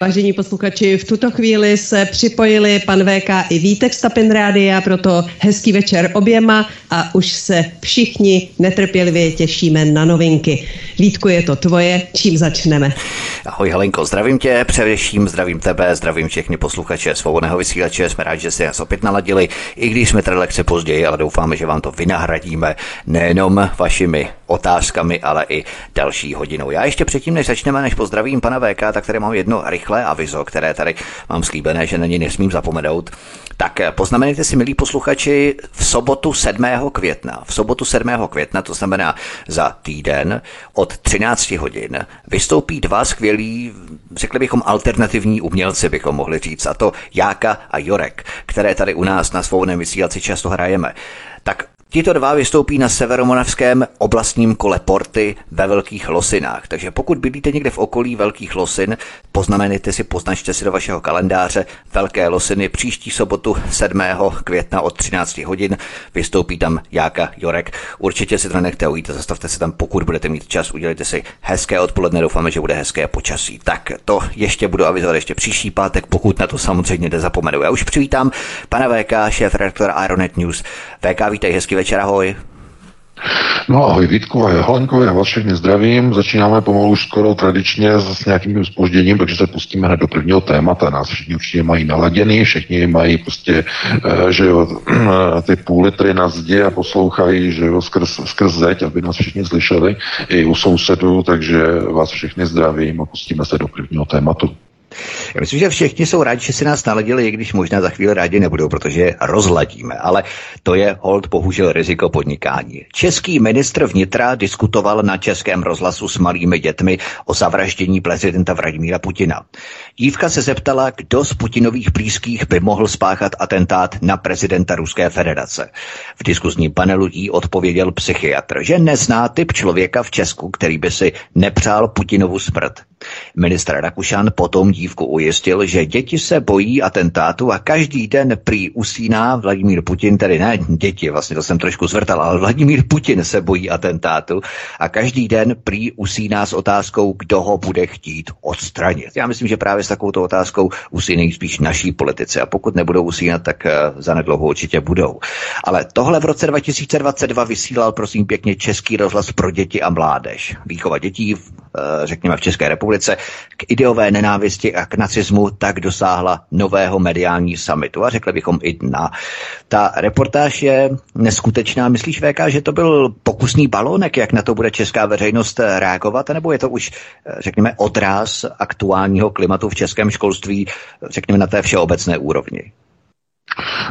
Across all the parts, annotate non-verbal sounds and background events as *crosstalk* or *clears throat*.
Vážení posluchači, v tuto chvíli se připojili pan VK i Vítek Stapin Rádia, proto hezký večer oběma a už se všichni netrpělivě těšíme na novinky. Vítku, je to tvoje, čím začneme? Ahoj Helenko, zdravím tě, především zdravím tebe, zdravím všechny posluchače svobodného vysílače, jsme rádi, že jste nás opět naladili, i když jsme tady lekce později, ale doufáme, že vám to vynahradíme nejenom vašimi otázkami, ale i další hodinou. Já ještě předtím, než začneme, než pozdravím pana VK, tak tady mám jedno rychlé avizo, které tady mám slíbené, že na ně nesmím zapomenout. Tak poznamenejte si, milí posluchači, v sobotu 7. května, v sobotu 7. května, to znamená za týden, od 13 hodin, vystoupí dva skvělí, řekli bychom alternativní umělci, bychom mohli říct, a to Jáka a Jorek, které tady u nás na svobodném vysílaci často hrajeme. Tak Tito dva vystoupí na severomonavském oblastním kole Porty ve Velkých Losinách, takže pokud bydlíte někde v okolí Velkých Losin, poznamenejte si, poznačte si do vašeho kalendáře Velké Losiny příští sobotu 7. května od 13 hodin. Vystoupí tam Jáka Jorek. Určitě si to nechte ujít a zastavte se tam, pokud budete mít čas, udělejte si hezké odpoledne, doufáme, že bude hezké počasí. Tak to ještě budu avizovat ještě příští pátek, pokud na to samozřejmě nezapomenu. Já už přivítám pana VK, šéf redaktora Ironet News. VK, vítej, hezký večer, ahoj. No ahoj Vítku, ahoj Helenko, já vás všechny zdravím. Začínáme pomalu už skoro tradičně s nějakým spožděním, takže se pustíme hned do prvního témata. Nás všichni určitě mají naladěný, všichni mají prostě, eh, že jo, ty půl litry na zdi a poslouchají, že jo, skrz, skrz zeď, aby nás všichni slyšeli i u sousedů, takže vás všechny zdravím a pustíme se do prvního tématu. Já myslím, že všichni jsou rádi, že si nás naladili, i když možná za chvíli rádi nebudou, protože rozladíme. Ale to je hold bohužel riziko podnikání. Český ministr vnitra diskutoval na českém rozhlasu s malými dětmi o zavraždění prezidenta Vladimíra Putina. Dívka se zeptala, kdo z Putinových blízkých by mohl spáchat atentát na prezidenta Ruské federace. V diskuzním panelu jí odpověděl psychiatr, že nezná typ člověka v Česku, který by si nepřál Putinovu smrt. Ministr Rakušan potom dívku ujistil, že děti se bojí atentátu a každý den prý usíná Vladimír Putin, tedy ne děti, vlastně to jsem trošku zvrtal, ale Vladimír Putin se bojí atentátu a každý den prý usíná s otázkou, kdo ho bude chtít odstranit. Já myslím, že právě s takovou otázkou usínají spíš naší politici a pokud nebudou usínat, tak uh, zanedlouho určitě budou. Ale tohle v roce 2022 vysílal prosím pěkně Český rozhlas pro děti a mládež. Výchova dětí, řekněme v České republice, k ideové nenávisti a k nacismu tak dosáhla nového mediální summitu a řekli bychom i dna. Ta reportáž je neskutečná. Myslíš, VK, že to byl pokusný balónek, jak na to bude česká veřejnost reagovat, nebo je to už, řekněme, odraz aktuálního klimatu v českém školství, řekněme, na té všeobecné úrovni?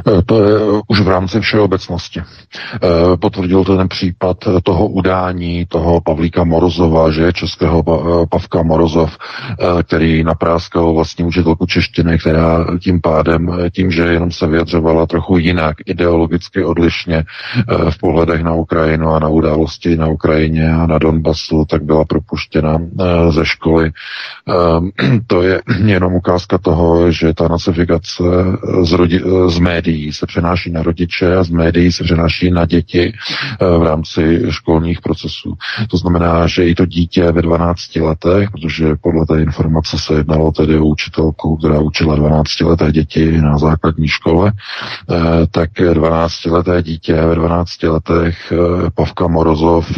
Eh, to je už v rámci všeobecnosti. Eh, potvrdil ten případ toho udání toho Pavlíka Morozova, že českého eh, Pavka Morozov, který napráskal vlastní učitelku češtiny, která tím pádem, tím, že jenom se vyjadřovala trochu jinak, ideologicky odlišně v pohledech na Ukrajinu a na události na Ukrajině a na Donbasu, tak byla propuštěna ze školy. *clears throat* To je jenom ukázka toho, že ta nacifikace z, rodi, z médií se přenáší na rodiče a z médií se přenáší na děti eh, v rámci školních procesů. To znamená, že i to dítě ve 12 letech, protože podle té informace se jednalo tedy o učitelku, která učila 12 leté děti na základní škole, eh, tak 12 leté dítě ve 12 letech eh, Pavka Morozov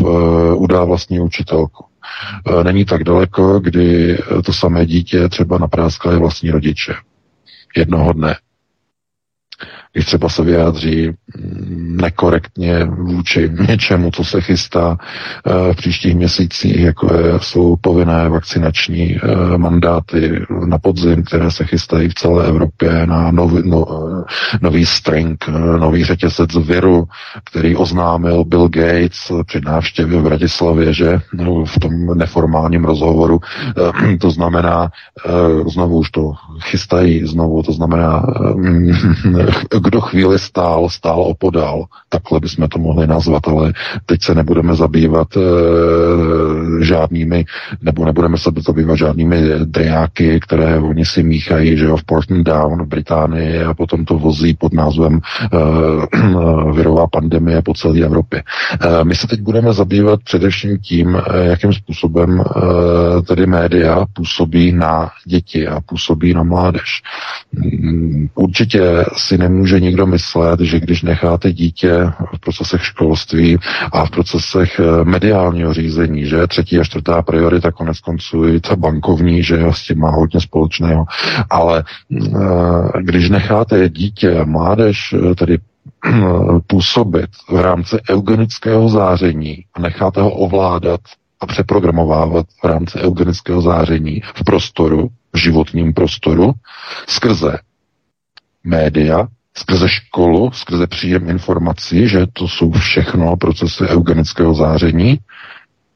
udá vlastní učitelku. Není tak daleko, kdy to samé dítě třeba napráskali vlastní rodiče. Jednoho dne když třeba se vyjádří mm, nekorektně vůči něčemu, co se chystá eh, v příštích měsících, jako jsou povinné vakcinační eh, mandáty na podzim, které se chystají v celé Evropě na nový, no, eh, nový string, nový řetězec viru, který oznámil Bill Gates při návštěvě v Bratislavě, že no, v tom neformálním rozhovoru, *clears throat* to znamená, znovu už to chystají, znovu to znamená kdo chvíli stál, stál opodál. Takhle bychom to mohli nazvat, ale teď se nebudeme zabývat e, žádnými, nebo nebudeme se zabývat žádnými dejáky, které oni si míchají, že jo, v Portland Down v Británii a potom to vozí pod názvem e, *clears throat* virová pandemie po celé Evropě. E, my se teď budeme zabývat především tím, e, jakým způsobem e, tedy média působí na děti a působí na mládež. Mm, určitě si nemůže nikdo myslet, že když necháte dítě v procesech školství a v procesech eh, mediálního řízení, že třetí a čtvrtá priorita konec konců i ta bankovní, že s tím má hodně společného, ale eh, když necháte dítě a mládež eh, tedy působit v rámci eugenického záření a necháte ho ovládat a přeprogramovávat v rámci eugenického záření v prostoru, v životním prostoru, skrze média, skrze školu, skrze příjem informací, že to jsou všechno procesy eugenického záření,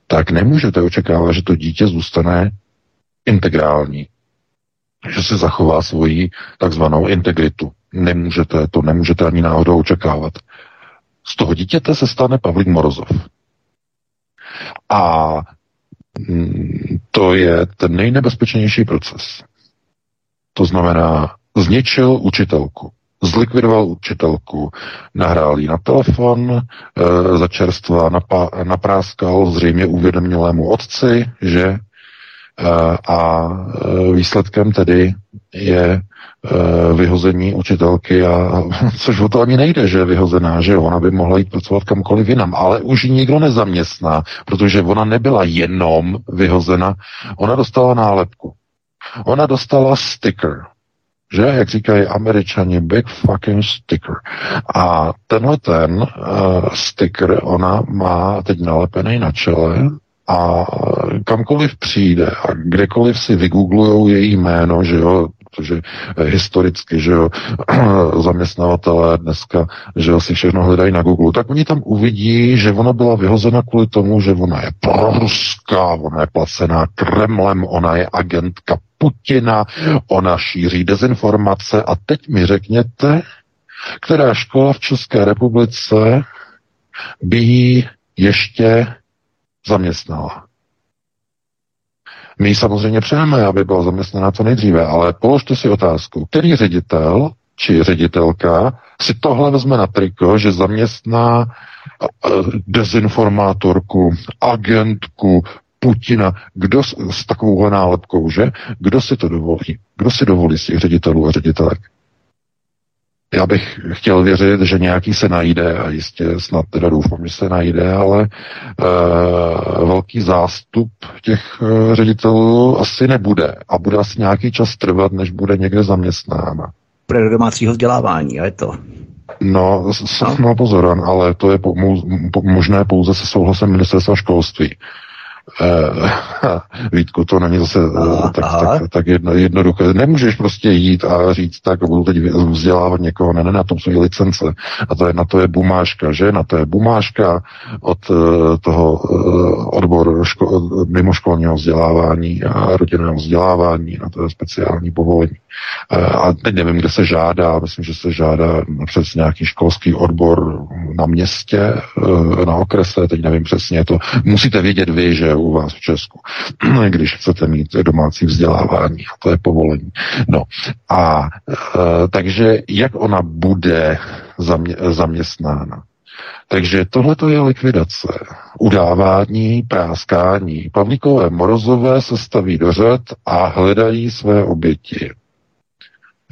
tak nemůžete očekávat, že to dítě zůstane integrální, že se zachová svoji takzvanou integritu. Nemůžete, to nemůžete ani náhodou očekávat. Z toho dítěte se stane Pavlík Morozov. A mm, to je ten nejnebezpečnější proces. To znamená, zničil učitelku, zlikvidoval učitelku, nahrál jí na telefon, e, za čerstva napa- napráskal zřejmě uvědomělému otci, že e, a e, výsledkem tedy je vyhození učitelky, a, *laughs* což o to ani nejde, že je vyhozená, že ona by mohla jít pracovat kamkoliv jinam, ale už ji nikdo nezaměstná, protože ona nebyla jenom vyhozena, ona dostala nálepku. Ona dostala sticker, že, jak říkají američani, big fucking sticker. A tenhle ten uh, sticker ona má teď nalepený na čele a kamkoliv přijde a kdekoliv si vygooglujou její jméno, že jo, protože historicky, že jo, *clears throat* zaměstnavatelé dneska, že jo, si všechno hledají na Google, tak oni tam uvidí, že ona byla vyhozena kvůli tomu, že ona je proruská, ona je placená Kremlem, ona je agentka Putina, ona šíří dezinformace a teď mi řekněte, která škola v České republice by ji ještě zaměstnala. My samozřejmě přejeme, aby byla zaměstnaná co nejdříve, ale položte si otázku, který ředitel či ředitelka si tohle vezme na triko, že zaměstná eh, dezinformátorku, agentku, Putina. Kdo s, s takovouhle nálepkou, že? Kdo si to dovolí? Kdo si dovolí z těch ředitelů a ředitelek? Já bych chtěl věřit, že nějaký se najde a jistě snad teda doufám, že se najde, ale e, velký zástup těch e, ředitelů asi nebude a bude asi nějaký čas trvat, než bude někde zaměstnána. Do domácího vzdělávání, je to. No, no, no pozor, ale to je po, po, možné pouze se souhlasem ministerstva školství. Uh, *laughs* Vítku, to není zase uh, tak, tak, tak jedno, jednoduché. Nemůžeš prostě jít a říct tak, budu teď vzdělávat někoho, ne, ne, na tom jsou licence. A to je, na to je bumáška, že? Na to je bumáška od uh, toho uh, odboru ško- mimoškolního vzdělávání a rodinného vzdělávání, na to je speciální povolení. Uh, a teď nevím, kde se žádá, myslím, že se žádá přes nějaký školský odbor na městě, uh, na okrese, teď nevím přesně to. Musíte vědět vy, že u vás v Česku, *clears throat* když chcete mít domácí vzdělávání. To je povolení. No a e, takže jak ona bude zamě, zaměstnána? Takže tohle je likvidace, udávání, práskání. Pavlíkové Morozové se staví do řad a hledají své oběti.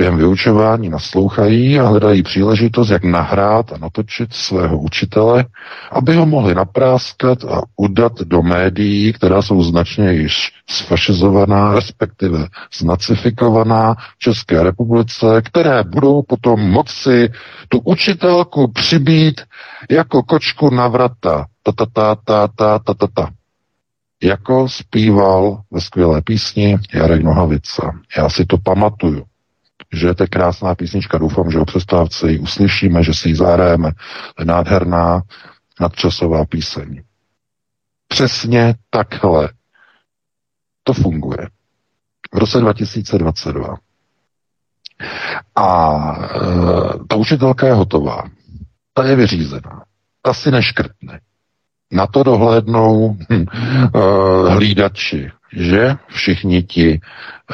Během vyučování naslouchají a hledají příležitost, jak nahrát a natočit svého učitele, aby ho mohli napráskat a udat do médií, která jsou značně již sfašizovaná, respektive znacifikovaná v České republice, které budou potom moci tu učitelku přibít jako kočku na vrata. Ta, ta, ta, ta, ta, ta, ta, ta. Jako zpíval ve skvělé písni Jarek Nohavica. Já si to pamatuju že to je krásná písnička, doufám, že o přestávce ji uslyšíme, že si ji zahrajeme. Nádherná nadčasová píseň. Přesně takhle to funguje. V roce 2022 A e, ta učitelka je hotová. Ta je vyřízená. Ta si neškrtne. Na to dohlédnou hm, e, hlídači, že všichni ti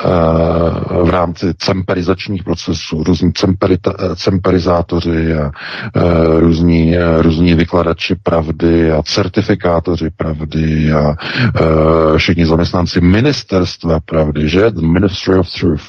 Eh, v rámci cemperizačních procesů, různí cemperizátoři a eh, různí, eh, různí vykladači pravdy a certifikátoři pravdy a všichni zaměstnanci ministerstva pravdy, že? The Ministry of Truth.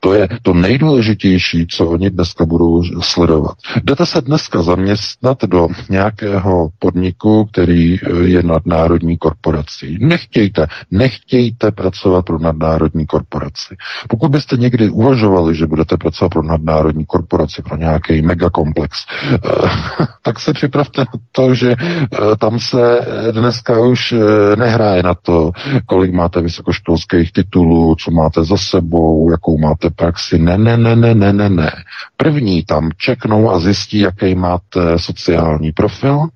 To je to nejdůležitější, co oni dneska budou sledovat. Jdete se dneska zaměstnat do nějakého podniku, který je nadnárodní korporací. Nechtějte, nechtějte pracovat pro nadnárodní korporaci. Pokud byste někdy uvažovali, že budete pracovat pro nadnárodní korporaci, pro nějaký megakomplex, eh, *laughs* tak se připravte na to, že eh, tam se dneska už eh, nehraje na to, kolik máte vysokoškolských titulů, co máte za sebou, jakou máte praxi. Ne, ne, ne, ne, ne, ne, ne. První tam čeknou a zjistí, jaký máte sociální profil,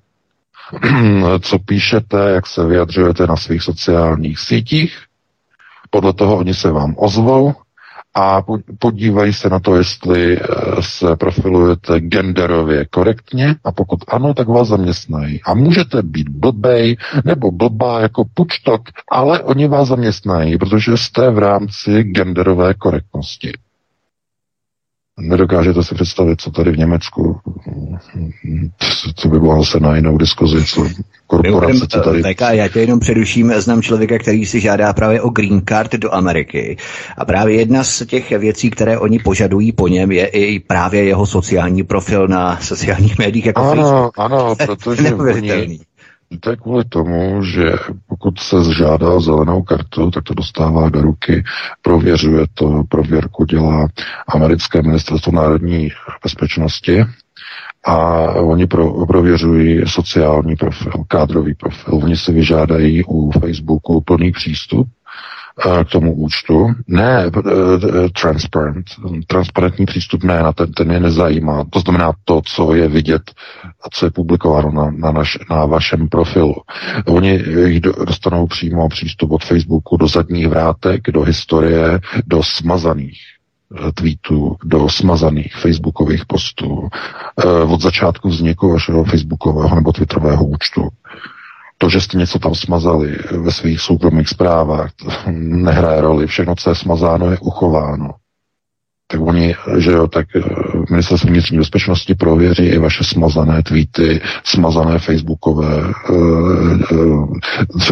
*clears throat* co píšete, jak se vyjadřujete na svých sociálních sítích, podle toho oni se vám ozvou a podívají se na to, jestli eh, se profilujete genderově korektně a pokud ano, tak vás zaměstnají. A můžete být blbej nebo blbá jako pučtok, ale oni vás zaměstnají, protože jste v rámci genderové korektnosti. Nedokážete si představit, co tady v Německu, co by bylo se na jinou diskuzi, co korporace, co tady... Tak já tě jenom předuším, znám člověka, který si žádá právě o green card do Ameriky. A právě jedna z těch věcí, které oni požadují po něm, je i právě jeho sociální profil na sociálních médiích. Jako ano, Facebook. ano, *laughs* protože oni, to je kvůli tomu, že pokud se zžádá zelenou kartu, tak to dostává do ruky, prověřuje to, prověrku dělá americké ministerstvo národní bezpečnosti a oni pro, prověřují sociální profil, kádrový profil. Oni si vyžádají u Facebooku plný přístup k tomu účtu. Ne eh, eh, transparent, transparentní přístup ne, na ten, ten je nezajímá. To znamená to, co je vidět a co je publikováno na, na, naš, na vašem profilu. Oni jich dostanou přímo přístup od Facebooku do zadních vrátek, do historie, do smazaných tweetů, do smazaných facebookových postů od začátku vzniku vašeho facebookového nebo twitterového účtu. To, že jste něco tam smazali ve svých soukromých zprávách, *laughs* nehraje roli. Všechno, co je smazáno, je uchováno. Tak oni, že jo, tak eh, ministerstvo vnitřní bezpečnosti prověří i vaše smazané tweety, smazané facebookové. Eh,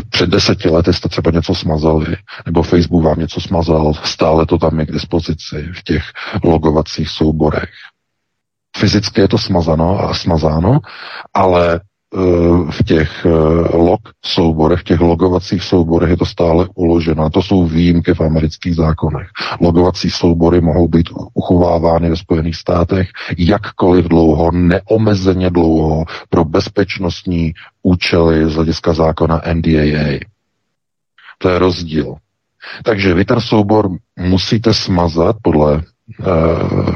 před deseti lety jste třeba něco smazali, nebo Facebook vám něco smazal, stále to tam je k dispozici v těch logovacích souborech. Fyzicky je to smazano a smazáno, ale Eh, v těch eh, log souborech, v těch logovacích souborech je to stále uloženo. To jsou výjimky v amerických zákonech. Logovací soubory mohou být uchovávány ve Spojených státech jakkoliv dlouho, neomezeně dlouho pro bezpečnostní účely z hlediska zákona NDAA. To je rozdíl. Takže vy ten soubor musíte smazat podle e,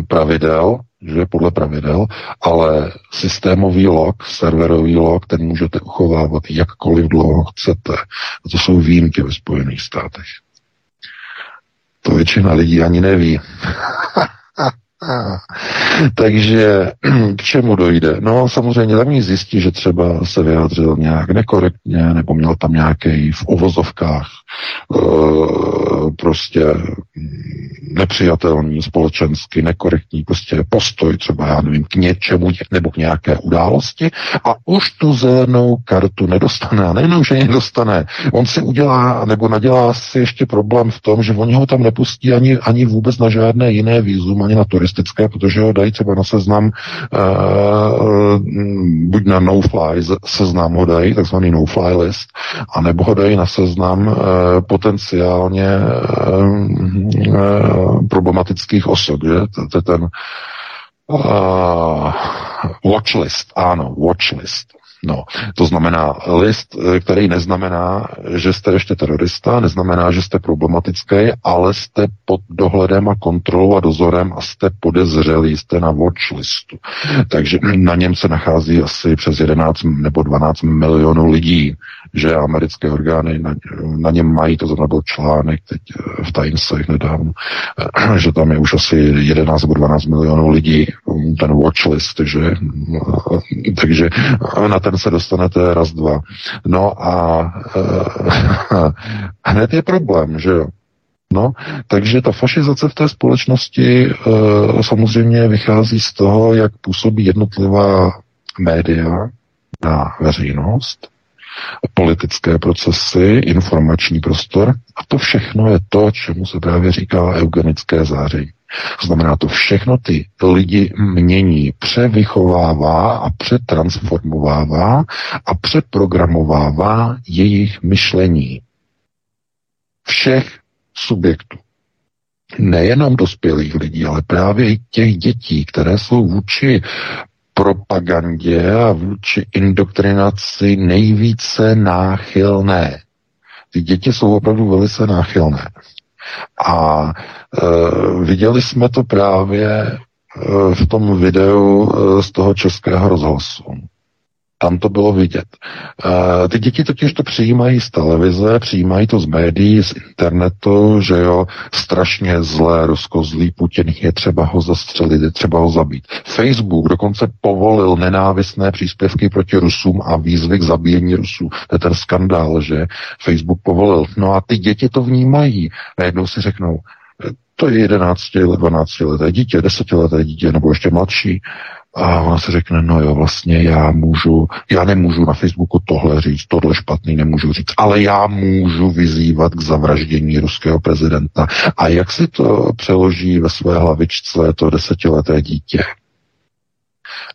pravidel, že podle pravidel, ale systémový log, serverový log, ten můžete uchovávat jakkoliv dlouho chcete. A to jsou výjimky ve Spojených státech. To většina lidí ani neví. *laughs* *laughs* Takže *clears throat* k čemu dojde? No samozřejmě tam zjistí, že třeba se vyjádřil nějak nekorektně, nebo měl tam nějaký v uvozovkách uh, prostě nepřijatelný, společensky nekorektní prostě postoj, třeba já nevím, k něčemu nebo k nějaké události a už tu zelenou kartu nedostane. A nejenom, že ji nedostane, on si udělá nebo nadělá si ještě problém v tom, že oni ho tam nepustí ani, ani vůbec na žádné jiné výzum, ani na turistické, protože ho dají třeba na seznam uh, buď na no-fly seznam ho dají, takzvaný no-fly list, anebo ho dají na seznam uh, potenciálně uh, problematických osob, že? To je ten uh, watchlist, ano, watchlist. No, to znamená list, který neznamená, že jste ještě terorista, neznamená, že jste problematický, ale jste pod dohledem a kontrolou a dozorem a jste podezřelý, jste na watchlistu. Takže na něm se nachází asi přes 11 nebo 12 milionů lidí, že americké orgány na, na něm mají, to znamená byl článek teď eh, v Timesech nedávno, eh, *clears throat* že tam je už asi 11 nebo 12 milionů lidí, mm, ten watchlist, že, eh, takže na ten se dostanete raz, dva. No a *laughs* hned je problém, že jo. No, takže ta fašizace v té společnosti e, samozřejmě vychází z toho, jak působí jednotlivá média na veřejnost, politické procesy, informační prostor a to všechno je to, čemu se právě říká eugenické záření. Znamená, to všechno ty lidi mění, převychovává a přetransformovává a přeprogramovává jejich myšlení. Všech subjektů. Nejenom dospělých lidí, ale právě i těch dětí, které jsou vůči propagandě a vůči indoktrinaci nejvíce náchylné. Ty děti jsou opravdu velice náchylné. A e, viděli jsme to právě e, v tom videu e, z toho českého rozhlasu. Tam to bylo vidět. Uh, ty děti totiž to přijímají z televize, přijímají to z médií, z internetu, že jo, strašně zlé, rozkozlý Putin, je třeba ho zastřelit, je třeba ho zabít. Facebook dokonce povolil nenávistné příspěvky proti Rusům a výzvy k zabíjení Rusů. To je ten skandál, že Facebook povolil. No a ty děti to vnímají. Najednou si řeknou, to je 11 12 leté dítě, 10 leté dítě, nebo ještě mladší. A ona se řekne, no jo, vlastně já můžu, já nemůžu na Facebooku tohle říct, tohle špatný nemůžu říct, ale já můžu vyzývat k zavraždění ruského prezidenta. A jak si to přeloží ve své hlavičce to desetileté dítě?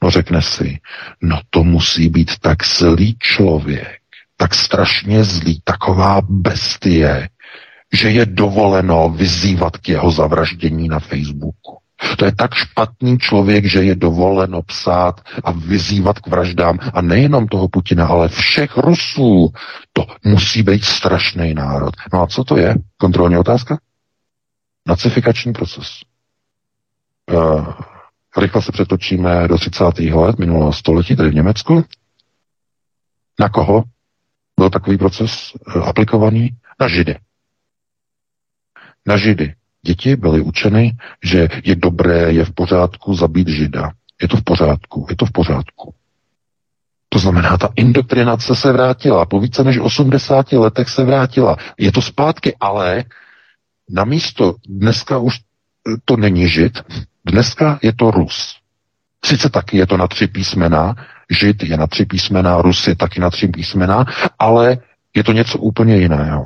No řekne si, no to musí být tak zlý člověk, tak strašně zlý, taková bestie, že je dovoleno vyzývat k jeho zavraždění na Facebooku. To je tak špatný člověk, že je dovoleno psát a vyzývat k vraždám a nejenom toho Putina, ale všech Rusů. To musí být strašný národ. No a co to je? Kontrolní otázka? Nacifikační proces. Uh, rychle se přetočíme do 30. let minulého století, tedy v Německu. Na koho byl takový proces uh, aplikovaný? Na Židy. Na Židy. Děti byly učeny, že je dobré, je v pořádku zabít žida. Je to v pořádku, je to v pořádku. To znamená, ta indoktrinace se vrátila. Po více než 80 letech se vrátila. Je to zpátky, ale na místo dneska už to není žid, dneska je to Rus. Sice taky je to na tři písmena, žid je na tři písmena, Rus je taky na tři písmena, ale je to něco úplně jiného.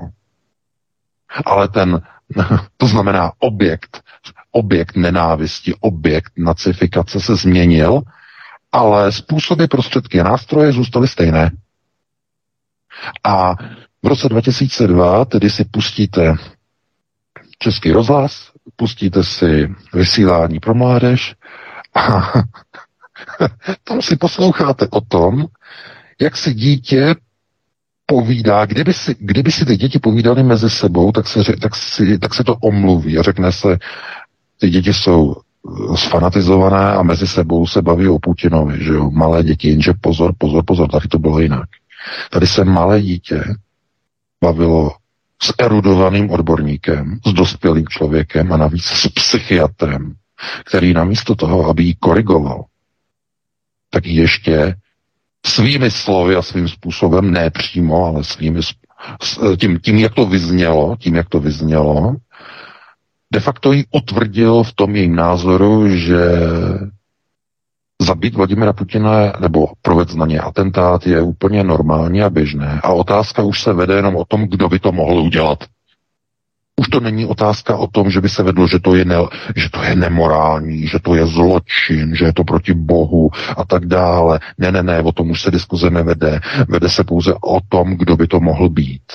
Ale ten *laughs* to znamená objekt, objekt nenávisti, objekt nacifikace se změnil, ale způsoby, prostředky a nástroje zůstaly stejné. A v roce 2002 tedy si pustíte český rozhlas, pustíte si vysílání pro mládež a *laughs* tam si posloucháte o tom, jak si dítě povídá, kdyby si, kdyby si ty děti povídali mezi sebou, tak se, tak, si, tak se to omluví a řekne se, ty děti jsou eh, sfanatizované a mezi sebou se baví o Putinovi, že jo, malé děti, jenže pozor, pozor, pozor, tady to bylo jinak. Tady se malé dítě bavilo s erudovaným odborníkem, s dospělým člověkem a navíc s psychiatrem, který namísto toho, aby ji korigoval, tak ještě svými slovy a svým způsobem, ne přímo, ale svými, tím, tím, jak to vyznělo, tím, jak to vyznělo, de facto ji utvrdil v tom jejím názoru, že zabít Vladimira Putina nebo provést na ně atentát je úplně normální a běžné. A otázka už se vede jenom o tom, kdo by to mohl udělat. Už to není otázka o tom, že by se vedlo, že to je, ne, že to je nemorální, že to je zločin, že je to proti Bohu a tak dále. Ne, ne, ne, o tom už se diskuze nevede. Vede se pouze o tom, kdo by to mohl být.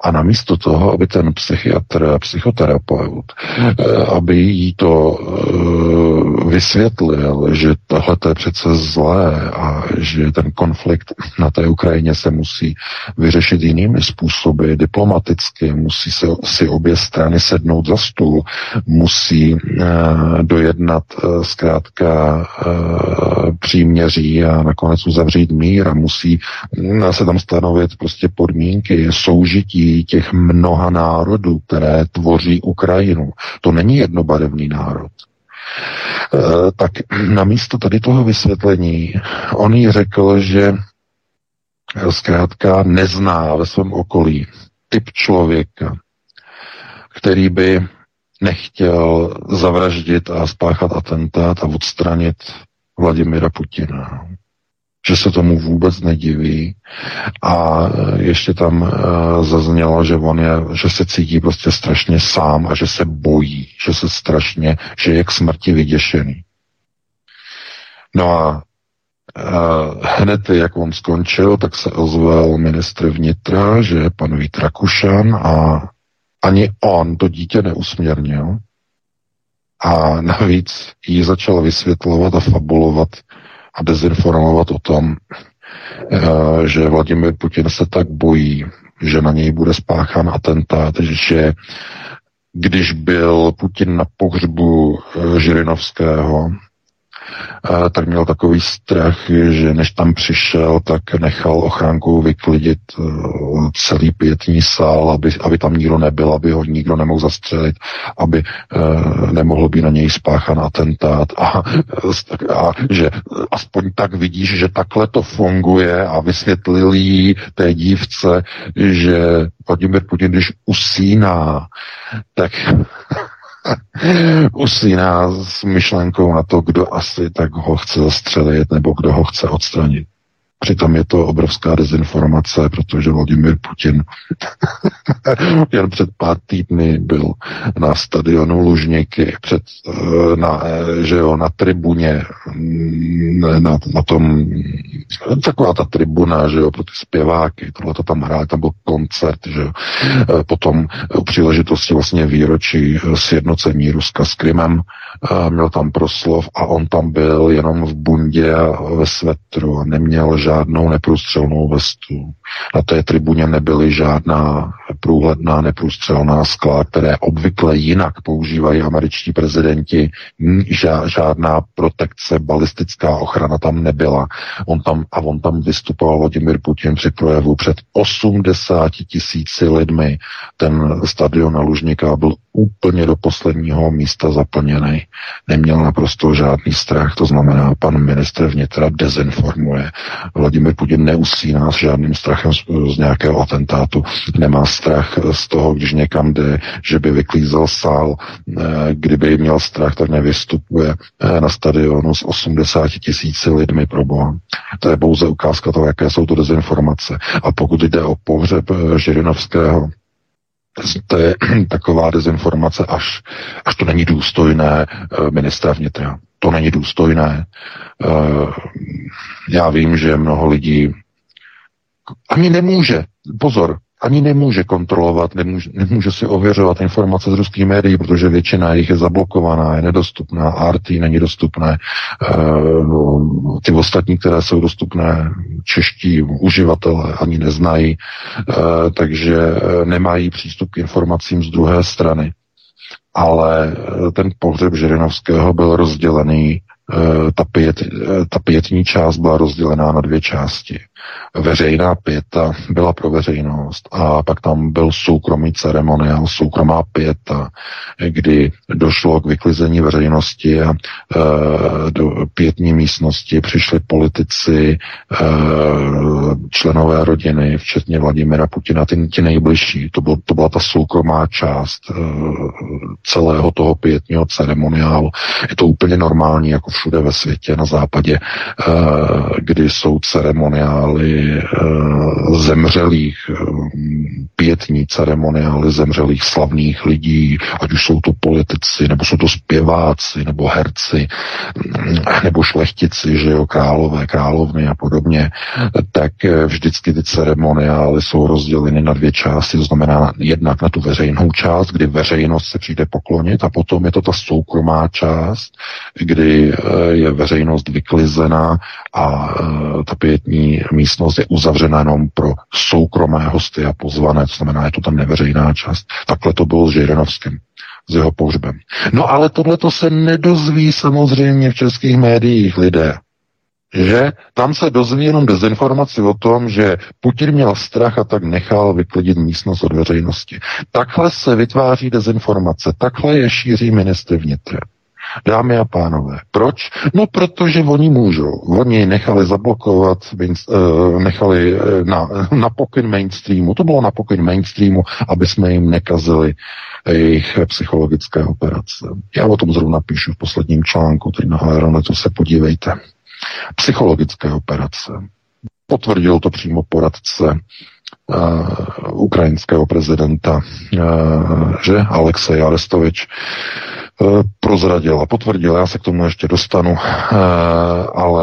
A namísto toho, aby ten psychiatr, psychoterapeut, eh, aby jí to eh, vysvětlil, že tohle je přece zlé a že ten konflikt na té Ukrajině se musí vyřešit jinými způsoby, diplomaticky, musí se si obě strany sednout za stůl, musí uh, dojednat uh, zkrátka uh, příměří a nakonec uzavřít mír a musí uh, se tam stanovit prostě podmínky soužití těch mnoha národů, které tvoří Ukrajinu. To není jednobarevný národ. Eh, tak namísto tady toho vysvětlení, on jí řekl, že zkrátka nezná ve svém okolí typ člověka, který by nechtěl zavraždit a spáchat atentát a odstranit Vladimira Putina že se tomu vůbec nediví a ještě tam uh, zaznělo, že on je, že se cítí prostě strašně sám a že se bojí, že se strašně, že je k smrti vyděšený. No a uh, hned, jak on skončil, tak se ozval ministr vnitra, že pan Vít Rakušan a ani on to dítě neusměrnil a navíc jí začal vysvětlovat a fabulovat a dezinformovat o tom, eh, že Vladimir Putin se tak bojí, že na něj bude spáchán atentát, že když byl Putin na pohřbu eh, Žirinovského, tak měl takový strach, že než tam přišel, tak nechal ochránkou vyklidit e, celý pětní sál, aby, aby tam nikdo nebyl, aby ho nikdo nemohl zastřelit, aby e, nemohl být na něj spáchan atentát. A, a že aspoň tak vidíš, že takhle to funguje a vysvětlil jí té dívce, že Vladimir Putin, když usíná, tak *laughs* usíná s myšlenkou na to, kdo asi tak ho chce zastřelit nebo kdo ho chce odstranit. Přitom je to obrovská dezinformace, protože Vladimir Putin *laughs* jen před pár týdny byl na stadionu Lužníky, před, eh, na, eh, že jo, na tribuně, mm, na, na tom, taková ta tribuna, že jo, pro ty zpěváky, tohle to tam hráli, tam byl koncert, že jo. Eh, potom u příležitosti vlastně výročí sjednocení Ruska s Krymem, měl tam proslov a on tam byl jenom v bundě a ve svetru a neměl žádnou neprůstřelnou vestu. Na té tribuně nebyly žádná průhledná neprůstřelná skla, které obvykle jinak používají američtí prezidenti. Žádná protekce, balistická ochrana tam nebyla. On tam, a on tam vystupoval Vladimir Putin při projevu před 80 tisíci lidmi. Ten stadion na Lužníka byl úplně do posledního místa zaplněný. Neměl naprosto žádný strach, to znamená, pan ministr vnitra dezinformuje. Vladimir Putin neusíná s žádným strachem z, z nějakého atentátu, nemá strach z toho, když někam jde, že by vyklízel sál, eh, kdyby měl strach, tak nevystupuje eh, na stadionu s 80 tisíci lidmi pro boha. To je pouze ukázka toho, jaké jsou to dezinformace. A pokud jde o pohřeb eh, Žirinovského, to je *clears throat* taková dezinformace, až, až to není důstojné ministra vnitra. To není důstojné. Eh, já vím, že mnoho lidí ani nemůže, pozor, ani nemůže kontrolovat, nemůže, nemůže si ověřovat informace z ruských médií, protože většina jich je zablokovaná, je nedostupná, RT není dostupné, e, no, ty ostatní, které jsou dostupné, čeští uživatelé ani neznají, e, takže nemají přístup k informacím z druhé strany. Ale ten pohřeb Žirinovského byl rozdělený ta, pět, ta pětní část byla rozdělená na dvě části veřejná pěta byla pro veřejnost a pak tam byl soukromý ceremoniál, soukromá pěta, kdy došlo k vyklizení veřejnosti a e, do pětní místnosti přišli politici, e, členové rodiny, včetně Vladimira Putina, ty, ty nejbližší. To, byl, to byla ta soukromá část e, celého toho pětního ceremoniálu. Je to úplně normální, jako všude ve světě, na západě, e, kdy jsou ceremoniály uh, zemřelých, uh, pětní ceremoniály zemřelých slavných lidí, ať už jsou to politici, nebo jsou to zpěváci, nebo herci, nebo šlechtici, že jo, králové, královny a podobně, tak vždycky ty ceremoniály jsou rozděleny na dvě části, to znamená jednak na tu veřejnou část, kdy veřejnost se přijde poklonit a potom je to ta soukromá část, kdy je veřejnost vyklizená a ta pětní místnost je uzavřena jenom pro soukromé hosty a pozvané, to znamená, je to tam neveřejná část. Takhle to bylo s Žirinovským s jeho pohřbem. No ale tohle to se nedozví samozřejmě v českých médiích lidé. Že tam se dozví jenom dezinformaci o tom, že Putin měl strach a tak nechal vyklidit místnost od veřejnosti. Takhle se vytváří dezinformace, takhle je šíří ministr vnitra. Dámy a pánové, proč? No, protože oni můžou. Oni nechali zablokovat, eh, nechali eh, na, *laughs* na pokyn mainstreamu, to bylo na pokyn mainstreamu, aby jsme jim nekazili jejich psychologické operace. Já o tom zrovna píšu v posledním článku, který na Hleronetu se podívejte. Psychologické operace. Potvrdil to přímo poradce uh, ukrajinského prezidenta, uh, že Alexej Arestovič. Eh, prozradil a potvrdil, já se k tomu ještě dostanu, eh, ale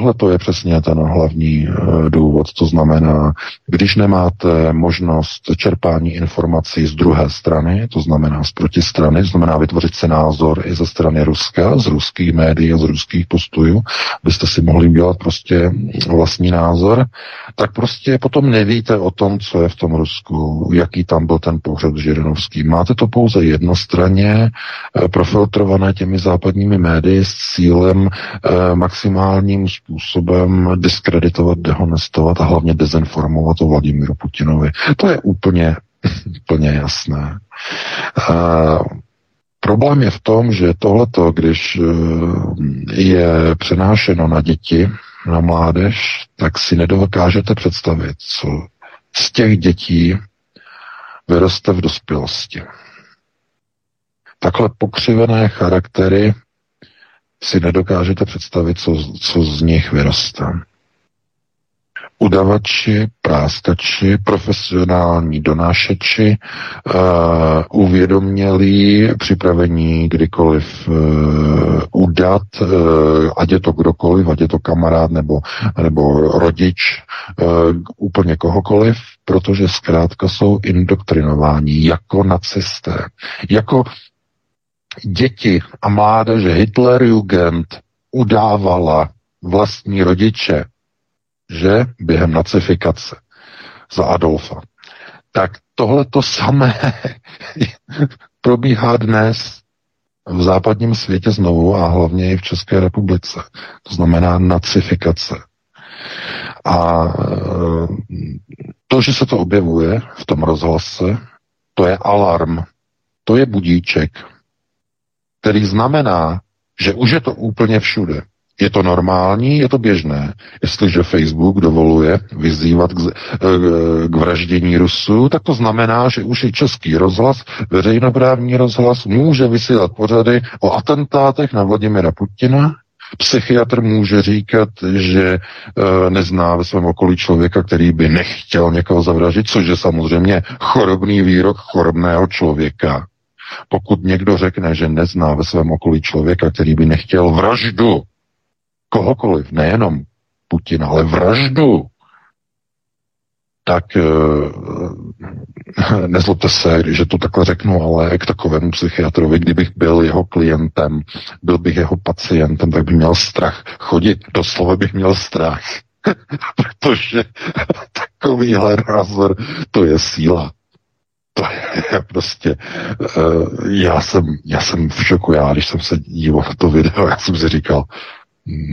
tohle to je přesně ten hlavní eh, důvod, to znamená, když nemáte možnost čerpání informací z druhé strany, to znamená z protistrany, znamená vytvořit si názor i ze strany Ruska, z ruských médií a z ruských postojů, byste si mohli udělat prostě vlastní názor, tak prostě potom nevíte o tom, co je v tom Rusku, jaký tam byl ten pohřeb Žirinovský. Máte to pouze jednostranně, profiltrované těmi západními médii s cílem eh, maximálním způsobem diskreditovat, dehonestovat a hlavně dezinformovat o Vladimíru Putinovi. To je úplně, *laughs* úplně jasné. Eh, problém je v tom, že tohleto, když eh, je přenášeno na děti, na mládež, tak si nedokážete představit, co z těch dětí vyroste v dospělosti. Takhle pokřivené charaktery si nedokážete představit, co, co z nich vyroste. Udavači, práskači, profesionální donášeči, uh, uvědomělí, připravení kdykoliv uh, udat, uh, ať je to kdokoliv, ať je to kamarád nebo, nebo rodič, uh, úplně kohokoliv, protože zkrátka jsou indoktrinováni jako nacisté, jako děti a mládeže Hitlerjugend udávala vlastní rodiče, že během nacifikace za Adolfa. Tak tohle to samé *laughs* probíhá dnes v západním světě znovu a hlavně i v České republice. To znamená nacifikace. A e, to, že se to objevuje v tom rozhlase, to je alarm, to je budíček, který znamená, že už je to úplně všude. Je to normální, je to běžné. Jestliže Facebook dovoluje vyzývat k, k vraždění Rusů, tak to znamená, že už i český rozhlas, veřejnoprávní rozhlas, může vysílat pořady o atentátech na Vladimira Putina. Psychiatr může říkat, že e, nezná ve svém okolí člověka, který by nechtěl někoho zavraždit, což je samozřejmě chorobný výrok chorobného člověka. Pokud někdo řekne, že nezná ve svém okolí člověka, který by nechtěl vraždu kohokoliv, nejenom Putina, ale vraždu, tak e, *laughs* nezlobte se, že to takhle řeknu, ale k takovému psychiatrovi, kdybych byl jeho klientem, byl bych jeho pacientem, tak bych měl strach chodit. Doslova bych měl strach. *laughs* Protože *laughs* takovýhle názor, to je síla to je *laughs* prostě, uh, já jsem, já jsem v šoku, já když jsem se díval na to video, *laughs* já jsem si říkal,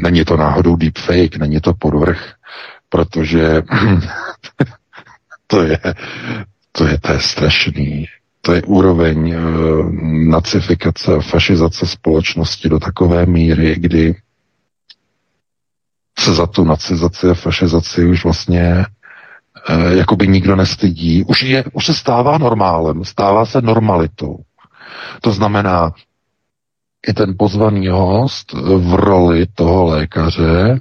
není to náhodou deepfake, není to podvrh, protože *clears throat* to je, to je, to je strašný. To je úroveň uh, nacifikace a fašizace společnosti do takové míry, kdy se za tu nacizaci a fašizaci už vlastně Eh, jakoby nikdo nestydí, už, je, už se stává normálem, stává se normalitou. To znamená, i ten pozvaný host v roli toho lékaře,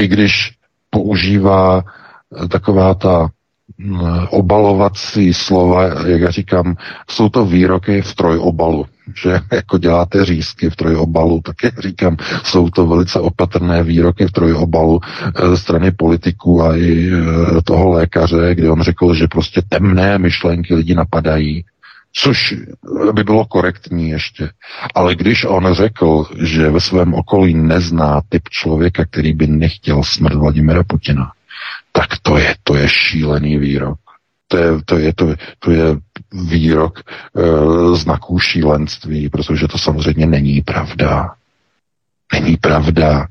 i když používá eh, taková ta obalovací slova, jak já říkám, jsou to výroky v trojobalu že jako děláte řízky v trojobalu, tak jak říkám, jsou to velice opatrné výroky v trojobalu ze strany politiků a i toho lékaře, kde on řekl, že prostě temné myšlenky lidi napadají, což by bylo korektní ještě. Ale když on řekl, že ve svém okolí nezná typ člověka, který by nechtěl smrt Vladimira Putina, tak to je, to je šílený výrok. To je, to je, to, to je výrok e, znaků šílenství, protože to samozřejmě není pravda. Není pravda.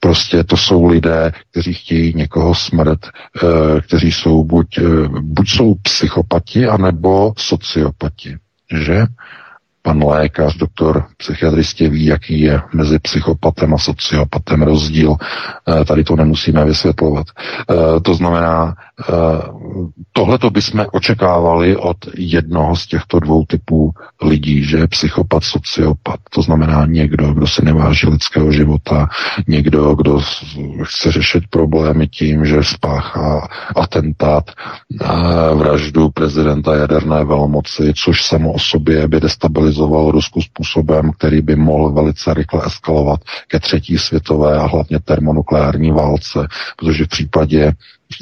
Prostě to jsou lidé, kteří chtějí někoho smrt, e, kteří jsou buď, e, buď jsou psychopati, anebo sociopati. Že? pan lékař, doktor psychiatristě ví, jaký je mezi psychopatem a sociopatem rozdíl. Eh, tady to nemusíme vysvětlovat. Eh, to znamená, eh, tohle to bychom očekávali od jednoho z těchto dvou typů lidí, že psychopat, sociopat. To znamená někdo, kdo si neváží lidského života, někdo, kdo chce řešit problémy tím, že spáchá atentát, vraždu prezidenta jaderné velmoci, což samo o sobě by destabilizovalo destabilizoval Rusku způsobem, který by mohl velice rychle eskalovat ke třetí světové a hlavně termonukleární válce, protože v případě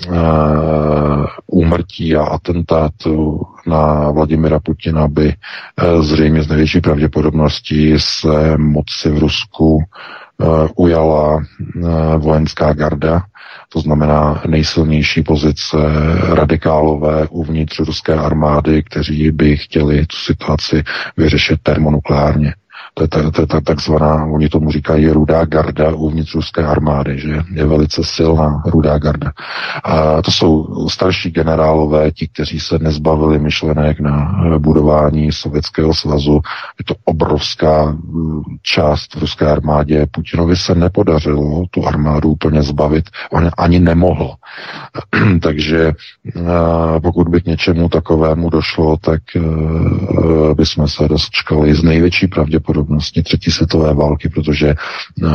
uh, úmrtí a atentátu na Vladimira Putina by uh, zřejmě z největší pravděpodobností se moci v Rusku uh, ujala vojenská garda, to znamená nejsilnější pozice radikálové uvnitř ruské armády, kteří by chtěli tu situaci vyřešit termonukleárně. To je, ta, je ta takzvaná, oni tomu říkají rudá garda uvnitř ruské armády, že je velice silná rudá garda. A to jsou starší generálové, ti, kteří se nezbavili myšlenek na budování Sovětského svazu. Je to obrovská mm, část v ruské armádě. Putinovi se nepodařilo tu armádu úplně zbavit. On ani nemohl. *clears throat* Takže pokud by k něčemu takovému došlo, tak e, bychom se dočkali z největší pravděpodobností třetí světové války, protože uh,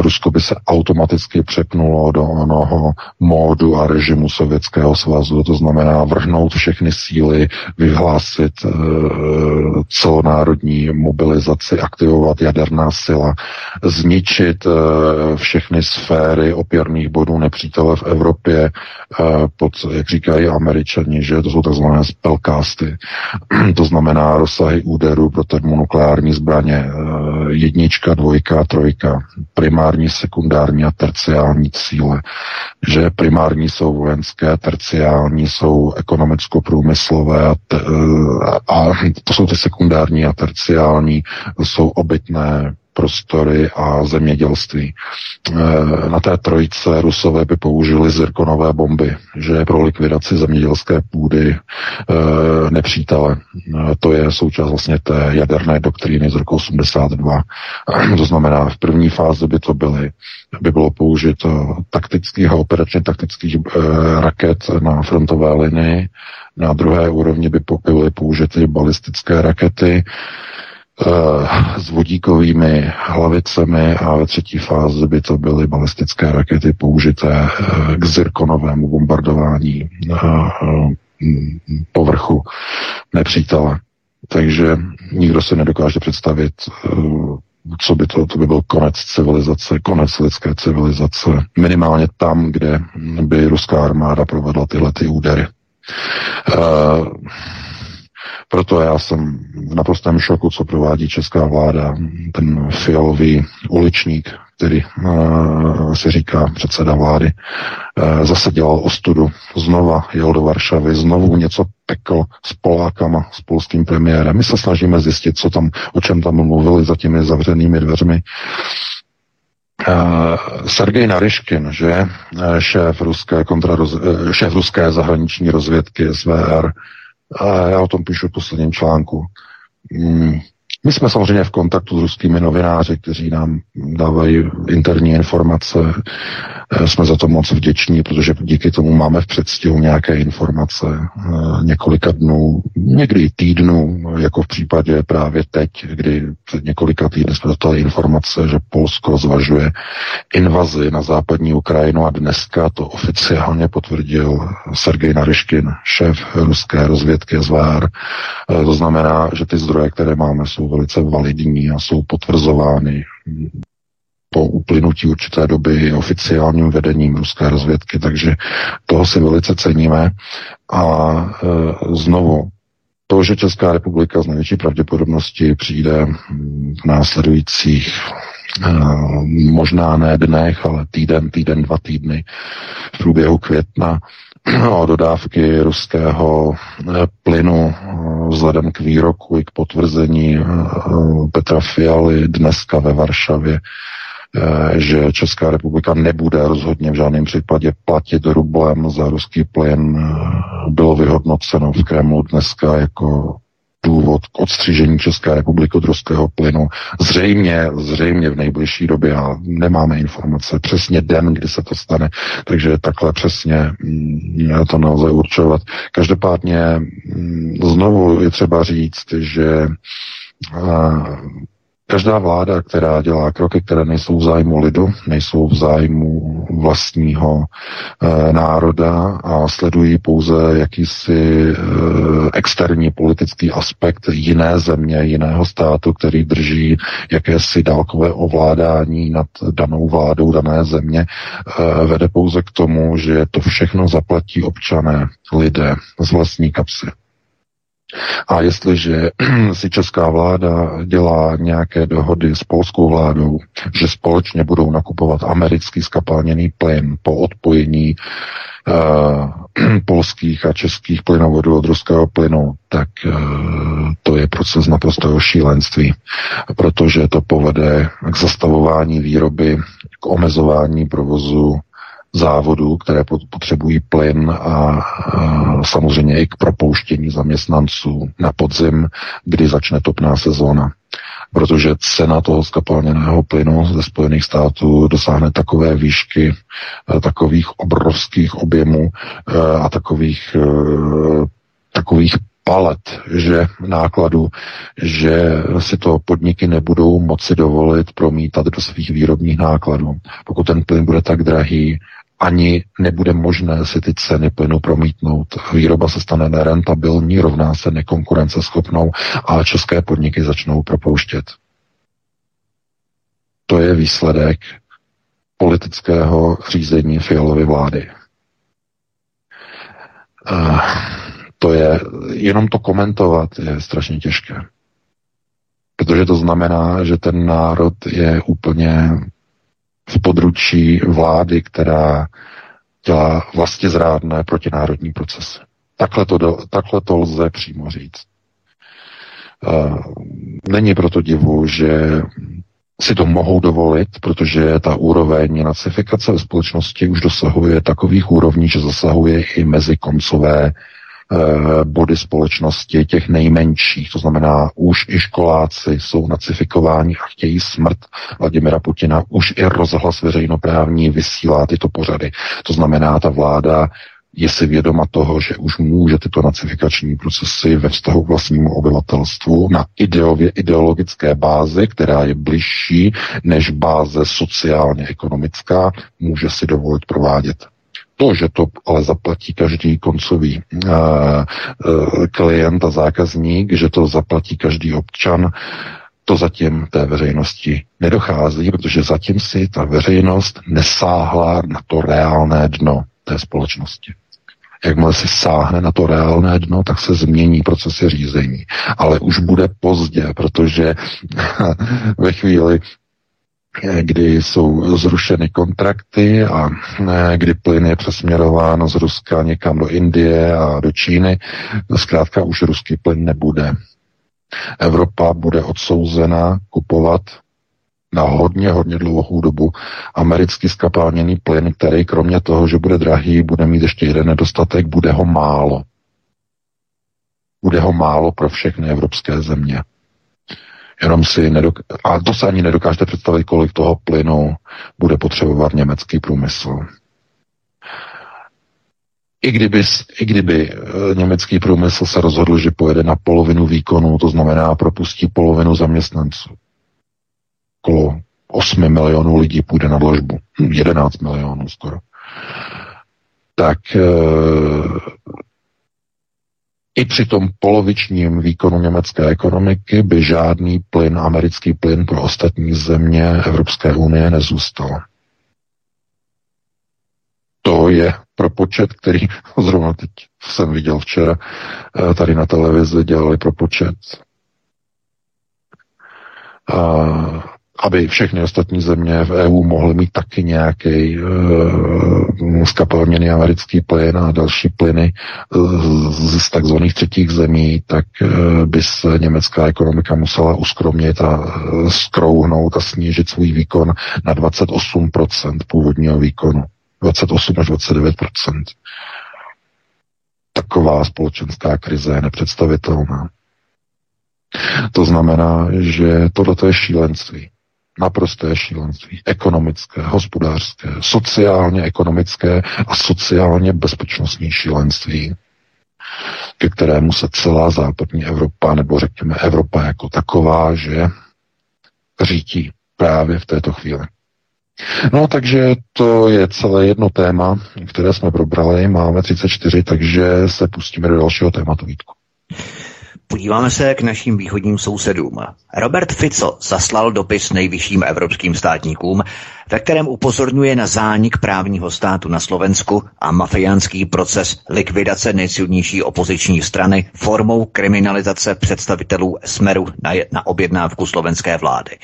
Rusko by se automaticky přepnulo do onoho módu a režimu Sovětského svazu, to znamená vrhnout všechny síly, vyhlásit uh, celonárodní mobilizaci, aktivovat jaderná sila, zničit uh, všechny sféry opěrných bodů nepřítele v Evropě pod, jak říkají američani, že to jsou takzvané spellcasty, *clears throat* to znamená rozsahy úderů pro termonukleární zbraně, Eh, jednička, dvojka, trojka, primární, sekundární a terciální cíle. Že primární jsou vojenské, terciální jsou ekonomicko-průmyslové a, te, eh, a to jsou ty sekundární a terciální, jsou obytné prostory a zemědělství. Eh, na té trojce Rusové by použili zirkonové bomby, že pro likvidaci zemědělské půdy eh, nepřítele. Eh, to je součást vlastně té jaderné doktríny z roku 82. *clears throat* To znamená, v první fázi by to byly, by bylo použito taktických a operačně taktických raket na frontové linii, na druhé úrovni by byly použity balistické rakety, s vodíkovými hlavicemi a ve třetí fázi by to byly balistické rakety použité eh, k zirkonovému bombardování eh, povrchu nepřítele. Takže nikdo si nedokáže představit, co by to, to by byl konec civilizace, konec lidské civilizace, minimálně tam, kde by ruská armáda provedla tyhle ty údery. Proto já jsem v naprostém šoku, co provádí česká vláda, ten fialový uličník, který uh, se říká předseda vlády, uh, zase dělal ostudu. Znova jel do Varšavy, znovu něco pekl s Polákama, s polským premiérem. My se snažíme zjistit, co tam, o čem tam mluvili za těmi zavřenými dveřmi. Uh, Sergej Naryškin, že šéf ruské, kontraroz, šéf ruské zahraniční rozvědky SVR, a já o tom píšu v posledním článku. Hmm. My jsme samozřejmě v kontaktu s ruskými novináři, kteří nám dávají interní informace. Eh, jsme za to moc vděční, protože díky tomu máme v předstihu nějaké informace eh, několika dnů, někdy týdnů, jako v případě právě teď, kdy před několika týdny jsme dostali informace, že Polsko zvažuje invazi na západní Ukrajinu a dneska to oficiálně potvrdil Sergej Naryškin, šéf ruské rozvědky SVR. Eh, to znamená, že ty zdroje, které máme, jsou velice validní a jsou potvrzovány po uplynutí určité doby oficiálním vedením ruské rozvědky, takže toho si velice ceníme. A e, znovu, to, že Česká republika z největší pravděpodobnosti přijde v následujících e, možná ne dnech, ale týden, týden, dva týdny v průběhu května *clears throat* o dodávky ruského eh, plynu eh, vzhledem k výroku i k potvrzení eh, Petra Fialy dneska ve Varšavě, že Česká republika nebude rozhodně v žádném případě platit rublem za ruský plyn, bylo vyhodnoceno v Kremlu dneska jako důvod k odstřižení České republiky od ruského plynu. Zřejmě, zřejmě v nejbližší době, a nemáme informace přesně den, kdy se to stane, takže takhle přesně mm, to nelze určovat. Každopádně mm, znovu je třeba říct, že Každá vláda, která dělá kroky, které nejsou v zájmu lidu, nejsou v zájmu vlastního e, národa a sledují pouze jakýsi e, externí politický aspekt jiné země, jiného státu, který drží jakési dálkové ovládání nad danou vládou dané země, e, vede pouze k tomu, že to všechno zaplatí občané, lidé z vlastní kapsy. A jestliže *clears throat* si česká vláda dělá nějaké dohody s polskou vládou, že společně budou nakupovat americký skapalněný plyn po odpojení uh, *clears throat* polských a českých plynovodů od ruského plynu, tak uh, to je proces naprostého šílenství, protože to povede k zastavování výroby, k omezování provozu závodů, které potřebují plyn a, samozřejmě i k propouštění zaměstnanců na podzim, kdy začne topná sezóna. Protože cena toho skapalněného plynu ze Spojených států dosáhne takové výšky, takových obrovských objemů a takových takových palet, že nákladu, že si to podniky nebudou moci dovolit promítat do svých výrobních nákladů. Pokud ten plyn bude tak drahý, ani nebude možné si ty ceny plynu promítnout. Výroba se stane nerentabilní, rovná se nekonkurenceschopnou a české podniky začnou propouštět. To je výsledek politického řízení Fialovy vlády. To je, jenom to komentovat je strašně těžké. Protože to znamená, že ten národ je úplně v područí vlády, která dělá vlastně zrádné protinárodní procesy. Takhle to, do, takhle to lze přímo říct. Není proto divu, že si to mohou dovolit, protože ta úroveň nacifikace ve společnosti už dosahuje takových úrovní, že zasahuje i mezi koncové body společnosti, těch nejmenších, to znamená už i školáci jsou nacifikováni a chtějí smrt Vladimira Putina, už i rozhlas veřejnoprávní vysílá tyto pořady. To znamená, ta vláda je si vědoma toho, že už může tyto nacifikační procesy ve vztahu k vlastnímu obyvatelstvu na ideově, ideologické bázi, která je bližší než báze sociálně-ekonomická, může si dovolit provádět. To, že to ale zaplatí každý koncový uh, uh, klient a zákazník, že to zaplatí každý občan, to zatím té veřejnosti nedochází, protože zatím si ta veřejnost nesáhla na to reálné dno té společnosti. Jakmile si sáhne na to reálné dno, tak se změní procesy řízení. Ale už bude pozdě, protože *laughs* ve chvíli, kdy jsou zrušeny kontrakty a eh, kdy plyn je přesměrován z Ruska někam do Indie a do Číny, zkrátka už ruský plyn nebude. Evropa bude odsouzena kupovat na hodně, hodně dlouhou dobu americký skapalněný plyn, který kromě toho, že bude drahý, bude mít ještě jeden nedostatek, bude ho málo. Bude ho málo pro všechny evropské země. Jenom si nedok- a to se ani nedokážete představit, kolik toho plynu bude potřebovat německý průmysl. I kdyby, I kdyby e, německý průmysl se rozhodl, že pojede na polovinu výkonu, to znamená propustí polovinu zaměstnanců. Kolo 8 milionů lidí půjde na dlažbu. 11 milionů skoro. Tak e, i při tom polovičním výkonu německé ekonomiky by žádný plyn, americký plyn pro ostatní země Evropské unie nezůstal. To je propočet, který *laughs* zrovna teď jsem viděl včera eh, tady na televizi, dělali propočet. A aby všechny ostatní země v EU mohly mít taky nějaký uh, skapalněný americký plyn a další plyny uh, z takzvaných třetích zemí, tak uh, by se německá ekonomika musela uskromnit a uh, skrouhnout a snížit svůj výkon na 28% původního výkonu. 28 až 29% Taková společenská krize je nepředstavitelná. To znamená, že tohle je šílenství. Naprosté šílenství. Ekonomické, hospodářské, sociálně ekonomické a sociálně bezpečnostní šílenství, ke kterému se celá západní Evropa, nebo řekněme Evropa jako taková, že řítí právě v této chvíli. No, takže to je celé jedno téma, které jsme probrali. Máme 34, takže se pustíme do dalšího tématu, Vítku. Podíváme se k našim východním sousedům. Robert Fico zaslal dopis nejvyšším evropským státníkům, ve kterém upozorňuje na zánik právního státu na Slovensku a mafiánský proces likvidace nejsilnější opoziční strany formou kriminalizace představitelů Smeru na, na objednávku slovenské vlády.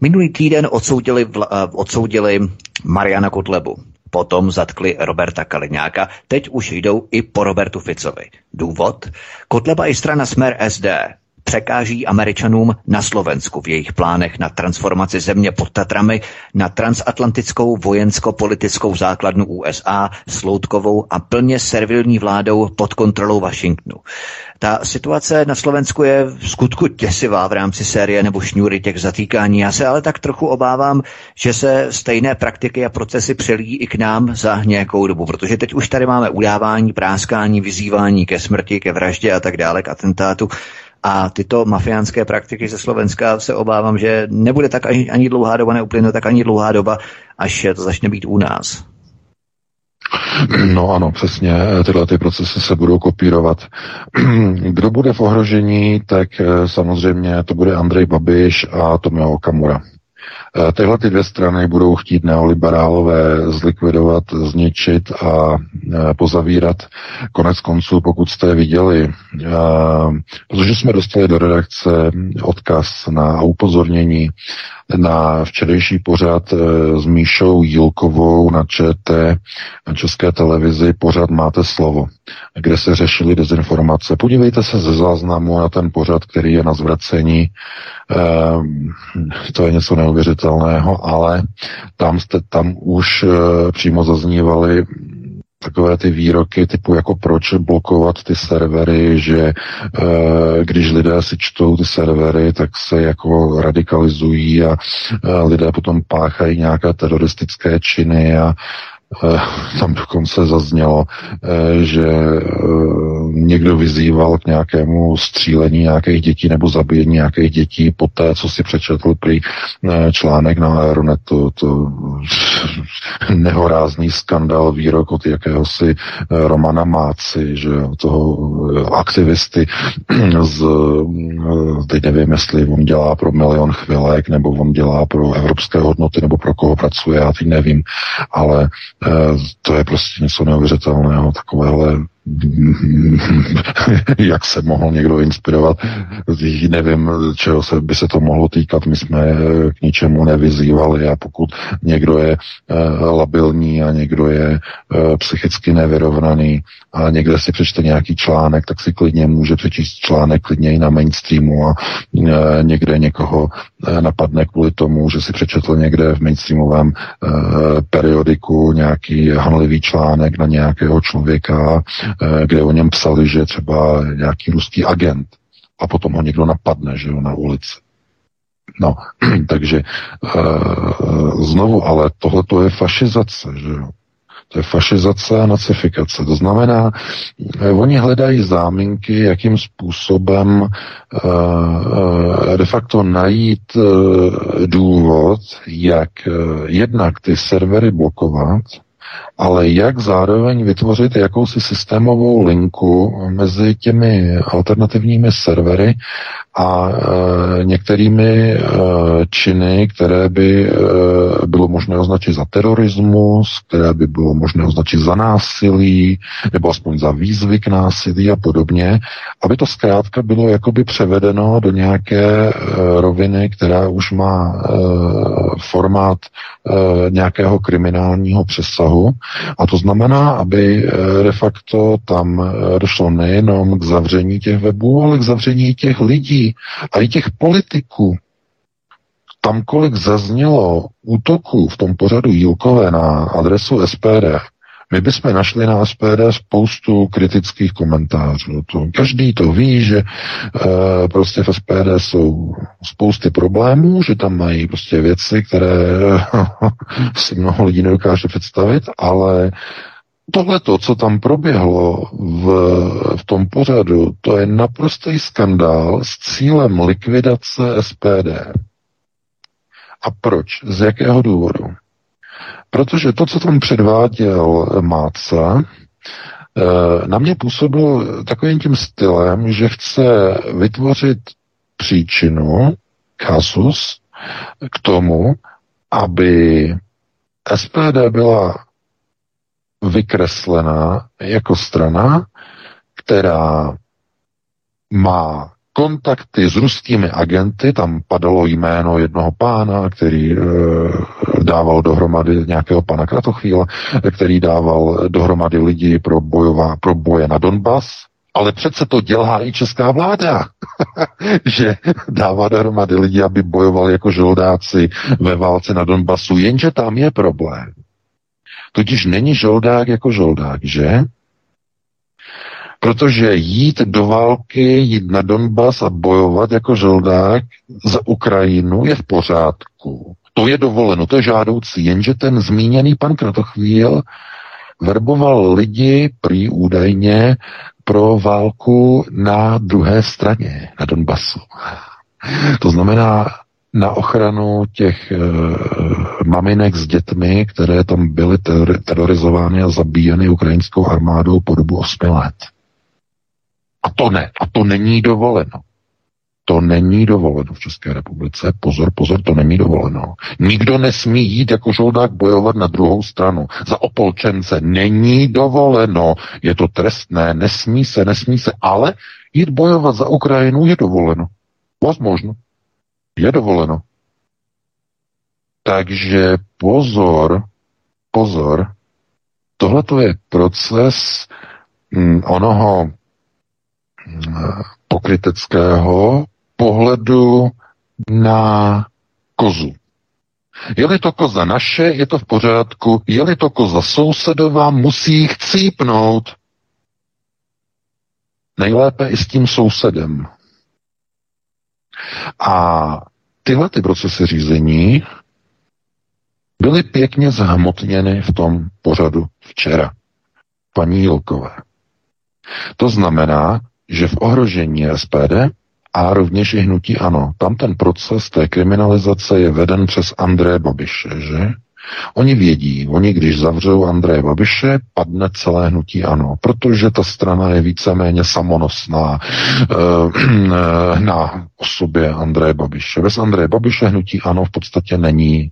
Minulý týden odsoudili, vla, odsoudili Mariana Kotlebu. Potom zatkli Roberta Kaliňáka, teď už jdou i po Robertu Ficovi. Důvod? Kotleba i strana Smer SD překáží Američanům na Slovensku v jejich plánech na transformaci země pod Tatrami na transatlantickou vojensko-politickou základnu USA s loutkovou a plně servilní vládou pod kontrolou Washingtonu. Ta situace na Slovensku je v skutku těsivá v rámci série nebo šňůry těch zatýkání. Já se ale tak trochu obávám, že se stejné praktiky a procesy přelí i k nám za nějakou dobu, protože teď už tady máme udávání, práskání, vyzývání ke smrti, ke vraždě a tak dále, k atentátu. A tyto mafiánské praktiky ze Slovenska se obávám, že nebude tak ani, ani dlouhá doba, neuplyne tak ani dlouhá doba, až to začne být u nás. No ano, přesně, tyhle ty procesy se budou kopírovat. *clears throat* Kdo bude v ohrožení, tak eh, samozřejmě to bude Andrej Babiš a Tomio Okamura. Eh, tyhle ty dvě strany budou chtít neoliberálové zlikvidovat, zničit a eh, pozavírat. Konec konců, pokud jste je viděli, eh, protože jsme dostali do redakce odkaz na upozornění na včerejší pořad s Míšou Jilkovou na ČT, na České televizi, pořad Máte slovo, kde se řešily dezinformace. Podívejte se ze záznamu na ten pořad, který je na zvracení to je něco neuvěřitelného, ale tam, jste, tam už eh, přímo zaznívaly takové ty výroky typu jako proč blokovat ty servery, že e, když lidé si čtou ty servery, tak se jako radikalizují a e, lidé potom páchají nějaké teroristické činy a tam dokonce zaznělo, eh, že eh, někdo vyzýval k nějakému střílení nějakých dětí nebo zabíjení nějakých dětí po té, co si přečetl prý článek na Aeronetu. To *laughs* nehorázný skandal, výrok od jakéhosi Romana Máci, že toho aktivisty *clears throat* z, teď nevím, jestli on dělá pro milion chvilek, nebo on dělá pro evropské hodnoty, nebo pro koho pracuje, já teď nevím, ale Eh, to je prostě něco neuvěřitelného, takovéhle *laughs* jak se mohl někdo inspirovat, nevím, čeho se by se to mohlo týkat, my jsme k ničemu nevyzývali a pokud někdo je uh, labilní a někdo je uh, psychicky nevyrovnaný a někde si přečte nějaký článek, tak si klidně může přečíst článek klidně i na mainstreamu a někde někoho napadne kvůli tomu, že si přečetl někde v mainstreamovém periodiku nějaký hanlivý článek na nějakého člověka, Eh, kde o něm psali, že třeba nějaký ruský agent a potom ho někdo napadne, že jo, na ulici. No, *clears throat* takže uh, znovu, ale tohle to je fašizace, že jo? To je fašizace a nacifikace. To znamená, eh, oni hledají záminky, jakým způsobem de facto najít důvod, jak jednak ty servery blokovat, ale jak zároveň vytvořit jakousi systémovou linku mezi těmi alternativními servery a e, některými e, činy, které by e, bylo možné označit za terorismus, které by bylo možné označit za násilí, nebo aspoň za výzvy k násilí a podobně, aby to zkrátka bylo jakoby převedeno do nějaké e, roviny, která už má e, formát e, nějakého kriminálního přesahu. A to znamená, aby e, de facto tam e, došlo nejenom k zavření těch webů, ale k zavření těch lidí, a i těch politiků. Tam, kolik zaznělo útoků v tom pořadu Jílkové na adresu SPD, my bychom našli na SPD spoustu kritických komentářů. To, každý to ví, že e, prostě v SPD jsou spousty problémů, že tam mají prostě věci, které *laughs* si mnoho lidí nedokáže představit, ale Tohle, co tam proběhlo v, v tom pořadu, to je naprostý skandál s cílem likvidace SPD. A proč? Z jakého důvodu? Protože to, co tam předváděl Máca, eh, na mě působil takovým tím stylem, že chce vytvořit příčinu, kasus, k tomu, aby SPD byla vykreslená jako strana, která má kontakty s ruskými agenty, tam padalo jméno jednoho pána, který e, dával dohromady nějakého pana Kratochvíla, který dával dohromady lidi pro, bojová, pro boje na Donbass, ale přece to dělá i česká vláda, *laughs* že dává dohromady lidi, aby bojovali jako žoldáci ve válce na Donbasu, jenže tam je problém. Totiž není žoldák jako žoldák, že? Protože jít do války, jít na Donbas a bojovat jako žoldák za Ukrajinu je v pořádku. To je dovoleno, to je žádoucí, jenže ten zmíněný pan Kratochvíl verboval lidi prý údajně pro válku na druhé straně, na Donbasu. To znamená, na ochranu těch e, maminek s dětmi, které tam byly ter- terorizovány a zabíjeny ukrajinskou armádou po dobu 8 let. A to ne. A to není dovoleno. To není dovoleno v České republice. Pozor, pozor, to není dovoleno. Nikdo nesmí jít jako žoldák bojovat na druhou stranu. Za opolčence není dovoleno. Je to trestné, nesmí se, nesmí se, ale jít bojovat za Ukrajinu je dovoleno. Možno. Je dovoleno. Takže pozor, pozor, tohle je proces mm, onoho pokryteckého pohledu na kozu. Je-li to koza naše, je to v pořádku. Je-li to koza sousedová, musí chcípnout. Nejlépe i s tím sousedem. A tyhle ty procesy řízení byly pěkně zhmotněny v tom pořadu včera paní Jilkové. To znamená, že v ohrožení SPD a rovněž i hnutí ano. Tam ten proces té kriminalizace je veden přes André Babiše, že? Oni vědí, oni když zavřou Andreje Babiše, padne celé hnutí ano, protože ta strana je víceméně samonosná eh, *clears throat* na osobě Andreje Babiše. Bez Andreje Babiše hnutí ano v podstatě není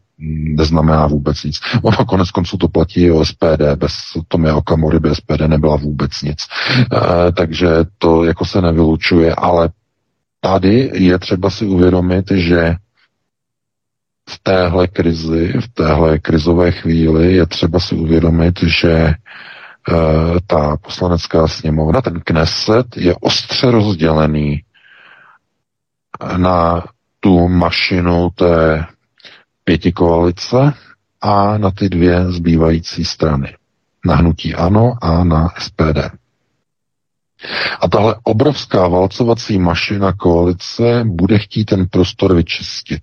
neznamená vůbec nic. Ono konec konců to platí i o SPD, bez Tomia Okamory by SPD nebyla vůbec nic. E, takže to jako se nevylučuje, ale tady je třeba si uvědomit, že v téhle krizi, v téhle krizové chvíli je třeba si uvědomit, že e, ta poslanecká sněmovna, ten Kneset je ostře rozdělený na tu mašinu té pěti koalice a na ty dvě zbývající strany. Na hnutí ANO a na SPD. A tahle obrovská valcovací mašina koalice bude chtít ten prostor vyčistit.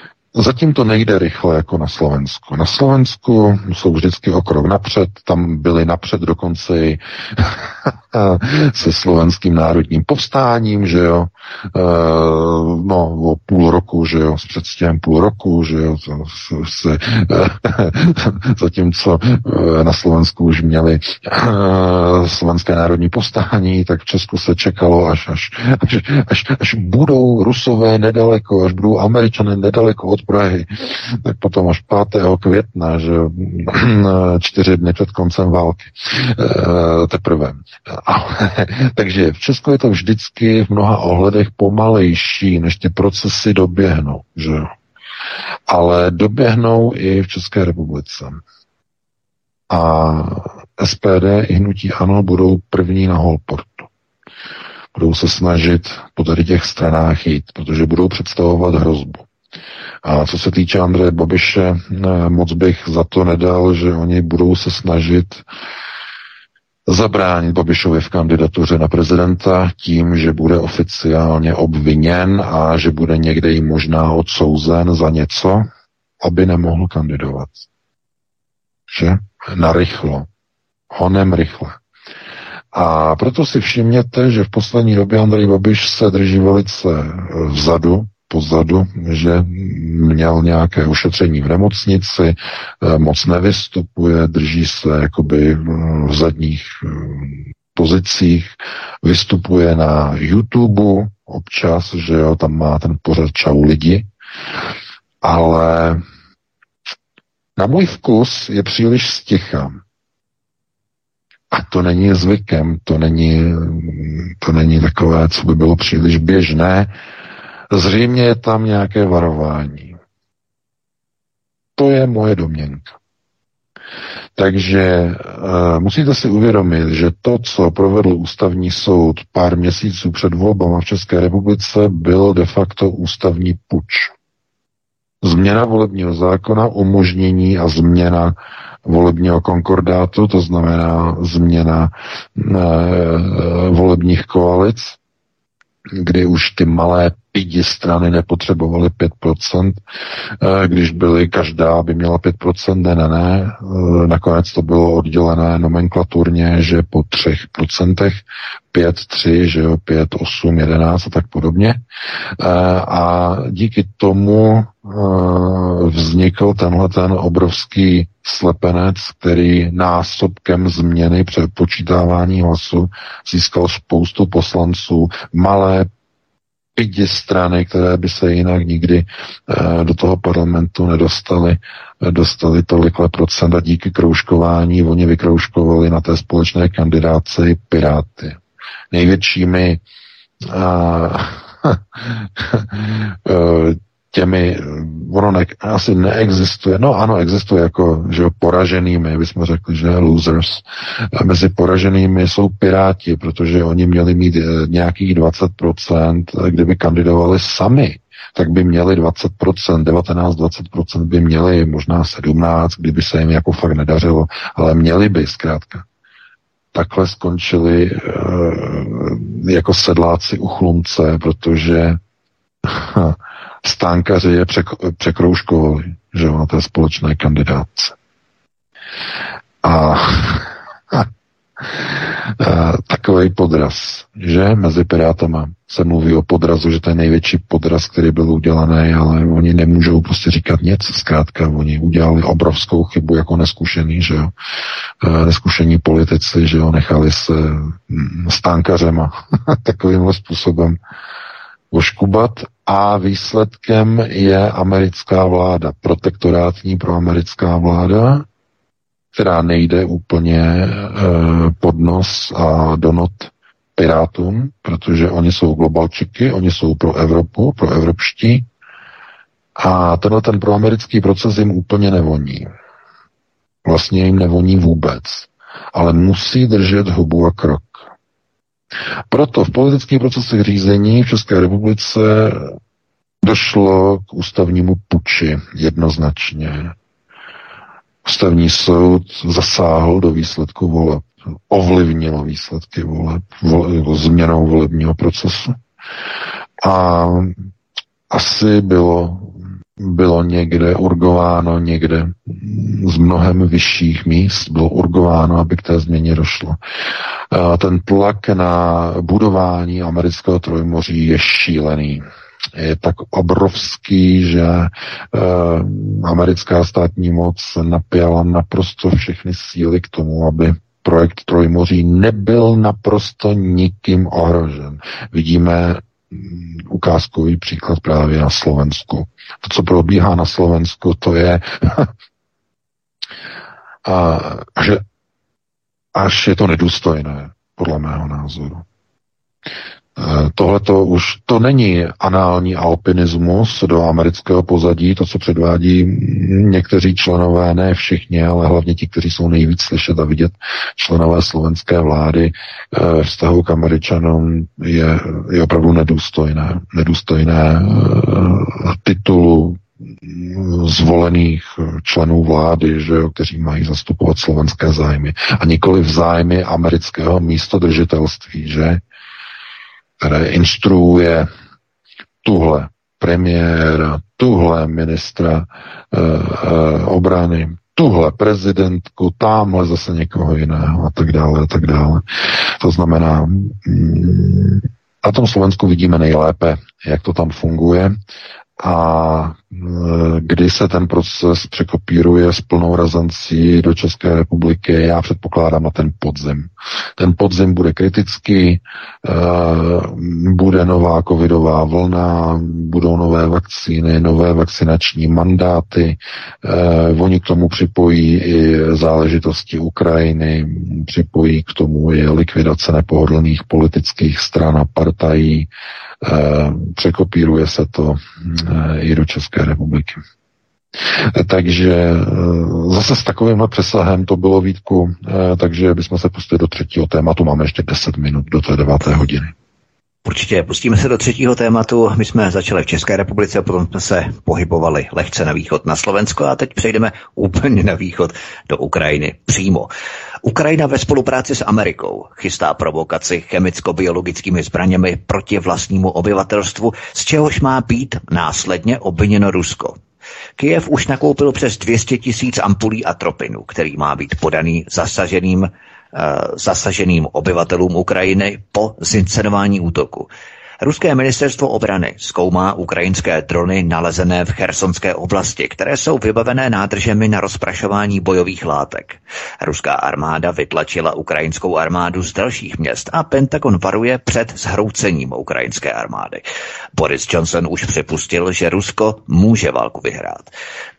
Zatím to nejde rychle jako na Slovensku. Na Slovensku jsou vždycky o krok napřed, tam byli napřed dokonce i *laughs* se slovenským národním povstáním, že jo, e, no o půl roku, že jo, s předstihem půl roku, že jo, se, *laughs* zatímco e, na Slovensku už měli e, slovenské národní povstání, tak v Česku se čekalo, až, až, až, až, až budou Rusové nedaleko, až budou Američané nedaleko od Prahy, tak potom až 5. května, že *clears throat* čtyři dny před koncem války teprve. *laughs* takže v Česku je to vždycky v mnoha ohledech pomalejší, než ty procesy doběhnou, že Ale doběhnou i v České republice. A SPD i hnutí ANO budou první na holportu. Budou se snažit po tady těch stranách jít, protože budou představovat hrozbu. A co se týče Andreje Babiše, eh, moc bych za to nedal, že oni budou se snažit zabránit Babišovi v kandidatuře na prezidenta tím, že bude oficiálně obviněn a že bude někde i možná odsouzen za něco, aby nemohl kandidovat. Že? Narychlo. Honem rychle. A proto si všimněte, že v poslední době Andrej Babiš se drží velice vzadu pozadu, že měl nějaké ušetření v nemocnici, eh, moc nevystupuje, drží se jakoby v zadních eh, pozicích, vystupuje na YouTube občas, že jo, tam má ten pořad Čau lidi, ale na můj vkus je příliš sticha. A to není zvykem, to není, to není takové, co by bylo příliš běžné. Zřejmě je tam nějaké varování. To je moje domněnka. Takže uh, musíte si uvědomit, že to, co provedl ústavní soud pár měsíců před volbama v České republice, byl de facto ústavní puč. Změna volebního zákona, umožnění a změna volebního konkordátu, to znamená změna uh, volebních koalic, kdy už ty malé pidi strany nepotřebovaly 5%, eh, když byly, každá by měla 5%, ne, ne, ne, eh, nakonec to bylo oddělené nomenklaturně, že po 3%, 5, 3, že jo, 5, 8, 11 a tak podobně. Eh, a díky tomu vznikl tenhle ten obrovský slepenec, který násobkem změny přepočítávání hlasu získal spoustu poslanců, malé pidi strany, které by se jinak nikdy uh, do toho parlamentu nedostali, dostali tolikle procent a díky kroužkování oni vykroužkovali na té společné kandidáci Piráty. Největšími uh, *laughs* těmi, ono ne, asi neexistuje, no ano, existuje jako, že poraženými, bychom řekli, že losers. A mezi poraženými jsou piráti, protože oni měli mít eh, nějakých 20%, kdyby kandidovali sami, tak by měli 20%, 19-20% by měli, možná 17, kdyby se jim jako fakt nedařilo, ale měli by zkrátka. Takhle skončili uh, jako sedláci u chlumce, protože *laughs* stánkaři je přek, překroužkovali, že na té společné kandidáce. *laughs* A, a, a takový podraz, že mezi Pirátama se mluví o podrazu, že to je největší podraz, který byl udělaný, ale oni nemůžou prostě říkat nic. Zkrátka, oni udělali obrovskou chybu jako neskušený, že jo. E, neskušení politici, že jo, nechali se mm, stánkařema *laughs* takovýmhle způsobem oškubat a výsledkem je americká vláda, protektorátní proamerická vláda, která nejde úplně e, pod nos a do not pirátům, protože oni jsou globalčiky, oni jsou pro Evropu, pro evropští a tenhle ten proamerický proces jim úplně nevoní. Vlastně jim nevoní vůbec, ale musí držet hubu a krok. Proto v politických procesech řízení v České republice došlo k ústavnímu puči jednoznačně. Ústavní soud zasáhl do výsledku voleb. ovlivnilo výsledky voleb, vole, změnou volebního procesu. A asi bylo, bylo někde urgováno, někde z mnohem vyšších míst bylo urgováno, aby k té změně došlo. Ten tlak na budování amerického trojmoří je šílený je tak obrovský, že eh, americká státní moc napěla naprosto všechny síly k tomu, aby projekt Trojmoří nebyl naprosto nikým ohrožen. Vidíme ukázkový příklad právě na Slovensku. To, co probíhá na Slovensku, to je *laughs* a, že až je to nedůstojné, podle mého názoru. Eh, Tohle to už to není anální alpinismus do amerického pozadí, to, co předvádí někteří členové, ne všichni, ale hlavně ti, kteří jsou nejvíc slyšet a vidět, členové slovenské vlády eh, vztahu k Američanům je, je opravdu nedůstojné. Nedůstojné eh, titulu zvolených členů vlády, že jo, kteří mají zastupovat slovenské zájmy a nikoli v zájmy amerického místodržitelství, že instruuje tuhle premiéra, tuhle ministra e, e, obrany, tuhle prezidentku, tamhle zase někoho jiného a tak dále a tak dále. To znamená, mm, na tom Slovensku vidíme nejlépe, jak to tam funguje a e, kdy se ten proces překopíruje s plnou razancí do České republiky, já předpokládám na ten podzim. Ten podzim bude kritický, e, bude nová covidová vlna, budou nové vakcíny, nové vakcinační mandáty, e, oni k tomu připojí i záležitosti Ukrajiny, připojí k tomu i likvidace nepohodlných politických stran a partají, překopíruje se to i do České republiky. Takže eh, zase s takovýmhle přesahem to bylo výtku, eh, takže bychom se pustili do třetího tématu. Máme ještě 10 minut do té deváté hodiny. Určitě, pustíme se do třetího tématu. My jsme začali v České republice a potom jsme se pohybovali lehce na východ na Slovensko a teď přejdeme úplně na východ do Ukrajiny přímo. Ukrajina ve spolupráci s Amerikou chystá provokaci chemicko-biologickými zbraněmi proti vlastnímu obyvatelstvu, z čehož má být následně obviněno Rusko. Kyjev už nakoupil přes 200 tisíc ampulí atropinu, který má být podaný zasaženým zasaženým obyvatelům Ukrajiny po zincenování útoku. Ruské ministerstvo obrany zkoumá ukrajinské drony nalezené v chersonské oblasti, které jsou vybavené nádržemi na rozprašování bojových látek. Ruská armáda vytlačila ukrajinskou armádu z dalších měst a Pentagon varuje před zhroucením ukrajinské armády. Boris Johnson už připustil, že Rusko může válku vyhrát.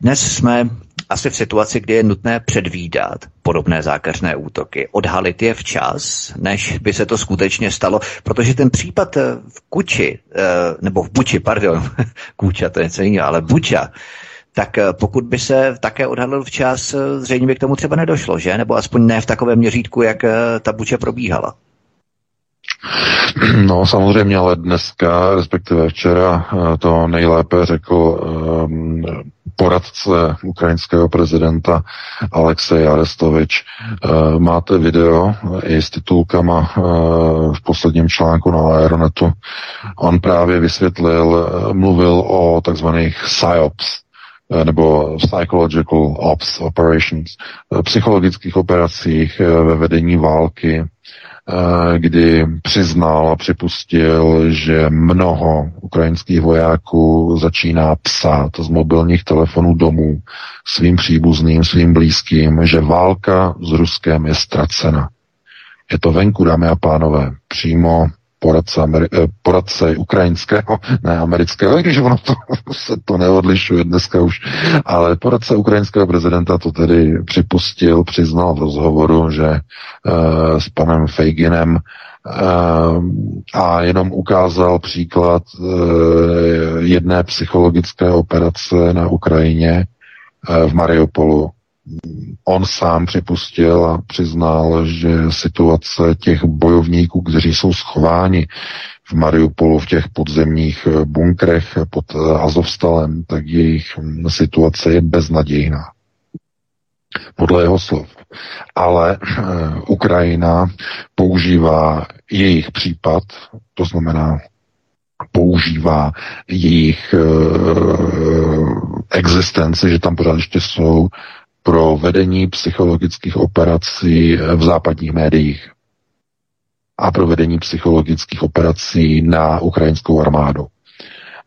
Dnes jsme asi v situaci, kdy je nutné předvídat podobné zákeřné útoky, odhalit je včas, než by se to skutečně stalo, protože ten případ eh, v Kuči, eh, nebo v Buči, pardon, *laughs* Kuča to je něco jiného, ale Buča, tak eh, pokud by se také odhalil včas, zřejmě by k tomu třeba nedošlo, že? Nebo aspoň ne v takovém měřítku, jak ta Buča probíhala. *clears throat* No samozřejmě, ale dneska, respektive včera, to nejlépe řekl um, poradce ukrajinského prezidenta Alexej Arestovič. Eh, máte video i s titulkama eh, v posledním článku na Aeronetu. On právě vysvětlil, eh, mluvil o takzvaných PSYOPs, nebo Psychological Ops Operations, psychologických operacích ve vedení války, Eh, kdy přiznal a připustil, že mnoho ukrajinských vojáků začíná psát z mobilních telefonů domů svým příbuzným, svým blízkým, že válka s Ruskem je ztracena. Je to venku, dámy a pánové, přímo poradce, Ameri- eh, poradce ukrajinského, *laughs* ne amerického, když ono to, *laughs* se to neodlišuje dneska už, ale poradce ukrajinského prezidenta to tedy připustil, přiznal v rozhovoru, že uh, s panem Fejginem uh, a jenom ukázal příklad jedné psychologické operace na Ukrajině v Mariupolu, on sám připustil a přiznal, že situace těch bojovníků, kteří jsou schováni v Mariupolu v těch podzemních eh, bunkrech pod eh, Azovstalem, tak jejich hm, situace je beznadějná. podle jeho slov. Ale uh, Ukrajina používá jejich případ, to znamená používá jejich uh, existenci, že tam pořád ještě jsou pro vedení psychologických operací v západních médiích a pro vedení psychologických operací na ukrajinskou armádu.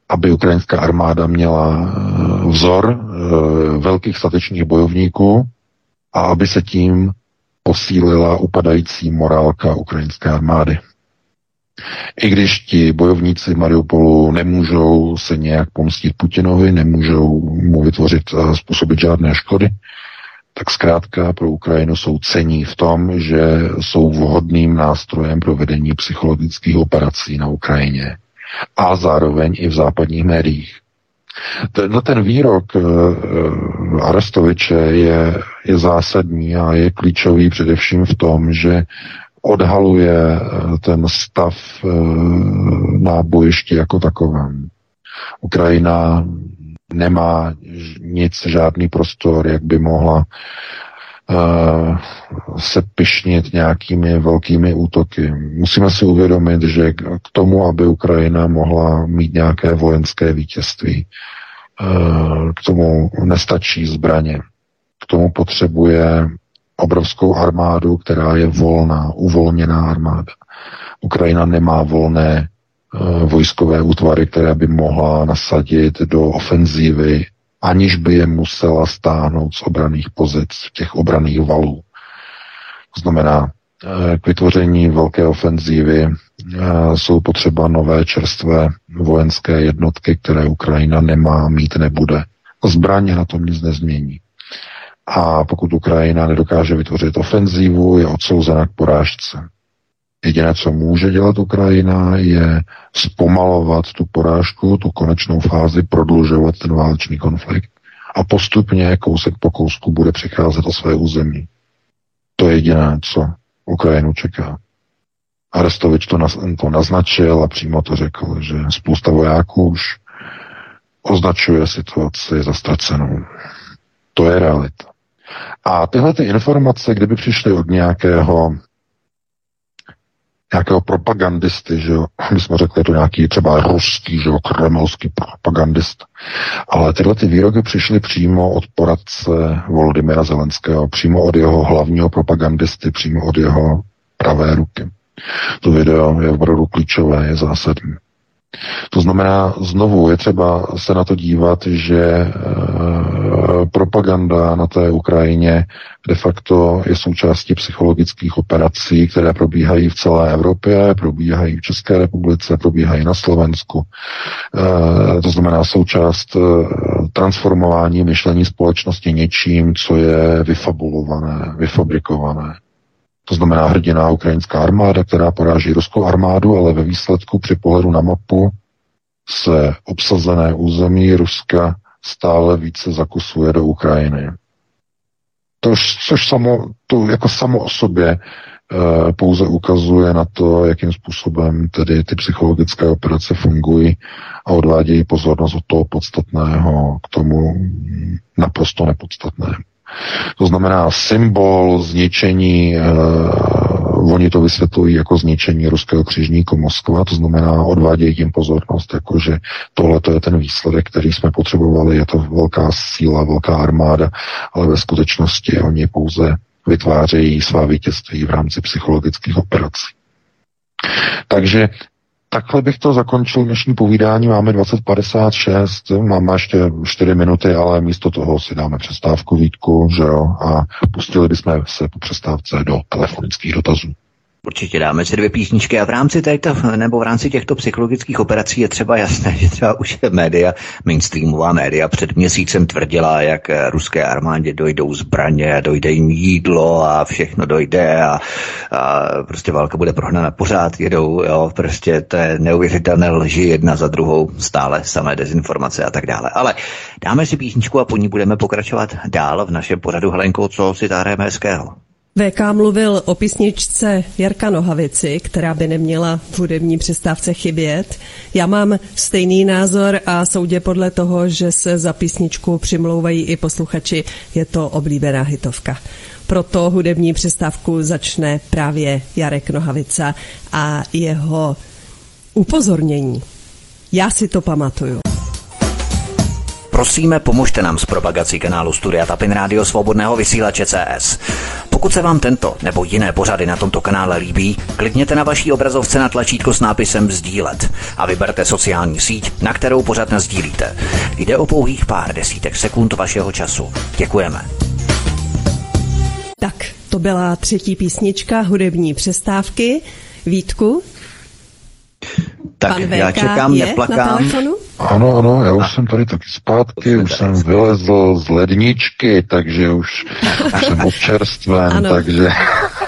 Aby ukrajinská armáda měla eh, vzor e, velkých statečných bojovníků a aby se tím posílila upadající morálka ukrajinské armády. I když ti bojovníci Mariupolu nemůžou se nějak pomstit Putinovi, nemůžou mu vytvořit a způsobit žádné škody, tak zkrátka pro Ukrajinu jsou cení v tom, že jsou vhodným nástrojem pro vedení psychologických operací na Ukrajině a zároveň i v západních médiích. Ten, no ten výrok uh, Arestoviče je, je zásadní a je klíčový především v tom, že odhaluje eh, ten stav uh, na bojišti jako takovém. Ukrajina nemá nic, žádný prostor, jak by mohla uh, se pišnit nějakými velkými útoky. Musíme si uvědomit, že k tomu, aby Ukrajina mohla mít nějaké vojenské vítězství, uh, k tomu nestačí zbraně. K tomu potřebuje obrovskou armádu, která je volná, uvolněná armáda. Ukrajina nemá volné vojskové útvary, které by mohla nasadit do ofenzívy, aniž by je musela stáhnout z obraných pozic, těch obraných valů. To znamená, eh, k vytvoření velké ofenzívy eh, jsou potřeba nové čerstvé vojenské jednotky, které Ukrajina nemá, mít nebude. Zbraně na tom nic nezmění. A pokud Ukrajina nedokáže vytvořit ofenzívu, je odsouzena k porážce. Jediné, co může dělat Ukrajina, je zpomalovat tu porážku, tu konečnou fázi, prodlužovat ten válečný konflikt a postupně kousek po kousku bude přicházet o své území. To je jediné, co Ukrajinu čeká. Arestovič to, naz, to naznačil a přímo to řekl, že spousta vojáků už označuje situaci za ztracenou. To je realita. A tyhle ty informace, kdyby přišly od nějakého nějakého propagandisty, že jo. *laughs* My jsme řekli, je to nějaký třeba ruský, že jo, kremelský propagandist. Ale tyhle ty výroky přišly přímo od poradce Volodymyra Zelenského, přímo od jeho hlavního propagandisty, přímo od jeho pravé ruky. To video je opravdu klíčové, je zásadní. To znamená, znovu je třeba se na to dívat, že e, propaganda na té Ukrajině de facto je součástí psychologických operací, které probíhají v celé Evropě, probíhají v České republice, probíhají na Slovensku. E, to znamená součást e, transformování myšlení společnosti něčím, co je vyfabulované, vyfabrikované. To znamená hrdiná ukrajinská armáda, která poráží ruskou armádu, ale ve výsledku při pohledu na mapu se obsazené území Ruska stále více zakusuje do Ukrajiny. To, což samo, to jako samo o sobě e, pouze ukazuje na to, jakým způsobem tedy ty psychologické operace fungují a odvádějí pozornost od toho podstatného k tomu naprosto nepodstatnému. To znamená symbol zničení, uh, oni to vysvětlují jako zničení ruského křižníku Moskva, to znamená odvádějí tím pozornost, jakože tohle je ten výsledek, který jsme potřebovali, je to velká síla, velká armáda, ale ve skutečnosti oni pouze vytvářejí svá vítězství v rámci psychologických operací. Takže takhle bych to zakončil dnešní povídání. Máme 2056, máme ještě 4 minuty, ale místo toho si dáme přestávku Vítku, že jo, a pustili bychom se po přestávce do telefonických dotazů. Určitě dáme si dvě písničky a v rámci této, nebo v rámci těchto psychologických operací je třeba jasné, že třeba už média, mainstreamová média před měsícem tvrdila, jak ruské armádě dojdou zbraně, dojde jim jídlo a všechno dojde a, a prostě válka bude prohnána. Pořád jedou, jo, prostě to je neuvěřitelné lži jedna za druhou, stále samé dezinformace a tak dále. Ale dáme si písničku a po ní budeme pokračovat dál v našem pořadu Helenko, co si zahrajeme hezkého. VK mluvil o písničce Jarka Nohavici, která by neměla v hudební přestávce chybět. Já mám stejný názor a soudě podle toho, že se za písničku přimlouvají i posluchači, je to oblíbená hitovka. Proto hudební přestávku začne právě Jarek Nohavica a jeho upozornění. Já si to pamatuju. Prosíme, pomožte nám s propagací kanálu Studia Tapin Rádio Svobodného vysílače CS. Pokud se vám tento nebo jiné pořady na tomto kanále líbí, klikněte na vaší obrazovce na tlačítko s nápisem Sdílet a vyberte sociální síť, na kterou pořád sdílíte. Jde o pouhých pár desítek sekund vašeho času. Děkujeme. Tak, to byla třetí písnička hudební přestávky. Vítku, tak Pan já čekám, je neplakám. Na telefonu? Ano, ano, já už jsem tady taky zpátky, už jsem vylezl z ledničky, takže už, už *laughs* jsem občerstven, ano. takže...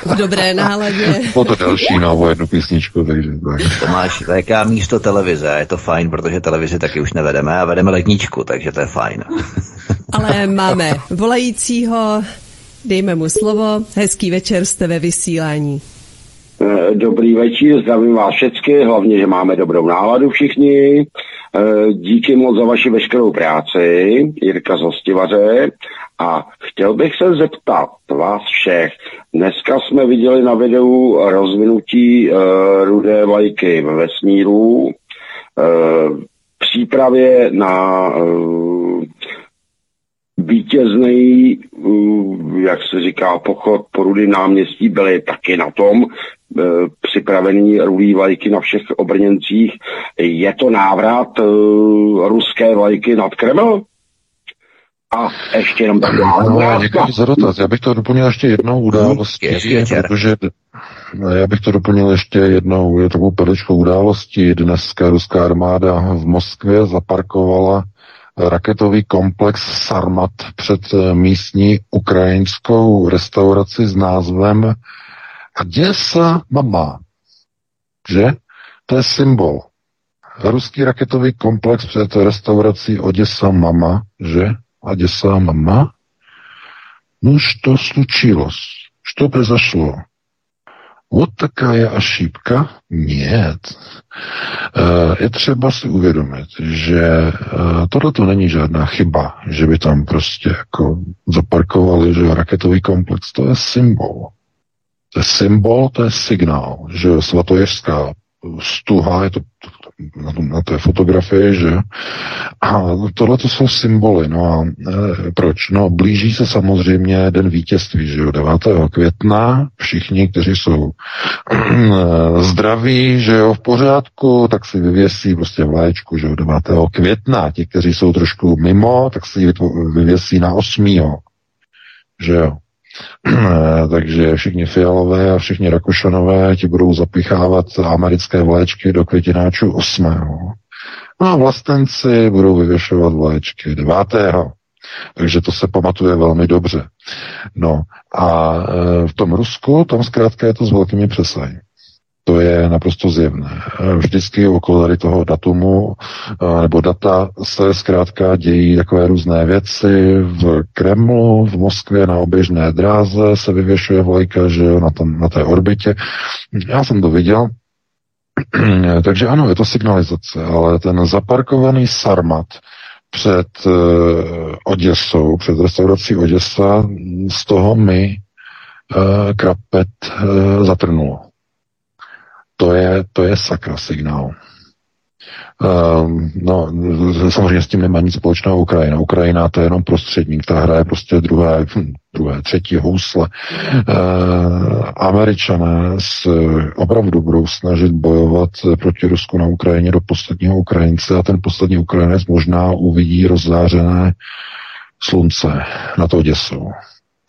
V dobré náladě. *laughs* Po to další novou jednu písničku, takže tak. Tomáš, VK místo televize, je to fajn, protože televizi taky už nevedeme a vedeme ledničku, takže to je fajn. *laughs* Ale máme volajícího, dejme mu slovo, hezký večer, jste ve vysílání. Eh, dobrý večer, zdravím vás všechny, hlavně, že máme dobrou náladu všichni. Eh, díky moc za vaši veškerou práci, Jirka z Hostivaře. A chtěl bych se zeptat vás všech. Dneska jsme viděli na videu rozvinutí uh, rudé vlajky ve vesmíru, uh, přípravě na uh, vítězný, jak se říká, pochod po rudým náměstí byli taky na tom, E, připravený rulí vlajky na všech obrněncích. Je to návrat uh, ruské vlajky nad Kreml? A ještě jenom taková no, děkuji za dotaz. Já bych to doplnil ještě jednou událostí, protože já bych to doplnil ještě jednou je takovou perličkou událostí. Dneska ruská armáda v Moskvě zaparkovala raketový komplex Sarmat před místní ukrajinskou restauraci s názvem a děsa mama, že? To je symbol. Ruský raketový komplex před restaurací Oděsa mama, že? Oděsa mama. No что случилось? Что произошло? Вот такая ошибка? Нет. Je třeba si uvědomit, že tohle to není žádná chyba, že by tam prostě jako zaparkovali, že raketový komplex, to je symbol. To je symbol, to je signál, že svatojeřská stuha, je to na, na té fotografii, že a tohle to jsou symboly, no a e, proč? No blíží se samozřejmě den vítězství, že jo, 9. května, všichni, kteří jsou e, zdraví, že jo, v pořádku, tak si vyvěsí prostě vlaječku, že jo, 9. května, ti, kteří jsou trošku mimo, tak si ji vyvěsí na 8. že jo. Takže všichni fialové a všichni rakušanové ti budou zapichávat americké vléčky do květináčů 8. No a vlastenci budou vyvěšovat vléčky 9. Takže to se pamatuje velmi dobře. No a e, v tom Rusku, tam zkrátka je to s velkými přesahy. To je naprosto zjevné. Vždycky okolo tady toho datumu eh, nebo data se zkrátka dějí takové různé věci. V Kremlu, v Moskvě na oběžné dráze se vyvěšuje vlajka, že jo, na, tom, na té orbitě. Já jsem to viděl, *clears throat* takže ano, je to signalizace, ale ten zaparkovaný Sarmat před uh, Oděsou, před restaurací Oděsa, z toho mi krapet zatrnulo to je, to je sakra signál. Um, no, samozřejmě s tím nemá nic společného Ukrajina. Ukrajina to je jenom prostředník, ta hraje prostě druhé, hm, druhé třetí housle. Uh, Američané se opravdu budou snažit bojovat proti Rusku na Ukrajině do posledního Ukrajince a ten poslední Ukrajinec možná uvidí rozzářené slunce na to děsu.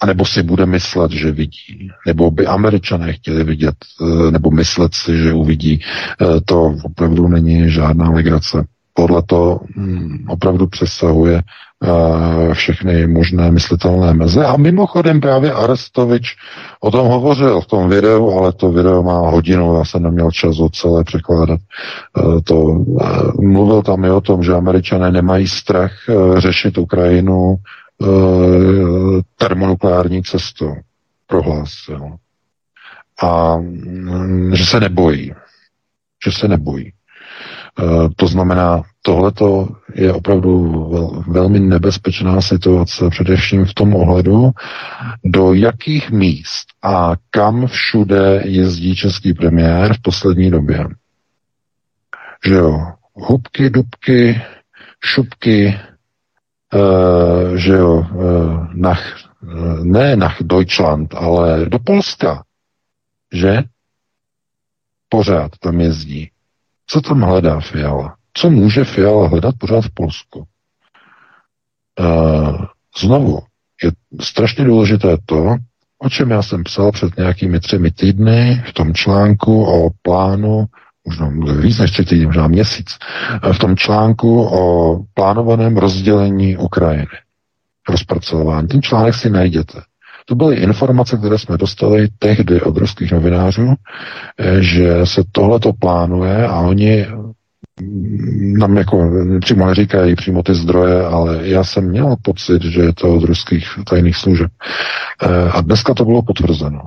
A nebo si bude myslet, že vidí. Nebo by američané chtěli vidět, eh, nebo myslet si, že uvidí. Eh, to opravdu není žádná legrace. Podle to hm, opravdu přesahuje eh, všechny možné myslitelné meze. A mimochodem právě Arestovič o tom hovořil v tom videu, ale to video má hodinu, já jsem neměl čas ho celé překládat. To, mluvil tam i o tom, že američané nemají strach řešit Ukrajinu termonukleární cestou. prohlásil. A mm, že se nebojí. Že se nebojí. Eh, to znamená, tohleto je opravdu vel, velmi nebezpečná situace, především v tom ohledu, do jakých míst a kam všude jezdí český premiér v poslední době. Že jo, hubky, dubky, šupky, uh, že jo, uh, nach, uh, ne nach Deutschland, ale do Polska, že? Pořád tam jezdí. Co tam hledá Fiala? Co může Fiala hledat pořád v Polsku? Znovu, je strašně důležité to, o čem já jsem psal před nějakými třemi týdny v tom článku o plánu, možná víc než týdny, možná měsíc, v tom článku o plánovaném rozdělení Ukrajiny. Rozpracování. Ten článek si najděte. To byly informace, které jsme dostali tehdy od ruských novinářů, eh, že se tohleto plánuje a oni nám jako přímo neříkají přímo ty zdroje, ale já jsem měl pocit, že je to od ruských tajných služeb. Eh, a dneska to bylo potvrzeno.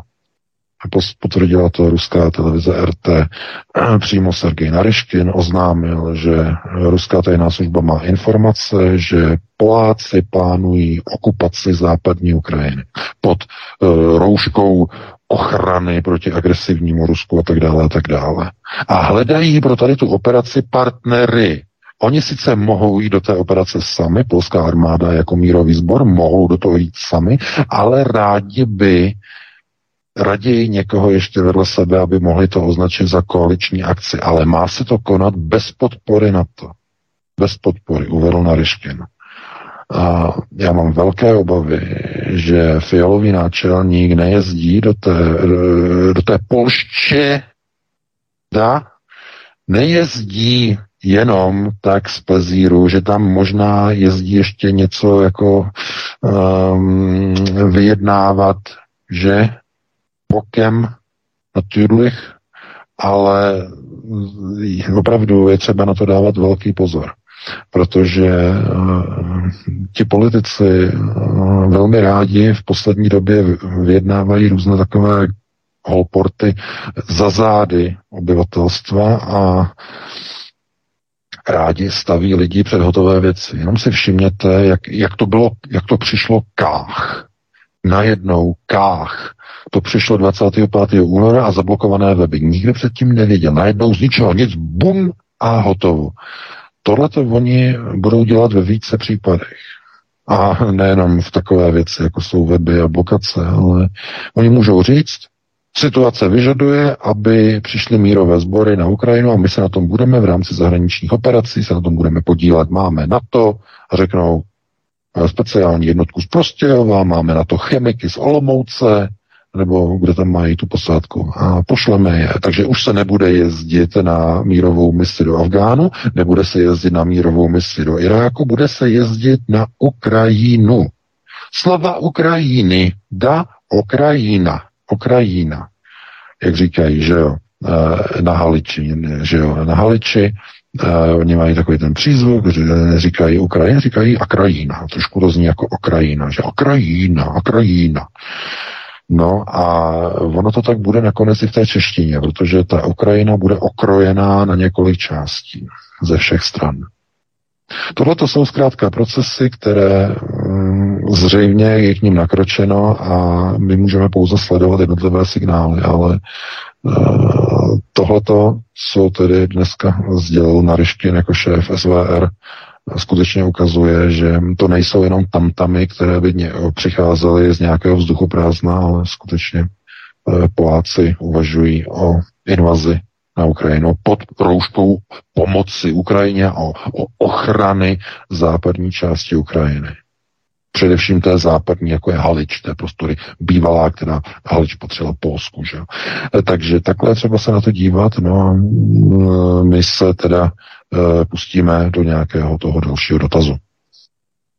Potvrdila to ruská televize RT. *clears throat* Přímo Sergej Naryškin oznámil, že ruská tajná služba má informace, že Poláci plánují okupaci západní Ukrajiny pod uh, rouškou ochrany proti agresivnímu Rusku a tak dále a tak dále. A hledají pro tady tu operaci partnery. Oni sice mohou jít do té operace sami, polská armáda jako mírový sbor, mohou do toho jít sami, ale rádi by raději někoho ještě vedle sebe, aby mohli to označit za koaliční akci. Ale má se to konat bez podpory na to. Bez podpory, uvedl Naryškin. A já mám velké obavy, že fialový náčelník nejezdí do té, do té Polště, da, nejezdí jenom tak z plezíru, že tam možná jezdí ještě něco jako um, vyjednávat, že bokem natürlich, ale opravdu je třeba na to dávat velký pozor, protože uh, ti politici uh, velmi rádi v poslední době vyjednávají různé takové holporty za zády obyvatelstva a rádi staví lidi před hotové věci. Jenom si všimněte, jak, jak to bylo, jak to přišlo kách. Najednou kách to přišlo 25. února a zablokované weby. Nikdo předtím nevěděl. Najednou z ničeho nic, bum a hotovo. Tohle to oni budou dělat ve více případech. A nejenom v takové věci, jako jsou weby a blokace, ale oni můžou říct, situace vyžaduje, aby přišly mírové sbory na Ukrajinu a my se na tom budeme v rámci zahraničních operací, se na tom budeme podílet. Máme na to a řeknou speciální jednotku z Prostějova, máme na to chemiky z Olomouce, nebo kde tam mají tu posádku a pošleme je. Takže už se nebude jezdit na mírovou misi do Afgánu, nebude se jezdit na mírovou misi do Iráku, bude se jezdit na Ukrajinu. Slova Ukrajiny, da Ukrajina, Ukrajina, jak říkají, že jo, eh, na Haliči, že jo, na Haliči, Uh, oni mají takový ten přízvuk, že neříkají Ukrajina, říkají Akrajina. Trošku to zní jako Ukrajina, že Akrajina, Akrajina. No a ono to tak bude nakonec i v té češtině, protože ta Ukrajina bude okrojená na několik částí ze všech stran. Tohle to jsou zkrátka procesy, které mm, zřejmě je k ním nakročeno a my můžeme pouze sledovat jednotlivé signály, ale uh, tohleto, co tedy dneska sdělil Naryškin jako šéf SVR, skutečně ukazuje, že to nejsou jenom tamtamy, které by přicházely z nějakého vzduchu prázdna, ale skutečně eh, Poláci uvažují o invazi na Ukrajinu pod rouškou pomoci Ukrajině o, o ochrany západní části Ukrajiny. Především té západní, jako je Halič, té prostory bývalá, která Halič potřebovala Polsku. Že? Eh, takže takhle třeba se na to dívat. No a mm, my se teda Eh, pustíme do nějakého toho dalšího dotazu.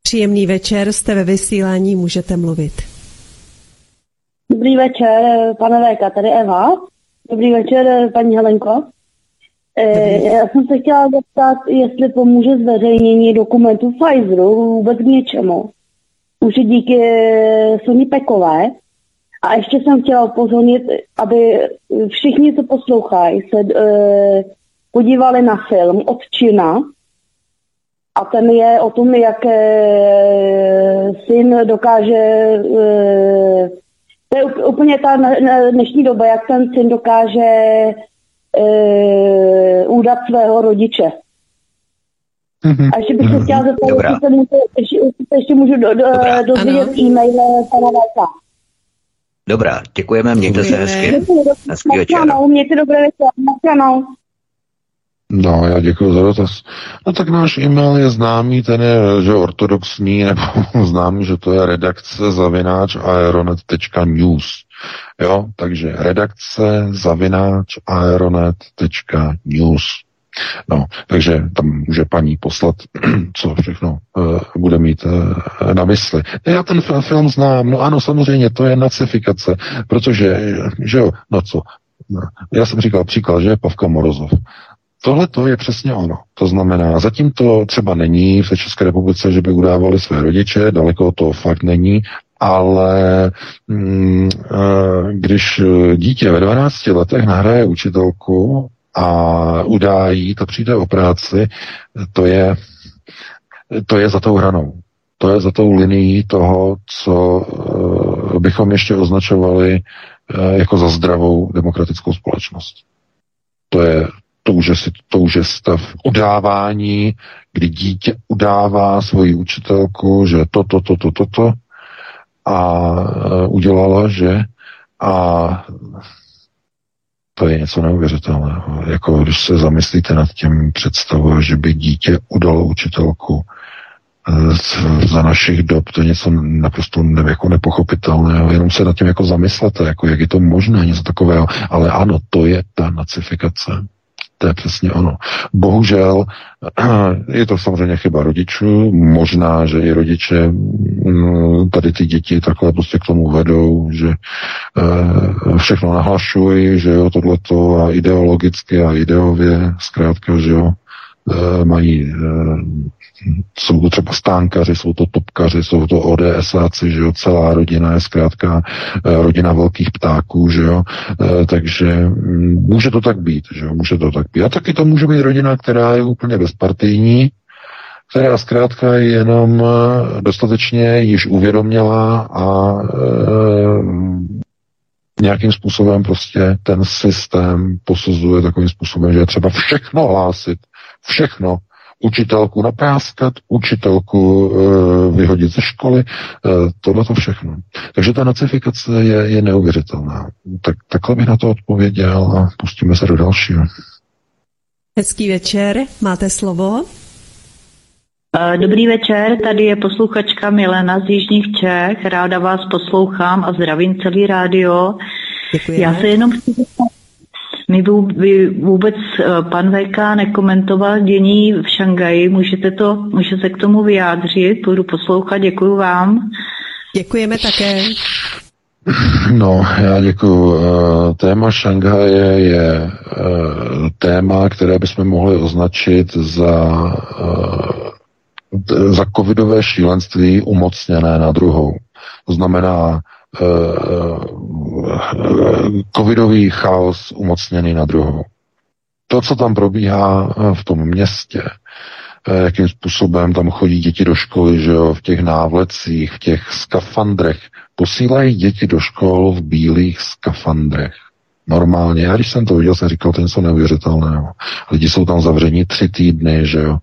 Příjemný večer, jste ve vysílání, můžete mluvit. Dobrý večer, pane Véka, tady Eva. Dobrý večer, paní Helenko. Eh, Dobrý. Já jsem se chtěla zeptat, jestli pomůže zveřejnění dokumentu Pfizeru vůbec k něčemu. Už díky Sony Pekové. A ještě jsem chtěla upozornit, aby všichni, co poslouchají, se e, podívali na film od Čina. A ten je o tom, jak e, syn dokáže, e, to je úplně ta dnešní doba, jak ten syn dokáže e, údat svého rodiče. Mm-hmm. A ještě bych se chtěla zeptat, jestli se, může, ještě, ještě můžu do, do, dozvědět e-mail pana Léka. Dobrá, děkujeme, mějte se hezky. Hezký večer. Mějte dobré večer. No, já děkuji za dotaz. No tak náš e-mail je známý, ten je že ortodoxní, nebo *laughs* známý, že to je redakce zavináč aeronet.news. Jo, takže redakce zavináč aeronet.news. No, takže tam může paní poslat, *clears throat* co všechno uh, bude mít uh, na mysli. Já ten film znám, no ano, samozřejmě, to je nacifikace, protože, že jo, no co, já jsem říkal příklad, že je Pavka Morozov. Tohle to je přesně ono. To znamená, zatím to třeba není v České republice, že by udávali své rodiče, daleko to fakt není, ale mm, když dítě ve 12 letech nahraje učitelku a udájí, to přijde o práci, to je, to je za tou hranou. To je za tou linií toho, co uh, bychom ještě označovali uh, jako za zdravou demokratickou společnost. To je, to už je, to už je stav udávání, kdy dítě udává svoji učitelku, že to, to, to, to, a uh, udělala, že a to je něco neuvěřitelného. Jako když se zamyslíte nad tím představou, že by dítě udalo učitelku eh, za našich dob, to je něco naprosto ne, jako nepochopitelného, jenom se nad tím jako zamyslete, jako jak je to možné, něco takového, ale ano, to je ta nacifikace. To je přesně ono. Bohužel *clears throat* je to samozřejmě chyba rodičů, možná, že i rodiče mm, tady ty děti takhle prostě k tomu vedou, že eh, všechno nahlašují, že jo, tohleto a ideologicky a ideově, zkrátka, že jo, eh, mají eh, jsou to třeba stánkaři, jsou to topkaři, jsou to ODSáci, že jo, celá rodina je zkrátka eh, rodina velkých ptáků, že jo, eh, takže mm, může to tak být, že jo, může to tak být. A taky to může být rodina, která je úplně bezpartijní, která zkrátka jenom eh, dostatečně již uvědomila a nějakým způsobem prostě ten systém posuzuje takovým způsobem, že je třeba všechno hlásit, všechno učitelku napráskat, učitelku e, vyhodit ze školy, e, tohle to všechno. Takže ta nacifikace je, je neuvěřitelná. Tak, takhle bych na to odpověděl a pustíme se do dalšího. Hezký večer, máte slovo. E, dobrý večer, tady je posluchačka Milena z Jižních Čech. Ráda vás poslouchám a zdravím celý rádio. Děkujeme. Já se jenom chci my vůbec eh, pan VK nekomentoval dění v Šangaji. Můžete, to, můžete se k tomu vyjádřit? Budu poslouchat. Děkuji vám. Děkujeme také. No, já děkuji. Eh, téma Šanghaje je eh, téma, které bychom mohli označit za, za covidové šílenství umocněné na druhou. To znamená covidový chaos umocněný na druhou. To, co tam probíhá eh, v tom městě, eh, jakým způsobem tam chodí děti do školy, že jo, v těch návlecích, v těch skafandrech, posílají děti do škol v bílých skafandrech. Normálně. Já když jsem to viděl, jsem říkal, to je něco neuvěřitelného. Lidi jsou tam zavření tři týdny, že jo.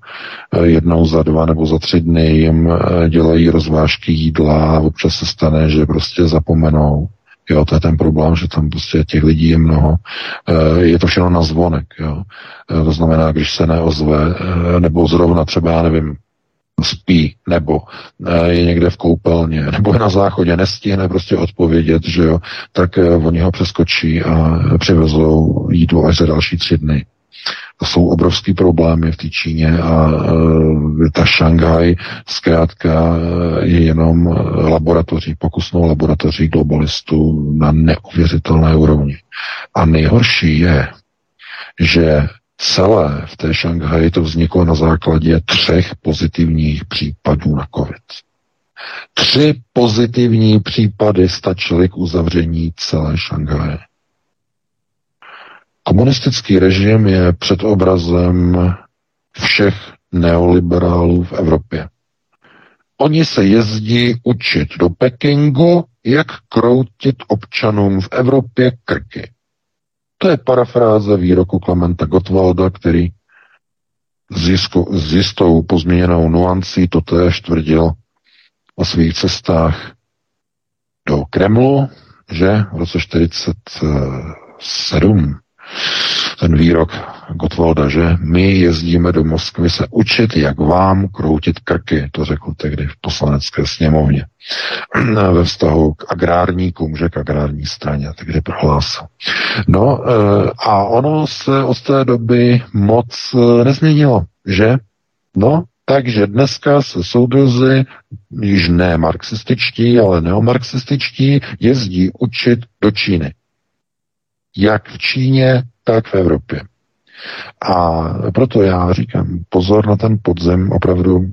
Eh, jednou za dva nebo za tři dny jim eh, dělají rozvážky jídla a občas se stane, že prostě zapomenou. Jo, to je ten problém, že tam prostě těch lidí je mnoho. Eh, je to všechno na zvonek, jo. To znamená, když se neozve, nebo zrovna třeba, já nevím, spí, nebo eh, je někde v koupelně, *laughs* nebo je na záchodě, nestihne prostě odpovědět, že jo, tak eh, oni ho přeskočí a přivezou jídlo až za další tři dny. To jsou obrovský problémy v té Číně a e, ta Šanghaj zkrátka je jenom laboratoří, pokusnou laboratoří globalistů na neuvěřitelné úrovni. A nejhorší je, že celé v té Šanghaji to vzniklo na základě třech pozitivních případů na COVID. Tři pozitivní případy stačily k uzavření celé Šanghaje. Komunistický režim je před obrazem všech neoliberálů v Evropě. Oni se jezdí učit do Pekingu, jak kroutit občanům v Evropě krky. To je parafráze výroku Klementa Gottwalda, který s, jistou pozměněnou nuancí to též tvrdil o svých cestách do Kremlu, že v roce 1947 ten výrok Gottwalda, že my jezdíme do Moskvy se učit, jak vám kroutit krky, to řekl tehdy v poslanecké sněmovně *clears throat* ve vztahu k agrárníkům, že k agrární straně, takže prohlásil. No eh, a ono se od té doby moc eh, nezměnilo, že? No, takže dneska se soudruzi, již ne marxističtí, ale neomarxističtí, jezdí učit do Číny jak v Číně, tak v Evropě. A proto já říkám, pozor na ten podzem, opravdu *laughs*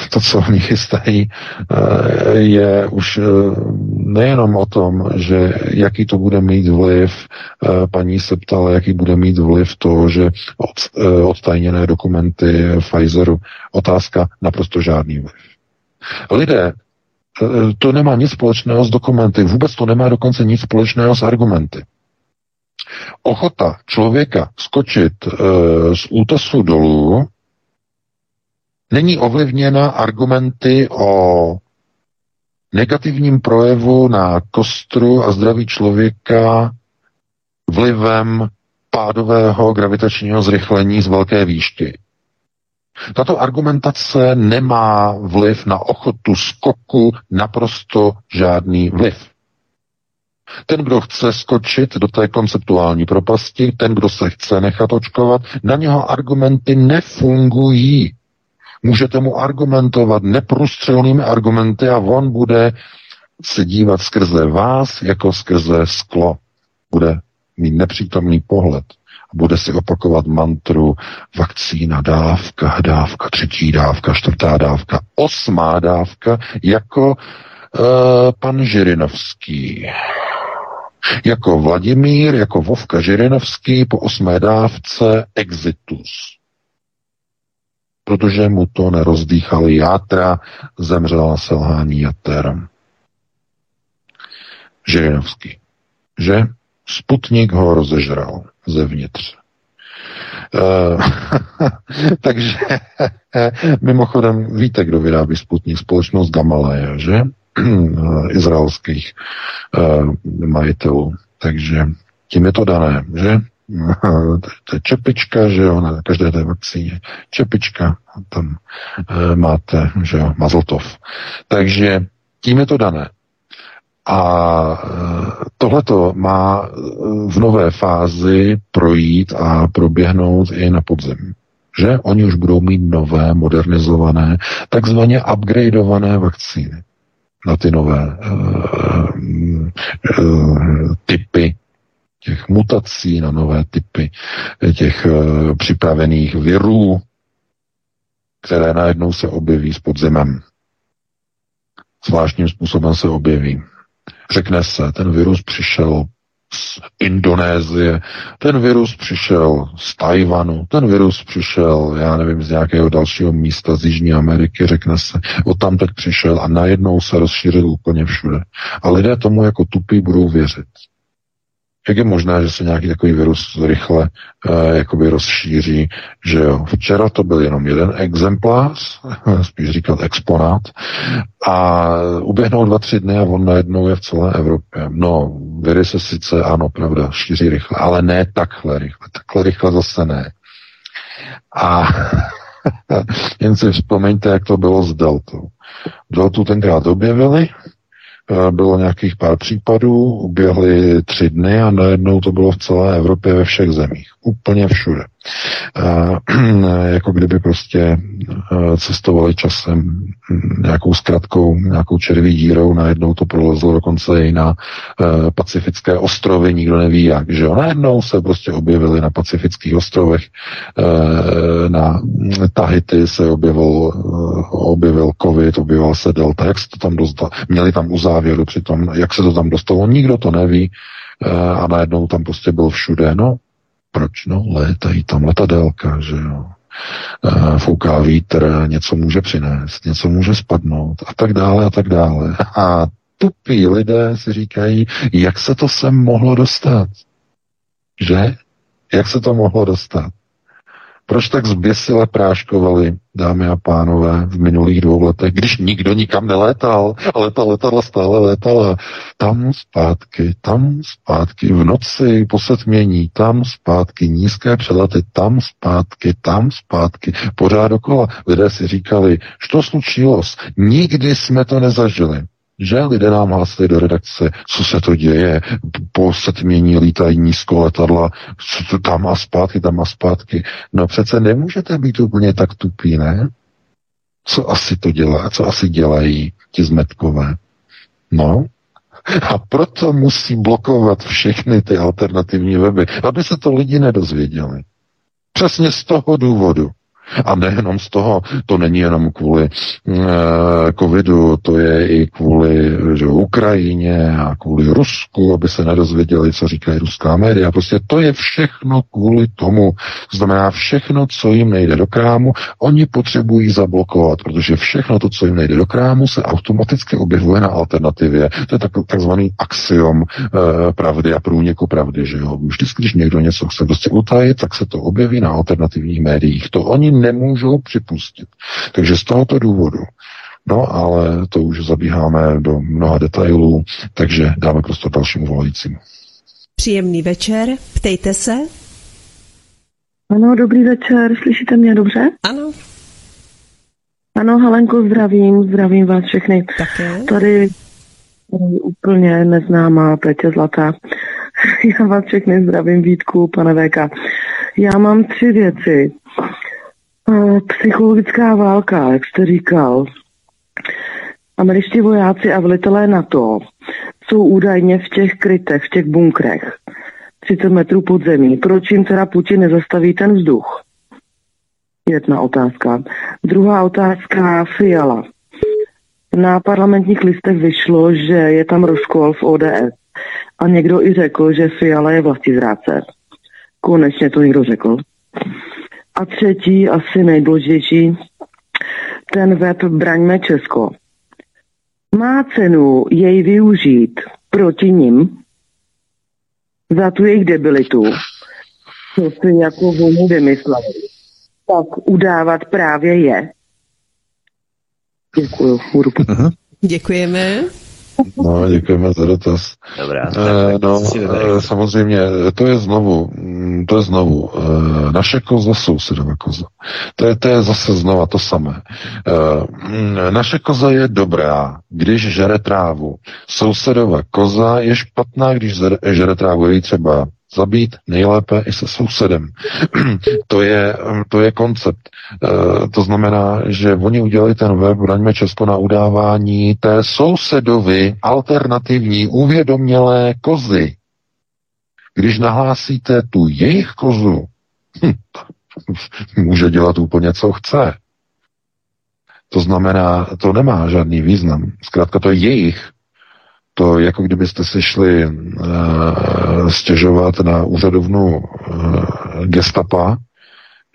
*laughs* to, co oni chystají, eh, je už eh, nejenom o tom, že jaký to bude mít vliv, eh, paní se ptala, jaký bude mít vliv to, že od, odtajněné dokumenty Pfizeru, otázka naprosto žádný vliv. Lidé to nemá nic společného s dokumenty, vůbec to nemá dokonce nic společného s argumenty. Ochota člověka skočit e, z útesu dolů není ovlivněna argumenty o negativním projevu na kostru a zdraví člověka vlivem pádového gravitačního zrychlení z velké výšky. Tato argumentace nemá vliv na ochotu skoku, naprosto žádný vliv. Ten, kdo chce skočit do té konceptuální propasti, ten, kdo se chce nechat očkovat, na něho argumenty nefungují. Můžete mu argumentovat neprůstřelnými argumenty a on bude se dívat skrze vás jako skrze sklo. Bude mít nepřítomný pohled bude si opakovat mantru vakcína dávka, dávka, třetí dávka, čtvrtá dávka, osmá dávka, jako uh, pan Žirinovský. Jako Vladimír, jako Vovka Žirinovský po osmé dávce exitus. Protože mu to nerozdýchali játra, zemřel na selhání jater. Žirinovský. Že? Sputnik ho rozežral zevnitř. Uh, *laughs* takže *laughs* mimochodem víte, kdo vyrábí Sputnik? Společnost Gamaleya, že? Izraelských uh, majitelů. Takže tím je to dané, že? to je čepička, že jo, na každé té vakcíně. Čepička, tam máte, že jo, mazltov. Takže tím je to dané. A e, tohleto má e, v nové fázi projít a proběhnout i na podzemí. Že oni už budou mít nové, modernizované, takzvaně upgradeované vakcíny na ty nové uh, uh, typy těch mutací, na nové typy těch uh, připravených virů, které najednou se objeví s podzemem. Zvláštním způsobem se objeví. Řekne se, ten virus přišel z Indonésie, ten virus přišel z Tajvanu, ten virus přišel, já nevím, z nějakého dalšího místa z Jižní Ameriky, řekne se, od tam teď přišel a najednou se rozšířil úplně všude. A lidé tomu jako tupí budou věřit. Jak je možné, že se nějaký takový virus rychle uh, jakoby rozšíří, že jo. Včera to byl jenom jeden exemplář, *laughs* spíš říkat exponát, a uběhnou dva, tři dny a on najednou je v celé Evropě. No, viry se sice, ano, pravda, šíří rychle, ale ne takhle rychle. Takhle rychle zase ne. A *laughs* jen si vzpomeňte, jak to bylo s Deltou. Deltu tenkrát objevili, Eh, bylo nějakých pár případů, uběhly tři dny a najednou to bylo v celé Evropě ve všech zemích. Úplně všude. *clears throat* Jako kdyby prostě cestovali časem nějakou zkratkou, nějakou červí dírou, najednou to prolezlo dokonce i na pacifické ostrovy, nikdo neví jak, že jo. Najednou se prostě objevili na pacifických ostrovech, na Tahiti se objevil, objevil covid, objevil se delta, jak se to tam dostalo, měli tam uzávěru přitom, jak se to tam dostalo, nikdo to neví a najednou tam prostě byl všude, no proč? No, létají tam letadélka, že jo. Fouká vítr, něco může přinést, něco může spadnout a tak dále a tak dále. A tupí lidé si říkají, jak se to sem mohlo dostat? Že? Jak se to mohlo dostat? Proč tak zběsile práškovali, dámy a pánové, v minulých dvou letech, když nikdo nikam nelétal, ale ta letadla stále létala. Tam zpátky, tam zpátky, v noci po setmění, tam zpátky, nízké přelety, tam zpátky, tam zpátky, pořád dokola. Lidé si říkali, to slučilo, nikdy jsme to nezažili že lidé nám hlásili do redakce, co se to děje, po setmění lítají nízko letadla, co to tam a zpátky, tam a zpátky. No přece nemůžete být úplně tak tupí, ne? Co asi to dělá, co asi dělají ti zmetkové? No, a proto musí blokovat všechny ty alternativní weby, aby se to lidi nedozvěděli. Přesně z toho důvodu. A nejenom z toho, to není jenom kvůli e, covidu, to je i kvůli že, Ukrajině a kvůli Rusku, aby se nedozvěděli, co říkají ruská média. Prostě to je všechno kvůli tomu. To znamená, všechno, co jim nejde do krámu, oni potřebují zablokovat, protože všechno to, co jim nejde do krámu, se automaticky objevuje na alternativě. To je tak, takzvaný axiom e, pravdy a průniku pravdy, že jo. Vždycky, když někdo něco chce prostě utajit, tak se to objeví na alternativních médiích. To oni nemůžou připustit. Takže z tohoto důvodu. No, ale to už zabíháme do mnoha detailů, takže dáme prostor dalšímu volajícímu. Příjemný večer, ptejte se. Ano, dobrý večer, slyšíte mě dobře? Ano. Ano, Halenko, zdravím, zdravím vás všechny. Také. Tady úplně neznámá Petě Zlatá. *laughs* Já vás všechny zdravím, Vítku, pane VK. Já mám tři věci. Psychologická válka, jak jste říkal. Američtí vojáci a velitelé NATO jsou údajně v těch krytech, v těch bunkrech, 30 metrů pod zemí. Proč jim teda Putin nezastaví ten vzduch? Jedna otázka. Druhá otázka, Fiala. Na parlamentních listech vyšlo, že je tam rozkol v ODS. A někdo i řekl, že Fiala je vlastizráce. Konečně to někdo řekl. A třetí, asi nejdůležitější, ten web Braňme Česko. Má cenu jej využít proti nim za tu jejich debilitu, co si jako volně vymysleli, tak udávat právě je. Děkuju. Děkujeme. No, děkujeme za dotaz. Dobrá. E, no, e, samozřejmě, to je znovu, mm, to je znovu, e, naše koza, sousedova koza. To je, to je zase znova to samé. E, naše koza je dobrá, když žere trávu. Sousedova koza je špatná, když žere trávu. Je třeba zabít nejlépe i se sousedem. *clears throat* to, je, to je koncept. E, to znamená, že oni udělali ten web Braňme Česko na udávání té sousedovi alternativní uvědomělé kozy. Když nahlásíte tu jejich kozu, hm, *laughs* může dělat úplně, co chce. To znamená, to nemá žádný význam. Zkrátka to je jejich to jako kdybyste si šli uh, stěžovat na úřadovnu uh, gestapa,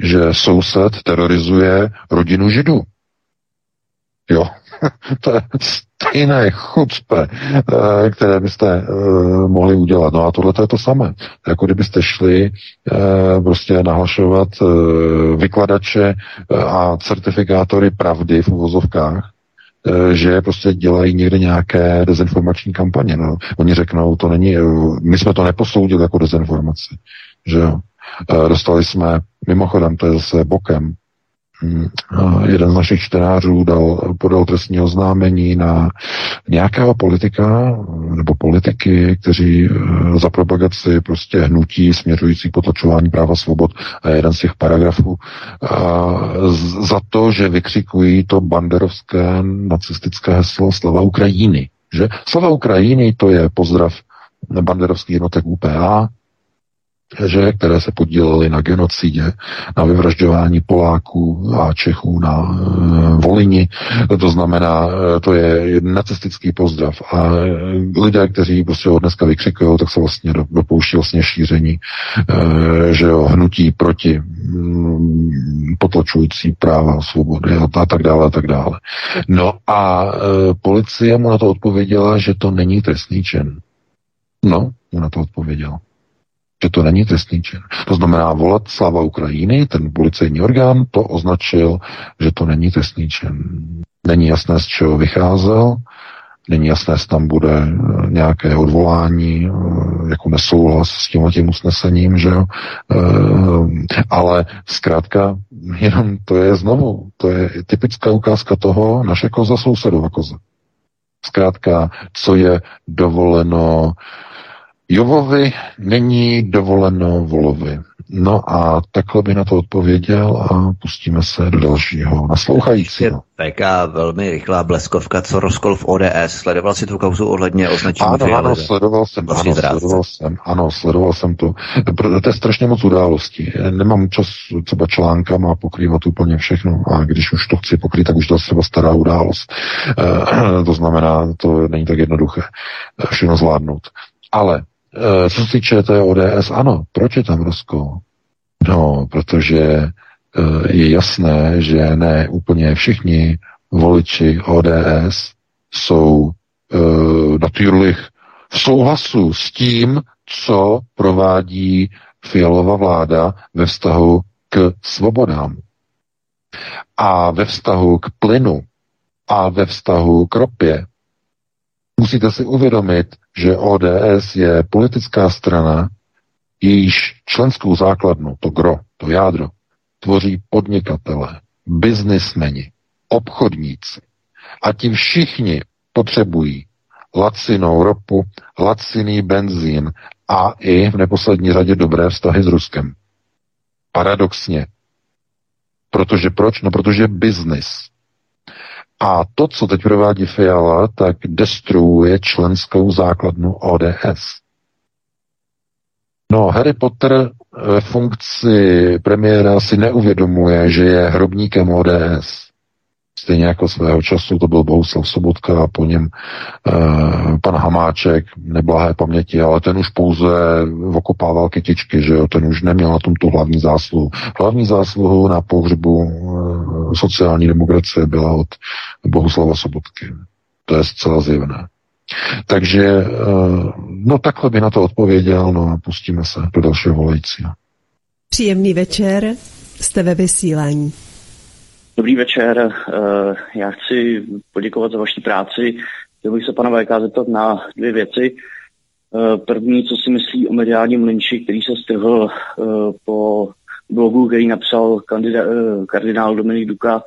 že soused terorizuje rodinu židů. Jo, *laughs* to je stejné chucpe, uh, které byste mohli udělat. No a tohle to je to samé. Jako kdybyste šli prostě nahlašovat vykladače a certifikátory pravdy v uvozovkách, Eh, že prostě dělají někde nějaké dezinformační kampaně. No. Oni řeknou, to není, eh, my jsme to neposoudili jako dezinformaci. Že jo? Eh, dostali jsme, mimochodem, to je zase bokem, jeden z našich čtenářů dal, podal trestní oznámení na nějakého politika nebo politiky, kteří eh, za propagaci prostě hnutí směřující potlačování práva svobod a jeden z těch paragrafů za to, že vykřikují to banderovské nacistické heslo Slava Ukrajiny. Že? Slava Ukrajiny to je pozdrav banderovských jednotek UPA, že, které se podílely na genocidě, na vyvražďování Poláků a Čechů na e, Volini. To znamená, e, to je nacistický pozdrav. A e, lidé, kteří prostě ho dneska vykřikují, tak se vlastně dopouští vlastně šíření, e, že jo, hnutí proti mm, potlačující práva svobody a, a tak dále a tak dále. No a e, policie mu na to odpověděla, že to není trestný čin. No, mu na to odpověděla že to není trestný čin. To znamená volat slava Ukrajiny, ten policejní orgán to označil, že to není trestný čin. Není jasné, z čeho vycházel, není jasné, jestli tam bude eh, nějaké odvolání, eh, jako nesouhlas s tím tím usnesením, že jo. Eh, ale zkrátka, jenom to je znovu, to je typická ukázka toho, naše koza sousedova koza. Zkrátka, co je dovoleno Jovovi není dovoleno volovi. No a takhle by na to odpověděl a pustíme se do dalšího naslouchajícího. PK, velmi rychlá bleskovka, co rozkol v ODS. Sledoval si tu kauzu ohledně označení Ano, ano, sledoval jsem, vlastně ano, sledoval jsem, ano, sledoval jsem to. To je strašně moc událostí. Nemám čas třeba článkama pokrývat úplně všechno a když už to chci pokrýt, tak už to je třeba stará událost. E, *clears throat* to znamená, to není tak jednoduché všechno zvládnout. Ale Eh, co se týče té ODS, ano, proč je tam Rusko? No, protože eh, je jasné, že ne úplně všichni voliči ODS jsou uh, na týrlich v souhlasu s tím, co provádí Fialová vláda ve vztahu k svobodám a ve vztahu k plynu a ve vztahu k ropě. Musíte si uvědomit, že ODS je politická strana, jejíž členskou základnu, to gro, to jádro, tvoří podnikatele, biznismeni, obchodníci. A ti všichni potřebují lacinou ropu, laciný benzín a i v neposlední řadě dobré vztahy s Ruskem. Paradoxně. Protože proč? No protože biznis. A to, co teď provádí Fiala, tak destruuje členskou základnu ODS. No, Harry Potter ve funkci premiéra si neuvědomuje, že je hrobníkem ODS. Stejně jako svého času to byl Bohuslav Sobotka a po něm uh, pan Hamáček, neblahé paměti, ale ten už pouze okopával kytičky, že jo, ten už neměl na tom tu hlavní zásluhu. Hlavní zásluhu na pohřbu uh, sociální demokracie byla od Bohuslava Sobotky. To je zcela zjevné. Takže, uh, no takhle by na to odpověděl, no a pustíme se do dalšího volajícího. Příjemný večer, jste ve vysílání. Dobrý večer, eh, já chci poděkovat za vaši práci. Chtěl bych se pana VK zeptat na dvě věci. Eh, první, co si myslí o mediálním linči, který se strhl eh, po blogu, který napsal kandida- kardinál Dominik Duka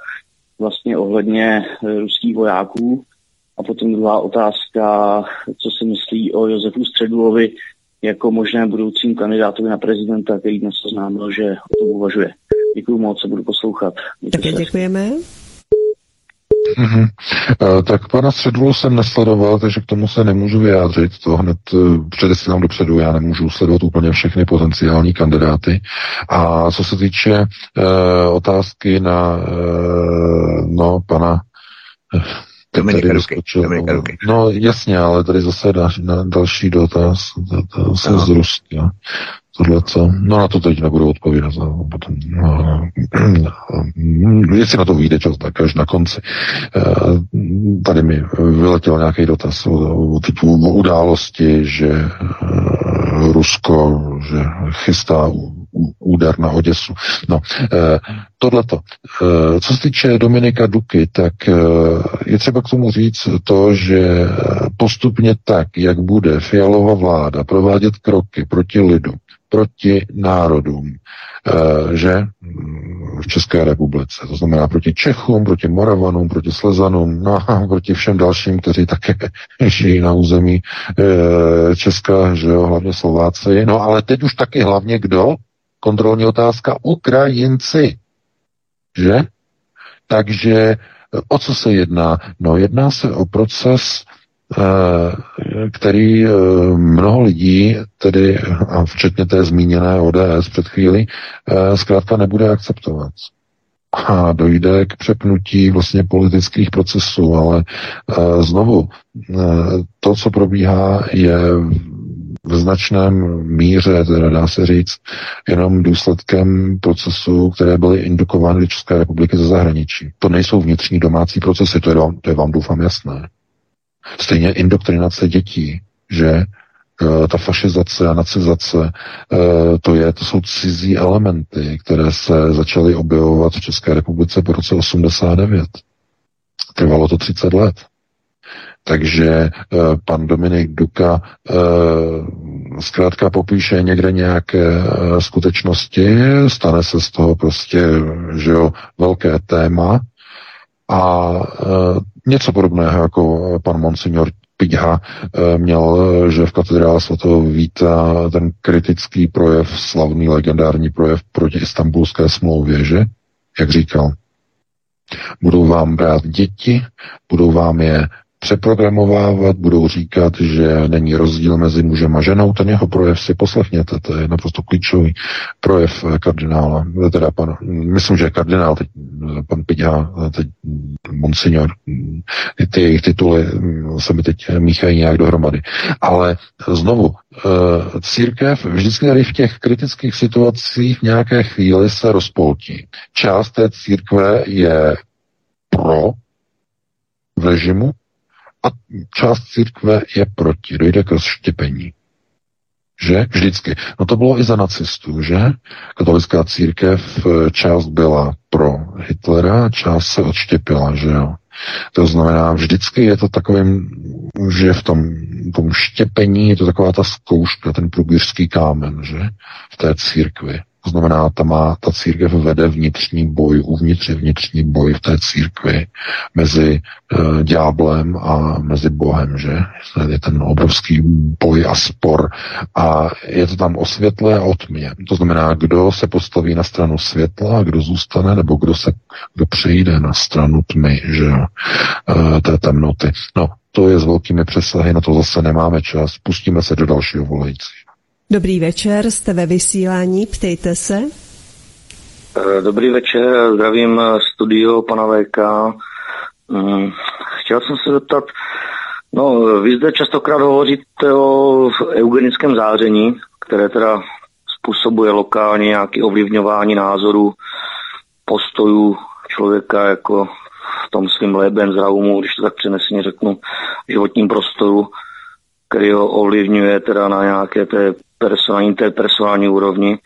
vlastně ohledně ruských vojáků. A potom druhá otázka, co si myslí o Josefu Středulovi jako možném budoucím kandidátovi na prezidenta, který dnes oznámil, že o tom uvažuje. Děkuji moc, se budu poslouchat. Také děkujeme. Mm-hmm. Tak pana Středulu jsem nesledoval, takže k tomu se nemůžu vyjádřit. To hned eh, předesílám dopředu, já nemůžu sledovat úplně všechny potenciální kandidáty. A co se týče uh, otázky na uh, no, pana Dominika Ruky. Dominika Ruky. No jasně, ale tady zase na, na další dotaz, to se z Ruska tohle co. No na to teď nebudu odpovídat. No, potom, no, no, *clears throat* jestli na to vyjde čas, tak až na konci. Eh, tady mi vyletěl nějaký dotaz o, typu o události, že eh, Rusko že chystá úder na Oděsu. No, eh, tohleto. Co se týče Dominika Duky, tak je třeba k tomu říct to, že postupně tak, jak bude Fialová vláda provádět kroky proti lidu, proti národům, eh, že v České republice. To znamená proti Čechům, proti Moravanům, proti Slezanům, no a proti všem dalším, kteří také *laughs* žijí na území e, Česka, že jo, hlavně Slováci. No ale teď už taky hlavně kdo? Kontrolní otázka Ukrajinci. Že? Takže o co se jedná? No jedná se o proces Eh, který eh, mnoho lidí, tedy a včetně té zmíněné ODS před chvíli, eh, zkrátka nebude akceptovat. A dojde k přepnutí vlastně politických procesů, ale znovu, to, co probíhá, je v značném míře, teda dá se říct, jenom důsledkem procesů, které byly indukovány do České republiky ze zahraničí. To nejsou vnitřní domácí procesy, to je, to je vám doufám jasné. Stejně indoktrinace dětí, že eh, ta fašizace a nacizace, eh, to, je, to jsou cizí elementy, které se začaly objevovat v České republice po roce 89. Trvalo to 30 let. Takže eh, pan Dominik Duka zkrátka popíše někde nějaké skutečnosti, stane se z toho prostě, že jo, velké téma a Něco podobného jako pan monsignor Pidha eh, měl, eh, že v katedrále svatého Víta ten kritický projev, slavný legendární projev proti istambulské smlouvě, že? Jak říkal. Budou vám brát děti, budou vám je přeprogramovávat, budou říkat, že není rozdíl mezi mužem a ženou. Ten jeho projev si poslechněte, to je naprosto klíčový projev kardinála. Teda pan, myslím, že kardinál, teď, pan Pidha, teď monsignor, ty jejich tituly se mi teď míchají nějak dohromady. Ale znovu, eh, církev vždycky tady v těch kritických situacích v nějaké chvíli se rozpoltí. Část té církve je pro v režimu, a část církve je proti, dojde k rozštěpení. Že? Vždycky. No to bylo i za nacistů, že? Katolická církev eh, část byla pro Hitlera, část se odštěpila, že jo? To znamená, vždycky je to takovým, že v tom, tom štěpení je to taková ta zkouška, ten průběžský kámen, že? V té církvi. To znamená, ta, má, ta církev vede vnitřní boj, uvnitř je vnitřní boj v té církvi mezi e, ďáblem a mezi Bohem, že? Je ten obrovský boj a spor. A je to tam o světle a o tmě. To znamená, kdo se postaví na stranu světla, kdo zůstane, nebo kdo se kdo přejde na stranu tmy, že e, té temnoty. No, to je s velkými přesahy, na to zase nemáme čas. Pustíme se do dalšího volající. Dobrý večer, jste ve vysílání, ptejte se. Eh, dobrý večer, zdravím eh, studio pana VK. Mm, chtěl jsem se zeptat, no vy zde častokrát hovoříte o eugenickém záření, které teda způsobuje lokálně nějaké ovlivňování názorů, postojů člověka jako v tom svým lébem zraumu, když to tak přenesně řeknu, životním prostoru, který ho ovlivňuje teda na nějaké té personální, té personální úrovni.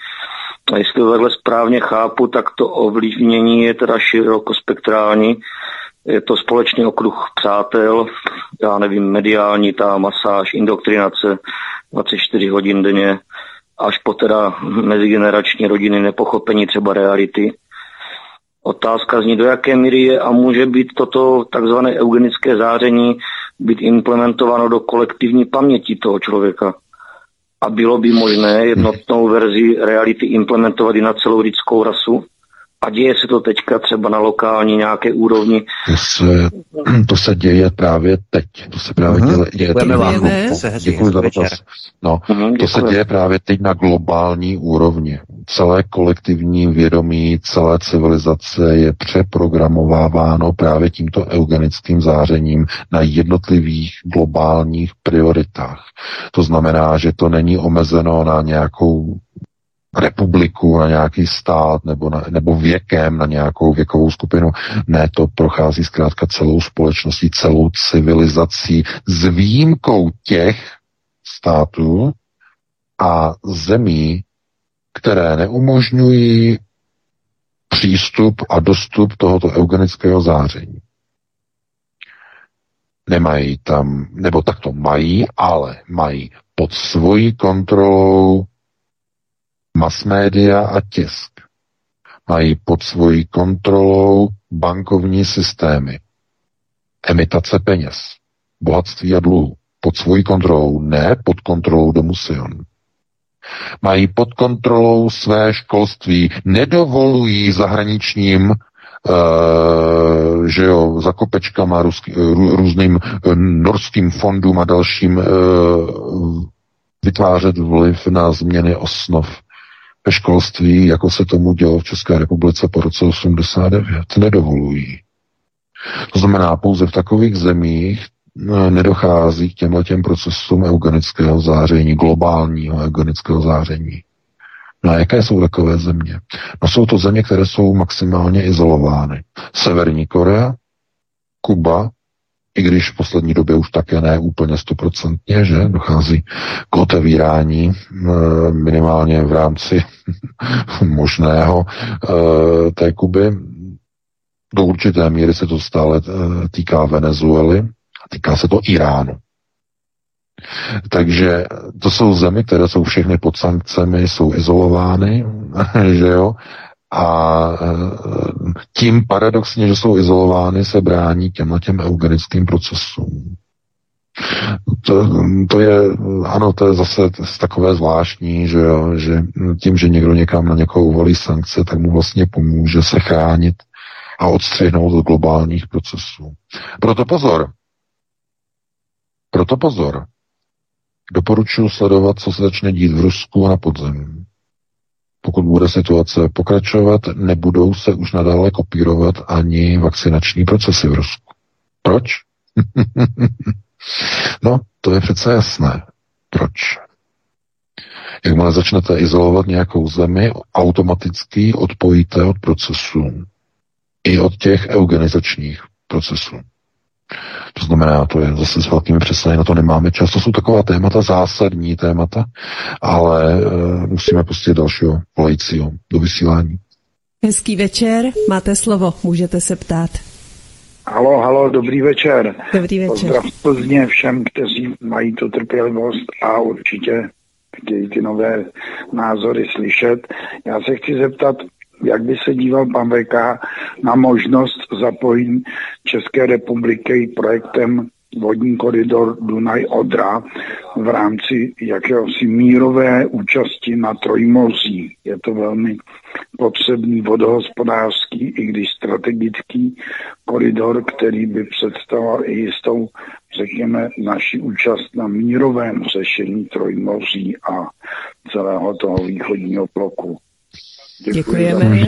A jestli to takhle správně chápu, tak to ovlivnění je teda širokospektrální. Je to společný okruh přátel, já nevím, mediální, ta masáž, indoktrinace 24 hodin denně, až po teda mezigenerační rodiny, nepochopení třeba reality. Otázka zní, do jaké míry je a může být toto takzvané eugenické záření být implementováno do kolektivní paměti toho člověka a bylo by možné jednotnou verzi reality implementovat i na celou lidskou rasu? A děje se to teďka třeba na lokální nějaké úrovni? To se, to se děje právě teď. To se právě uh-huh. děje, děje teď. Děkuji za dotaz. No, uh-huh, to se děje právě teď na globální úrovni. Celé kolektivní vědomí, celé civilizace je přeprogramováváno právě tímto eugenickým zářením na jednotlivých globálních prioritách. To znamená, že to není omezeno na nějakou republiku, na nějaký stát nebo, na, nebo věkem, na nějakou věkovou skupinu. Ne, to prochází zkrátka celou společností, celou civilizací s výjimkou těch států a zemí, které neumožňují přístup a dostup tohoto eugenického záření. Nemají tam, nebo tak to mají, ale mají pod svojí kontrolou mass média a tisk. Mají pod svojí kontrolou bankovní systémy, emitace peněz, bohatství a dluhu. Pod svojí kontrolou, ne pod kontrolou domu Sion. Mají pod kontrolou své školství, nedovolují zahraničním Uh, že jo, za kopečkama ruský, rů, různým uh, norským fondům a dalším vytvářet vliv na změny osnov ve školství, jako se tomu dělo v České republice po roce 89. Nedovolují. To znamená, pouze v takových zemích nedochází k těmhle těm procesům eugenického záření, globálního eugenického záření. No a jaké jsou takové země? No jsou to země, které jsou maximálně izolovány. Severní Korea, Kuba, i když v poslední době už také ne úplně stoprocentně, že dochází k otevírání eh, minimálně v rámci *laughs* možného eh, té Kuby. Do určité míry se to stále eh, týká Venezuely týká se to Iránu. Takže to jsou zemi, které jsou všechny pod sankcemi, jsou izolovány, *laughs* že jo, a e, tím paradoxně, že jsou izolovány, se brání těmhle těm eugenickým procesům. To, to je, ano, to je zase takové zvláštní, že, jo, že tím, že někdo někam na někoho uvalí sankce, tak mu vlastně pomůže se chránit a odstřihnout od globálních procesů. Proto pozor. Proto pozor. Doporučuji sledovat, co se začne dít v Rusku na podzemí. Pokud bude situace pokračovat, nebudou se už nadále kopírovat ani vakcinační procesy v Rusku. Proč? *laughs* no, to je přece jasné. Proč? Jakmile začnete izolovat nějakou zemi, automaticky odpojíte od procesů. I od těch eugenizačních procesů. To znamená, to je zase s velkými přesně, na to nemáme čas. To jsou taková témata, zásadní témata, ale e, musíme pustit dalšího volajícího do vysílání. Hezký večer, máte slovo, můžete se ptát. Halo, halo, dobrý večer. Dobrý večer. Pozdrav Plzně všem, kteří mají tu trpělivost a určitě chtějí ty nové názory slyšet. Já se chci zeptat, jak by se díval pan VK na možnost zapojení České republiky projektem vodní koridor Dunaj-Odra v rámci jakéhosi mírové účasti na Trojmoří. Je to velmi potřebný vodohospodářský, i když strategický koridor, který by představoval i jistou, řekněme, naši účast na mírovém řešení Trojmoří a celého toho východního bloku. Děkujeme.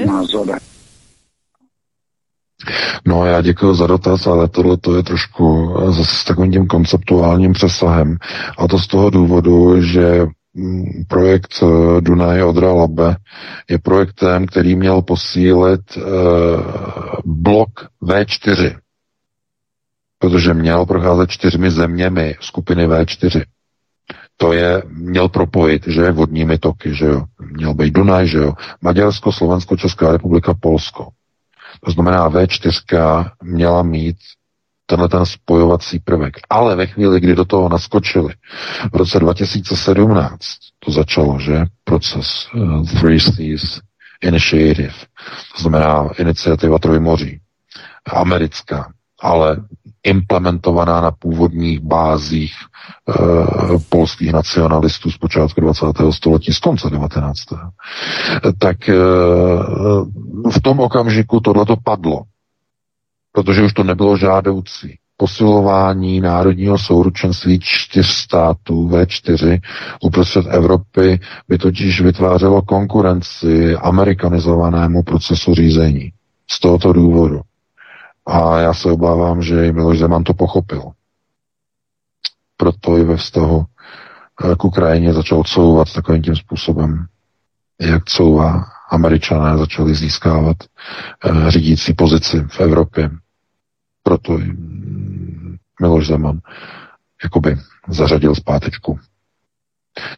No já děkuji za dotaz, ale tohle to je trošku zase s takovým tím konceptuálním přesahem. A to z toho důvodu, že mm, projekt eh, Dunaj Odra Labe je projektem, který měl posílit eh, blok V4, protože měl procházet čtyřmi zeměmi skupiny V4 to je, měl propojit, že vodními toky, že jo. Měl být Dunaj, že jo. Maďarsko, Slovensko, Česká republika, Polsko. To znamená, V4 měla mít tenhle ten spojovací prvek. Ale ve chvíli, kdy do toho naskočili, v roce 2017 to začalo, že? Proces uh, Three Seas Initiative, to znamená iniciativa Trojmoří, americká, ale implementovaná na původních bázích e, polských nacionalistů z počátku 20. století, z konce 19. Tak e, v tom okamžiku tohle to padlo, protože už to nebylo žádoucí. Posilování národního souručenství čtyř států V4 uprostřed Evropy by totiž vytvářelo konkurenci amerikanizovanému procesu řízení. Z tohoto důvodu. A já se obávám, že i Miloš Zeman to pochopil. Proto i ve vztahu eh, k Ukrajině začal couvat takovým tím způsobem, jak couvá. Američané začali získávat eh, řídící pozici v Evropě. Proto mm, Miloš Zeman jakoby zařadil zpátečku.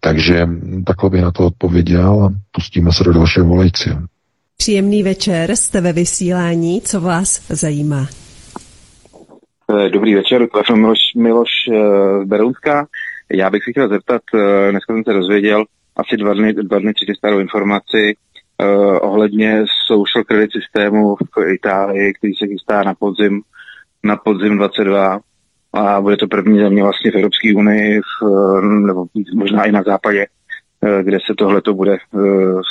Takže takhle bych na to odpověděl a pustíme se do dalšího volejci. Příjemný večer, jste ve vysílání, co vás zajímá? Eh, dobrý večer, jsem Miloš, Miloš uh, Berunska. Já bych si chtěl zeptat, uh, dneska jsem se dozvěděl asi dva dny, dva dny třetí starou informaci, uh, ohledně social credit systému v Itálii, který se chystá na podzim, na podzim 22 a bude to první země vlastně v Evropské unii, v, nebo možná i na západě, kde se tohle to bude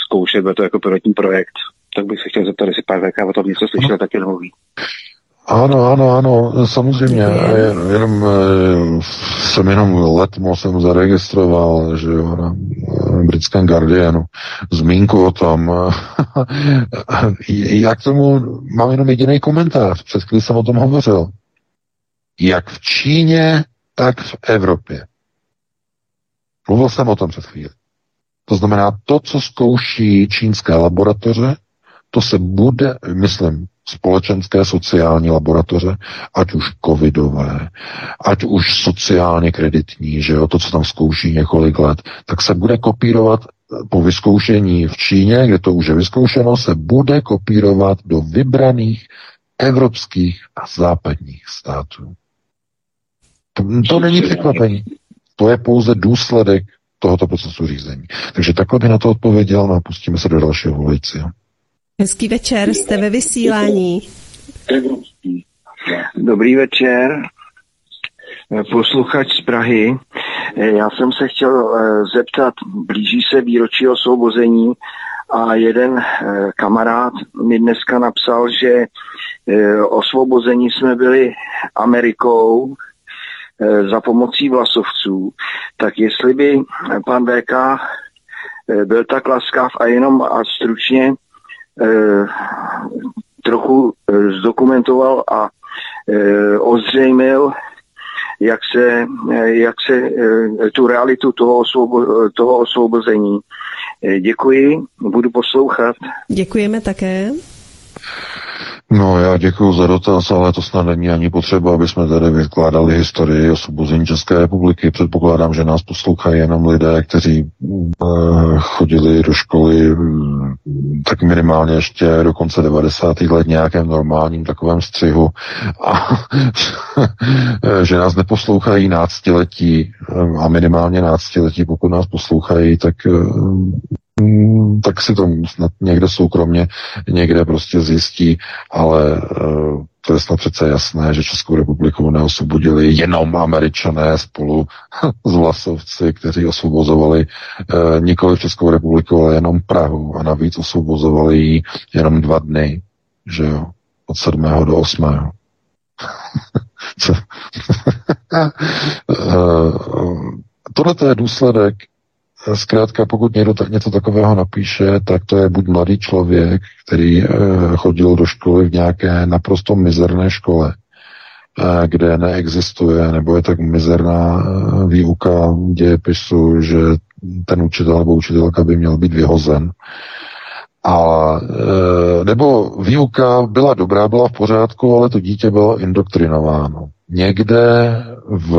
zkoušet, bude to jako pilotní projekt. Tak bych se chtěl zeptat, jestli pár VK o tom něco slyšel, tak jen mluví. Ano, ano, ano, samozřejmě. Jen, jenom eh, jsem jenom letmo jsem zaregistroval, že jo, na britském Guardianu zmínku o tom. *laughs* Já k tomu mám jenom jediný komentář, přes který jsem o tom hovořil. Jak v Číně, tak v Evropě. Mluvil jsem o tom před chvíli. To znamená, to, co zkouší čínské laboratoře, to se bude, myslím, společenské sociální laboratoře, ať už covidové, ať už sociálně kreditní, že jo, to, co tam zkouší několik let, tak se bude kopírovat po vyzkoušení v Číně, kde to už je vyzkoušeno, se bude kopírovat do vybraných evropských a západních států. To, to není překvapení. To je pouze důsledek tohoto procesu řízení. Takže takhle by na to odpověděl, no a pustíme se do dalšího volajícího. Hezký večer, jste ve vysílání. Dobrý večer, posluchač z Prahy. Já jsem se chtěl eh, zeptat, blíží se výročí osvobození a jeden eh, kamarád mi dneska napsal, že eh, osvobození jsme byli Amerikou za pomocí vlasovců, tak jestli by pan VK byl tak laskav a jenom a stručně Eh, trochu eh, zdokumentoval a eh, ozřejmil, jak se, jak se tu realitu toho, osvobo, toho osvobození. Děkuji, budu poslouchat. Děkujeme také. No, já děkuji za dotaz, ale to snad není ani potřeba, aby jsme tady vykládali historii osvobození České republiky. Předpokládám, že nás poslouchají jenom lidé, kteří uh, chodili do školy uh, tak minimálně ještě do konce 90. let nějakém normálním takovém střihu a *laughs* že nás neposlouchají náctiletí uh, a minimálně náctiletí, pokud nás poslouchají, tak Mm, tak si to snad někde soukromně, někde prostě zjistí, ale uh, to je snad přece jasné, že Českou republiku neosvobodili jenom američané spolu *laughs* s vlasovci, kteří osvobozovali uh, nikoli Českou republiku, ale jenom Prahu a navíc osvobozovali ji jenom dva dny, že jo, od 7. do 8. *laughs* Co? uh, *laughs* tohle je důsledek Zkrátka, pokud někdo tak, něco takového napíše, tak to je buď mladý člověk, který e, chodil do školy v nějaké naprosto mizerné škole, e, kde neexistuje, nebo je tak mizerná e, výuka dějepisu, že ten učitel nebo učitelka by měl být vyhozen. A, nebo výuka byla dobrá, byla v pořádku, ale to dítě bylo indoktrinováno. Někde v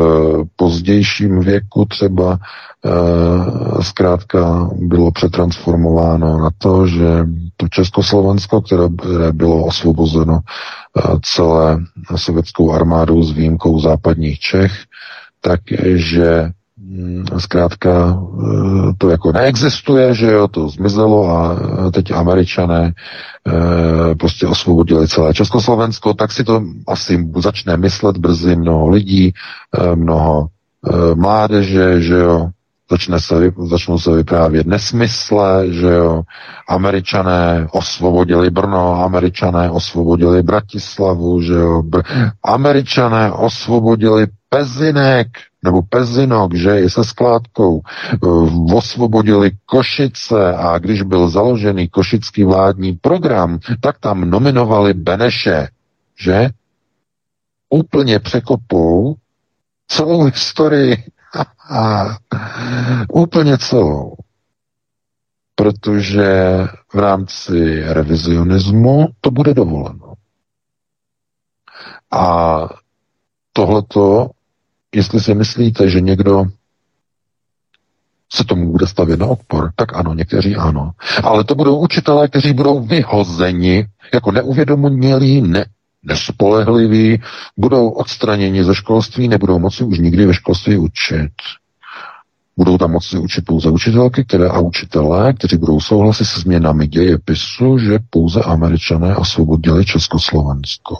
pozdějším věku třeba e, zkrátka bylo přetransformováno na to, že to Československo, které, bylo osvobozeno e, celé sovětskou armádou s výjimkou západních Čech, takže zkrátka eh, to jako neexistuje, že jo, to zmizelo a eh, teď američané eh, prostě osvobodili celé Československo, tak si to asi začne myslet brzy mnoho lidí, mnoho mládeže, že jo, začne se, začnou se vyprávět nesmysle, že jo, američané osvobodili Brno, američané osvobodili Bratislavu, že jo, Br- američané osvobodili Pezinek, nebo Pezinok, že i se skládkou, eh, osvobodili Košice a když byl založený košický vládní program, tak tam nominovali Beneše, že? Úplně překopou celou historii úplně celou. Protože v rámci revizionismu to bude dovoleno. A tohleto Jestli si myslíte, že někdo se tomu bude stavět na odpor, tak ano, někteří ano. Ale to budou učitelé, kteří budou vyhozeni jako neuvědomělí, ne, nespolehliví, budou odstraněni ze školství, nebudou moci už nikdy ve školství učit. Budou tam moci učit pouze učitelky které a učitelé, kteří budou souhlasit se změnami dějepisu, že pouze američané osvobodili Československo.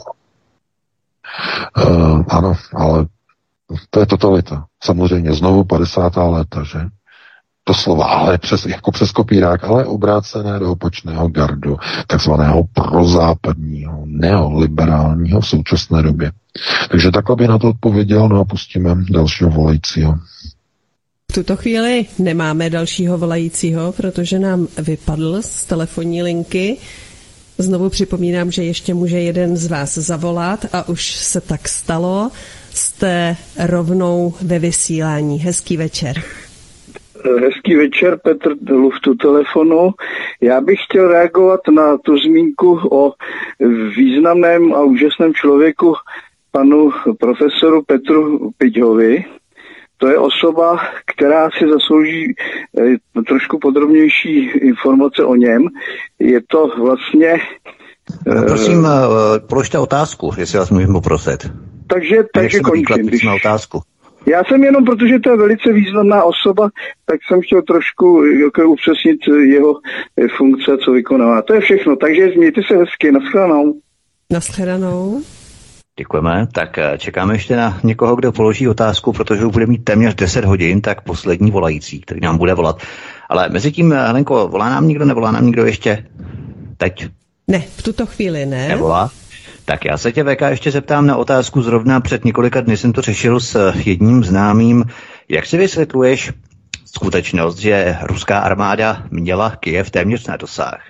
Uh, ano, ale to je totalita. Samozřejmě znovu 50. léta, že? To slova, ale přes, jako přes kopírák, ale obrácené do opačného gardu, takzvaného prozápadního, neoliberálního v současné době. Takže takhle by na to odpověděl, no a pustíme dalšího volajícího. V tuto chvíli nemáme dalšího volajícího, protože nám vypadl z telefonní linky. Znovu připomínám, že ještě může jeden z vás zavolat a už se tak stalo. Jste rovnou ve vysílání. Hezký večer. Hezký večer, Petr Luftu telefonu. Já bych chtěl reagovat na tu zmínku o významném a úžasném člověku panu profesoru Petru Piďovi. To je osoba, která si zaslouží eh, trošku podrobnější informace o něm. Je to vlastně... No, prosím, eh, položte otázku, jestli vás můžeme poprosit. Takže, takže končím. Když... otázku. Já jsem jenom, protože to je velice významná osoba, tak jsem chtěl trošku jako upřesnit jeho eh, funkce, co vykonává. To je všechno, takže mějte se hezky, naschledanou. Naschledanou. Děkujeme. Tak eh, čekáme ještě na někoho, kdo položí otázku, protože už bude mít téměř 10 hodin, tak poslední volající, který nám bude volat. Ale mezi tím, eh, Helenko, volá nám někdo, nevolá nám někdo ještě? Teď? Ne, v tuto chvíli ne. Nevolá? Tak já se tě, VK, ještě zeptám na otázku. Zrovna před několika dny jsem to řešil s jedním známým. Jak si vysvětluješ skutečnost, že ruská armáda měla Kyjev téměř na dosah.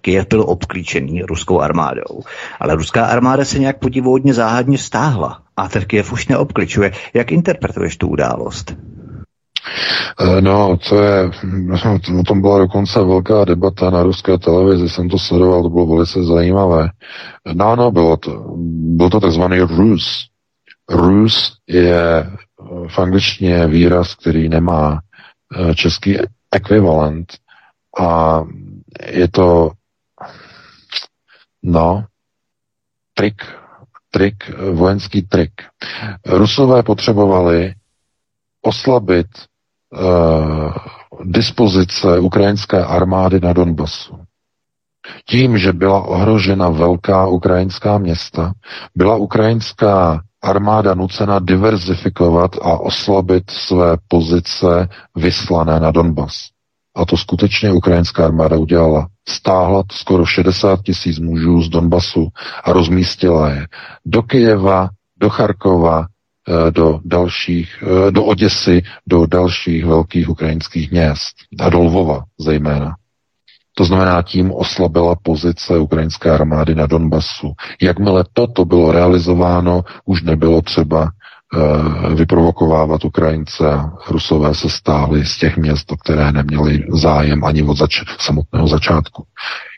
Kyjev byl obklíčený ruskou armádou, ale ruská armáda se nějak podivodně záhadně stáhla a ten Kyjev už neobkličuje. Jak interpretuješ tu událost? Eh, no, to je, o tom byla dokonce velká debata na ruské televizi, jsem to sledoval, to bylo velice zajímavé. No, no, bylo to, byl to takzvaný Rus. Rus je v angličtině výraz, který nemá eh, český ekvivalent a je to, no, trik, trik, vojenský trik. Rusové potřebovali oslabit uh, dispozice ukrajinské armády na Donbasu. Tím, že byla ohrožena velká ukrajinská města, byla ukrajinská armáda nucena diverzifikovat a oslabit své pozice vyslané na Donbas. A to skutečně ukrajinská armáda udělala. Stáhla skoro 60 tisíc mužů z Donbasu a rozmístila je do Kyjeva, do Charkova, Eh, do dalších, eh, do Oděsy, do dalších velkých ukrajinských měst a do Lvova zejména. To znamená, tím oslabila pozice ukrajinské armády na Donbasu. Jakmile toto bylo realizováno, už nebylo třeba e, vyprovokovávat Ukrajince a Rusové se stáhli z těch měst, které neměli zájem ani od zač- samotného začátku.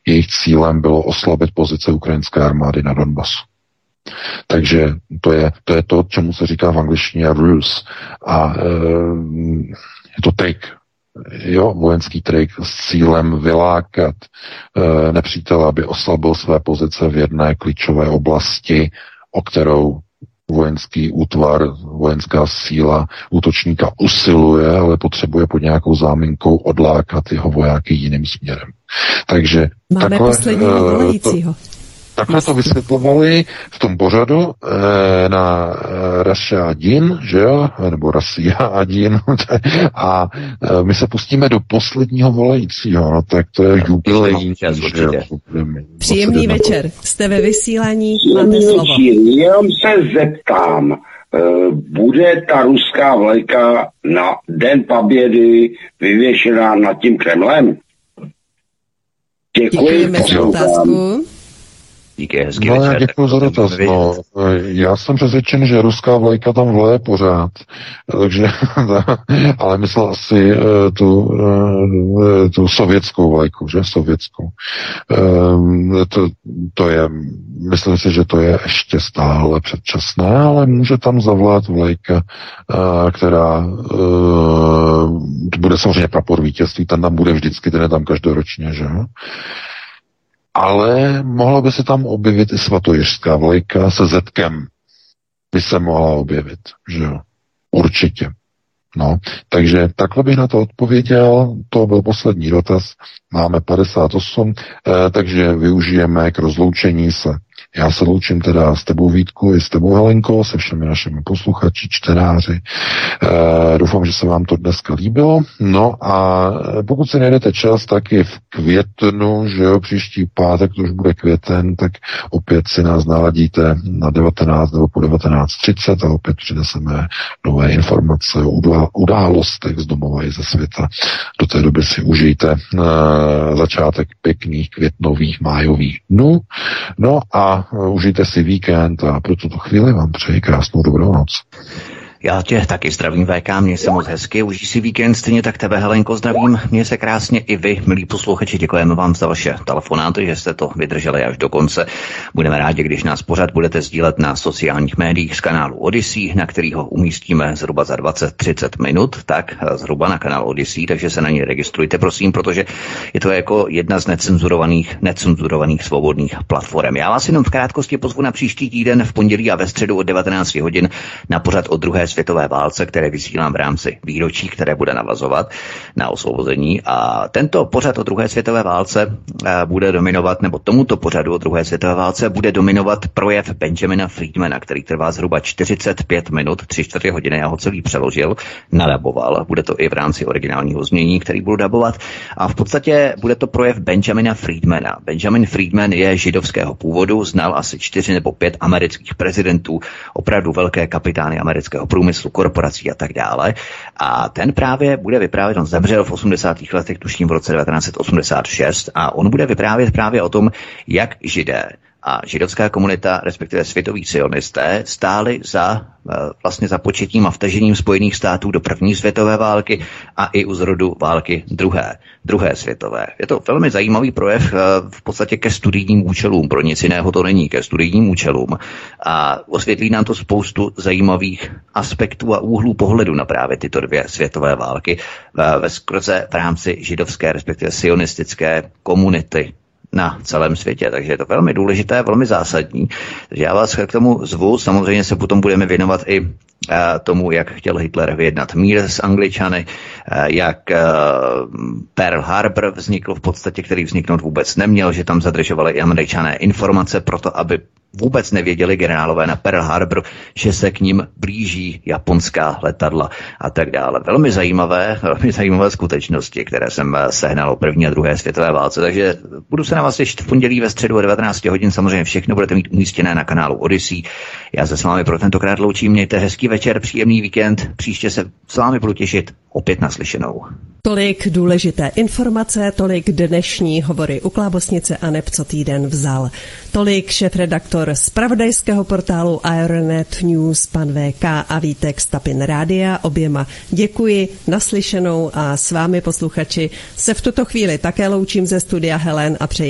Jejich cílem bylo oslabit pozice ukrajinské armády na Donbasu. Takže to je, to je to, čemu se říká v angličtině ruse. A e, je to trik, jo, vojenský trik s cílem vylákat e, nepřítele, aby oslabil své pozice v jedné klíčové oblasti, o kterou vojenský útvar, vojenská síla útočníka usiluje, ale potřebuje pod nějakou záminkou odlákat jeho vojáky jiným směrem. Takže Máme takhle, posledního e, volajícího. To, Takhle to vysvětlovali v tom pořadu e, na e, Russia Din, že jo, nebo Russia Din, *laughs* a e, my se pustíme do posledního volajícího, no, tak to je jubilejní. Příjemný večer, jste ve vysílání, máte slovo. Jenom se zeptám, bude ta ruská vlajka na Den pabědy vyvěšená nad tím Kremlem? Děkuji. Děkujeme za otázku. Díky, hezký no, večer. děkuji za dotaz. No, já jsem přesvědčen, že ruská vlajka tam vleje pořád. *laughs* Takže, *laughs* ale myslel asi uh, tu, uh, tu sovětskou vlajku, že? Sovětskou. Um, to, to je, myslím si, že to je ještě stále předčasné, ale může tam zavlát vlajka, která bude samozřejmě prapor vítězství, ten tam bude vždycky, ten je tam každoročně, že? Ale mohla by se tam objevit i svatojiřská vlajka se zetkem. By se mohla objevit, že jo. Určitě. No, takže takhle bych na to odpověděl, to byl poslední dotaz, máme 58, eh, takže využijeme k rozloučení se já se loučím teda s tebou Vítku i s tebou Helenko, se všemi našimi posluchači, čtenáři. E, doufám, že se vám to dneska líbilo. No a pokud si najdete čas, tak i v květnu, že jo, příští pátek, to už bude květen, tak opět si nás naladíte na 19 nebo po 19.30 a opět přineseme nové informace o událostech z domova i ze světa. Do té doby si užijte e, začátek pěkných květnových májových dnů. No a užijte si víkend a pro tuto chvíli vám přeji krásnou dobrou noc. Já tě taky zdravím, VK, mě se moc hezky, užij si víkend, stejně tak tebe, Helenko, zdravím, mě se krásně i vy, milí posluchači, děkujeme vám za vaše telefonáty, že jste to vydrželi až do konce. Budeme rádi, když nás pořád budete sdílet na sociálních médiích z kanálu Odyssey, na který ho umístíme zhruba za 20-30 minut, tak zhruba na kanál Odyssey, takže se na něj registrujte, prosím, protože je to jako jedna z necenzurovaných, necenzurovaných svobodných platform. Já vás jenom v krátkosti pozvu na příští týden v pondělí a ve středu od 19 hodin na pořad od druhé světové válce, které vysílám v rámci výročí, které bude navazovat na osvobození. A tento pořad o druhé světové válce eh, bude dominovat, nebo tomuto pořadu o druhé světové válce bude dominovat projev Benjamina Friedmana, který trvá zhruba 45 minut, 3 čtvrtě hodiny. Já ho celý přeložil, nadaboval. Bude to i v rámci originálního změní, který budu dabovat. A v podstatě bude to projev Benjamina Friedmana. Benjamin Friedman je židovského původu, znal asi čtyři nebo pět amerických prezidentů, opravdu velké kapitány amerického průmyslu průmyslu, korporací a tak dále. A ten právě bude vyprávět, on zemřel v 80. letech, tuším v roce 1986, a on bude vyprávět právě o tom, jak židé a židovská komunita, respektive světoví sionisté, stáli za eh, vlastně za početím a vtažením Spojených států do první světové války a i u zrodu války druhé, druhé světové. Je to velmi zajímavý projev eh, v podstatě ke studijním účelům, pro nic jiného to není, ke studijním účelům a osvětlí nám to spoustu zajímavých aspektů a úhlů pohledu na právě tyto dvě světové války eh, ve skrze v rámci židovské, respektive sionistické komunity na celém světě. Takže je to velmi důležité, velmi zásadní. Takže já vás k tomu zvu. Samozřejmě se potom budeme věnovat i eh, tomu, jak chtěl Hitler vyjednat mír s Angličany, eh, jak eh, Pearl Harbor vznikl v podstatě, který vzniknout vůbec neměl, že tam zadržovali i američané informace pro to, aby Vůbec nevěděli generálové na Pearl Harbor, že se k ním blíží japonská letadla a tak dále. Velmi zajímavé, *laughs* velmi zajímavé skutečnosti, které jsem eh, sehnal o první a druhé světové válce. Takže budu se na vás těšit v pondělí ve středu o 19 hodin. Samozřejmě všechno budete mít umístěné na kanálu Odyssey. Já se s vámi pro tentokrát loučím. Mějte hezký večer, příjemný víkend. Příště se s vámi budu těšit opět naslyšenou. Tolik důležité informace, tolik dnešní hovory u Klábosnice a neb co týden vzal. Tolik šéf-redaktor z pravodajského portálu Aeronet News, pan VK a Vítek Stapin Rádia. Oběma děkuji, naslyšenou a s vámi posluchači se v tuto chvíli také loučím ze studia Helen a přeji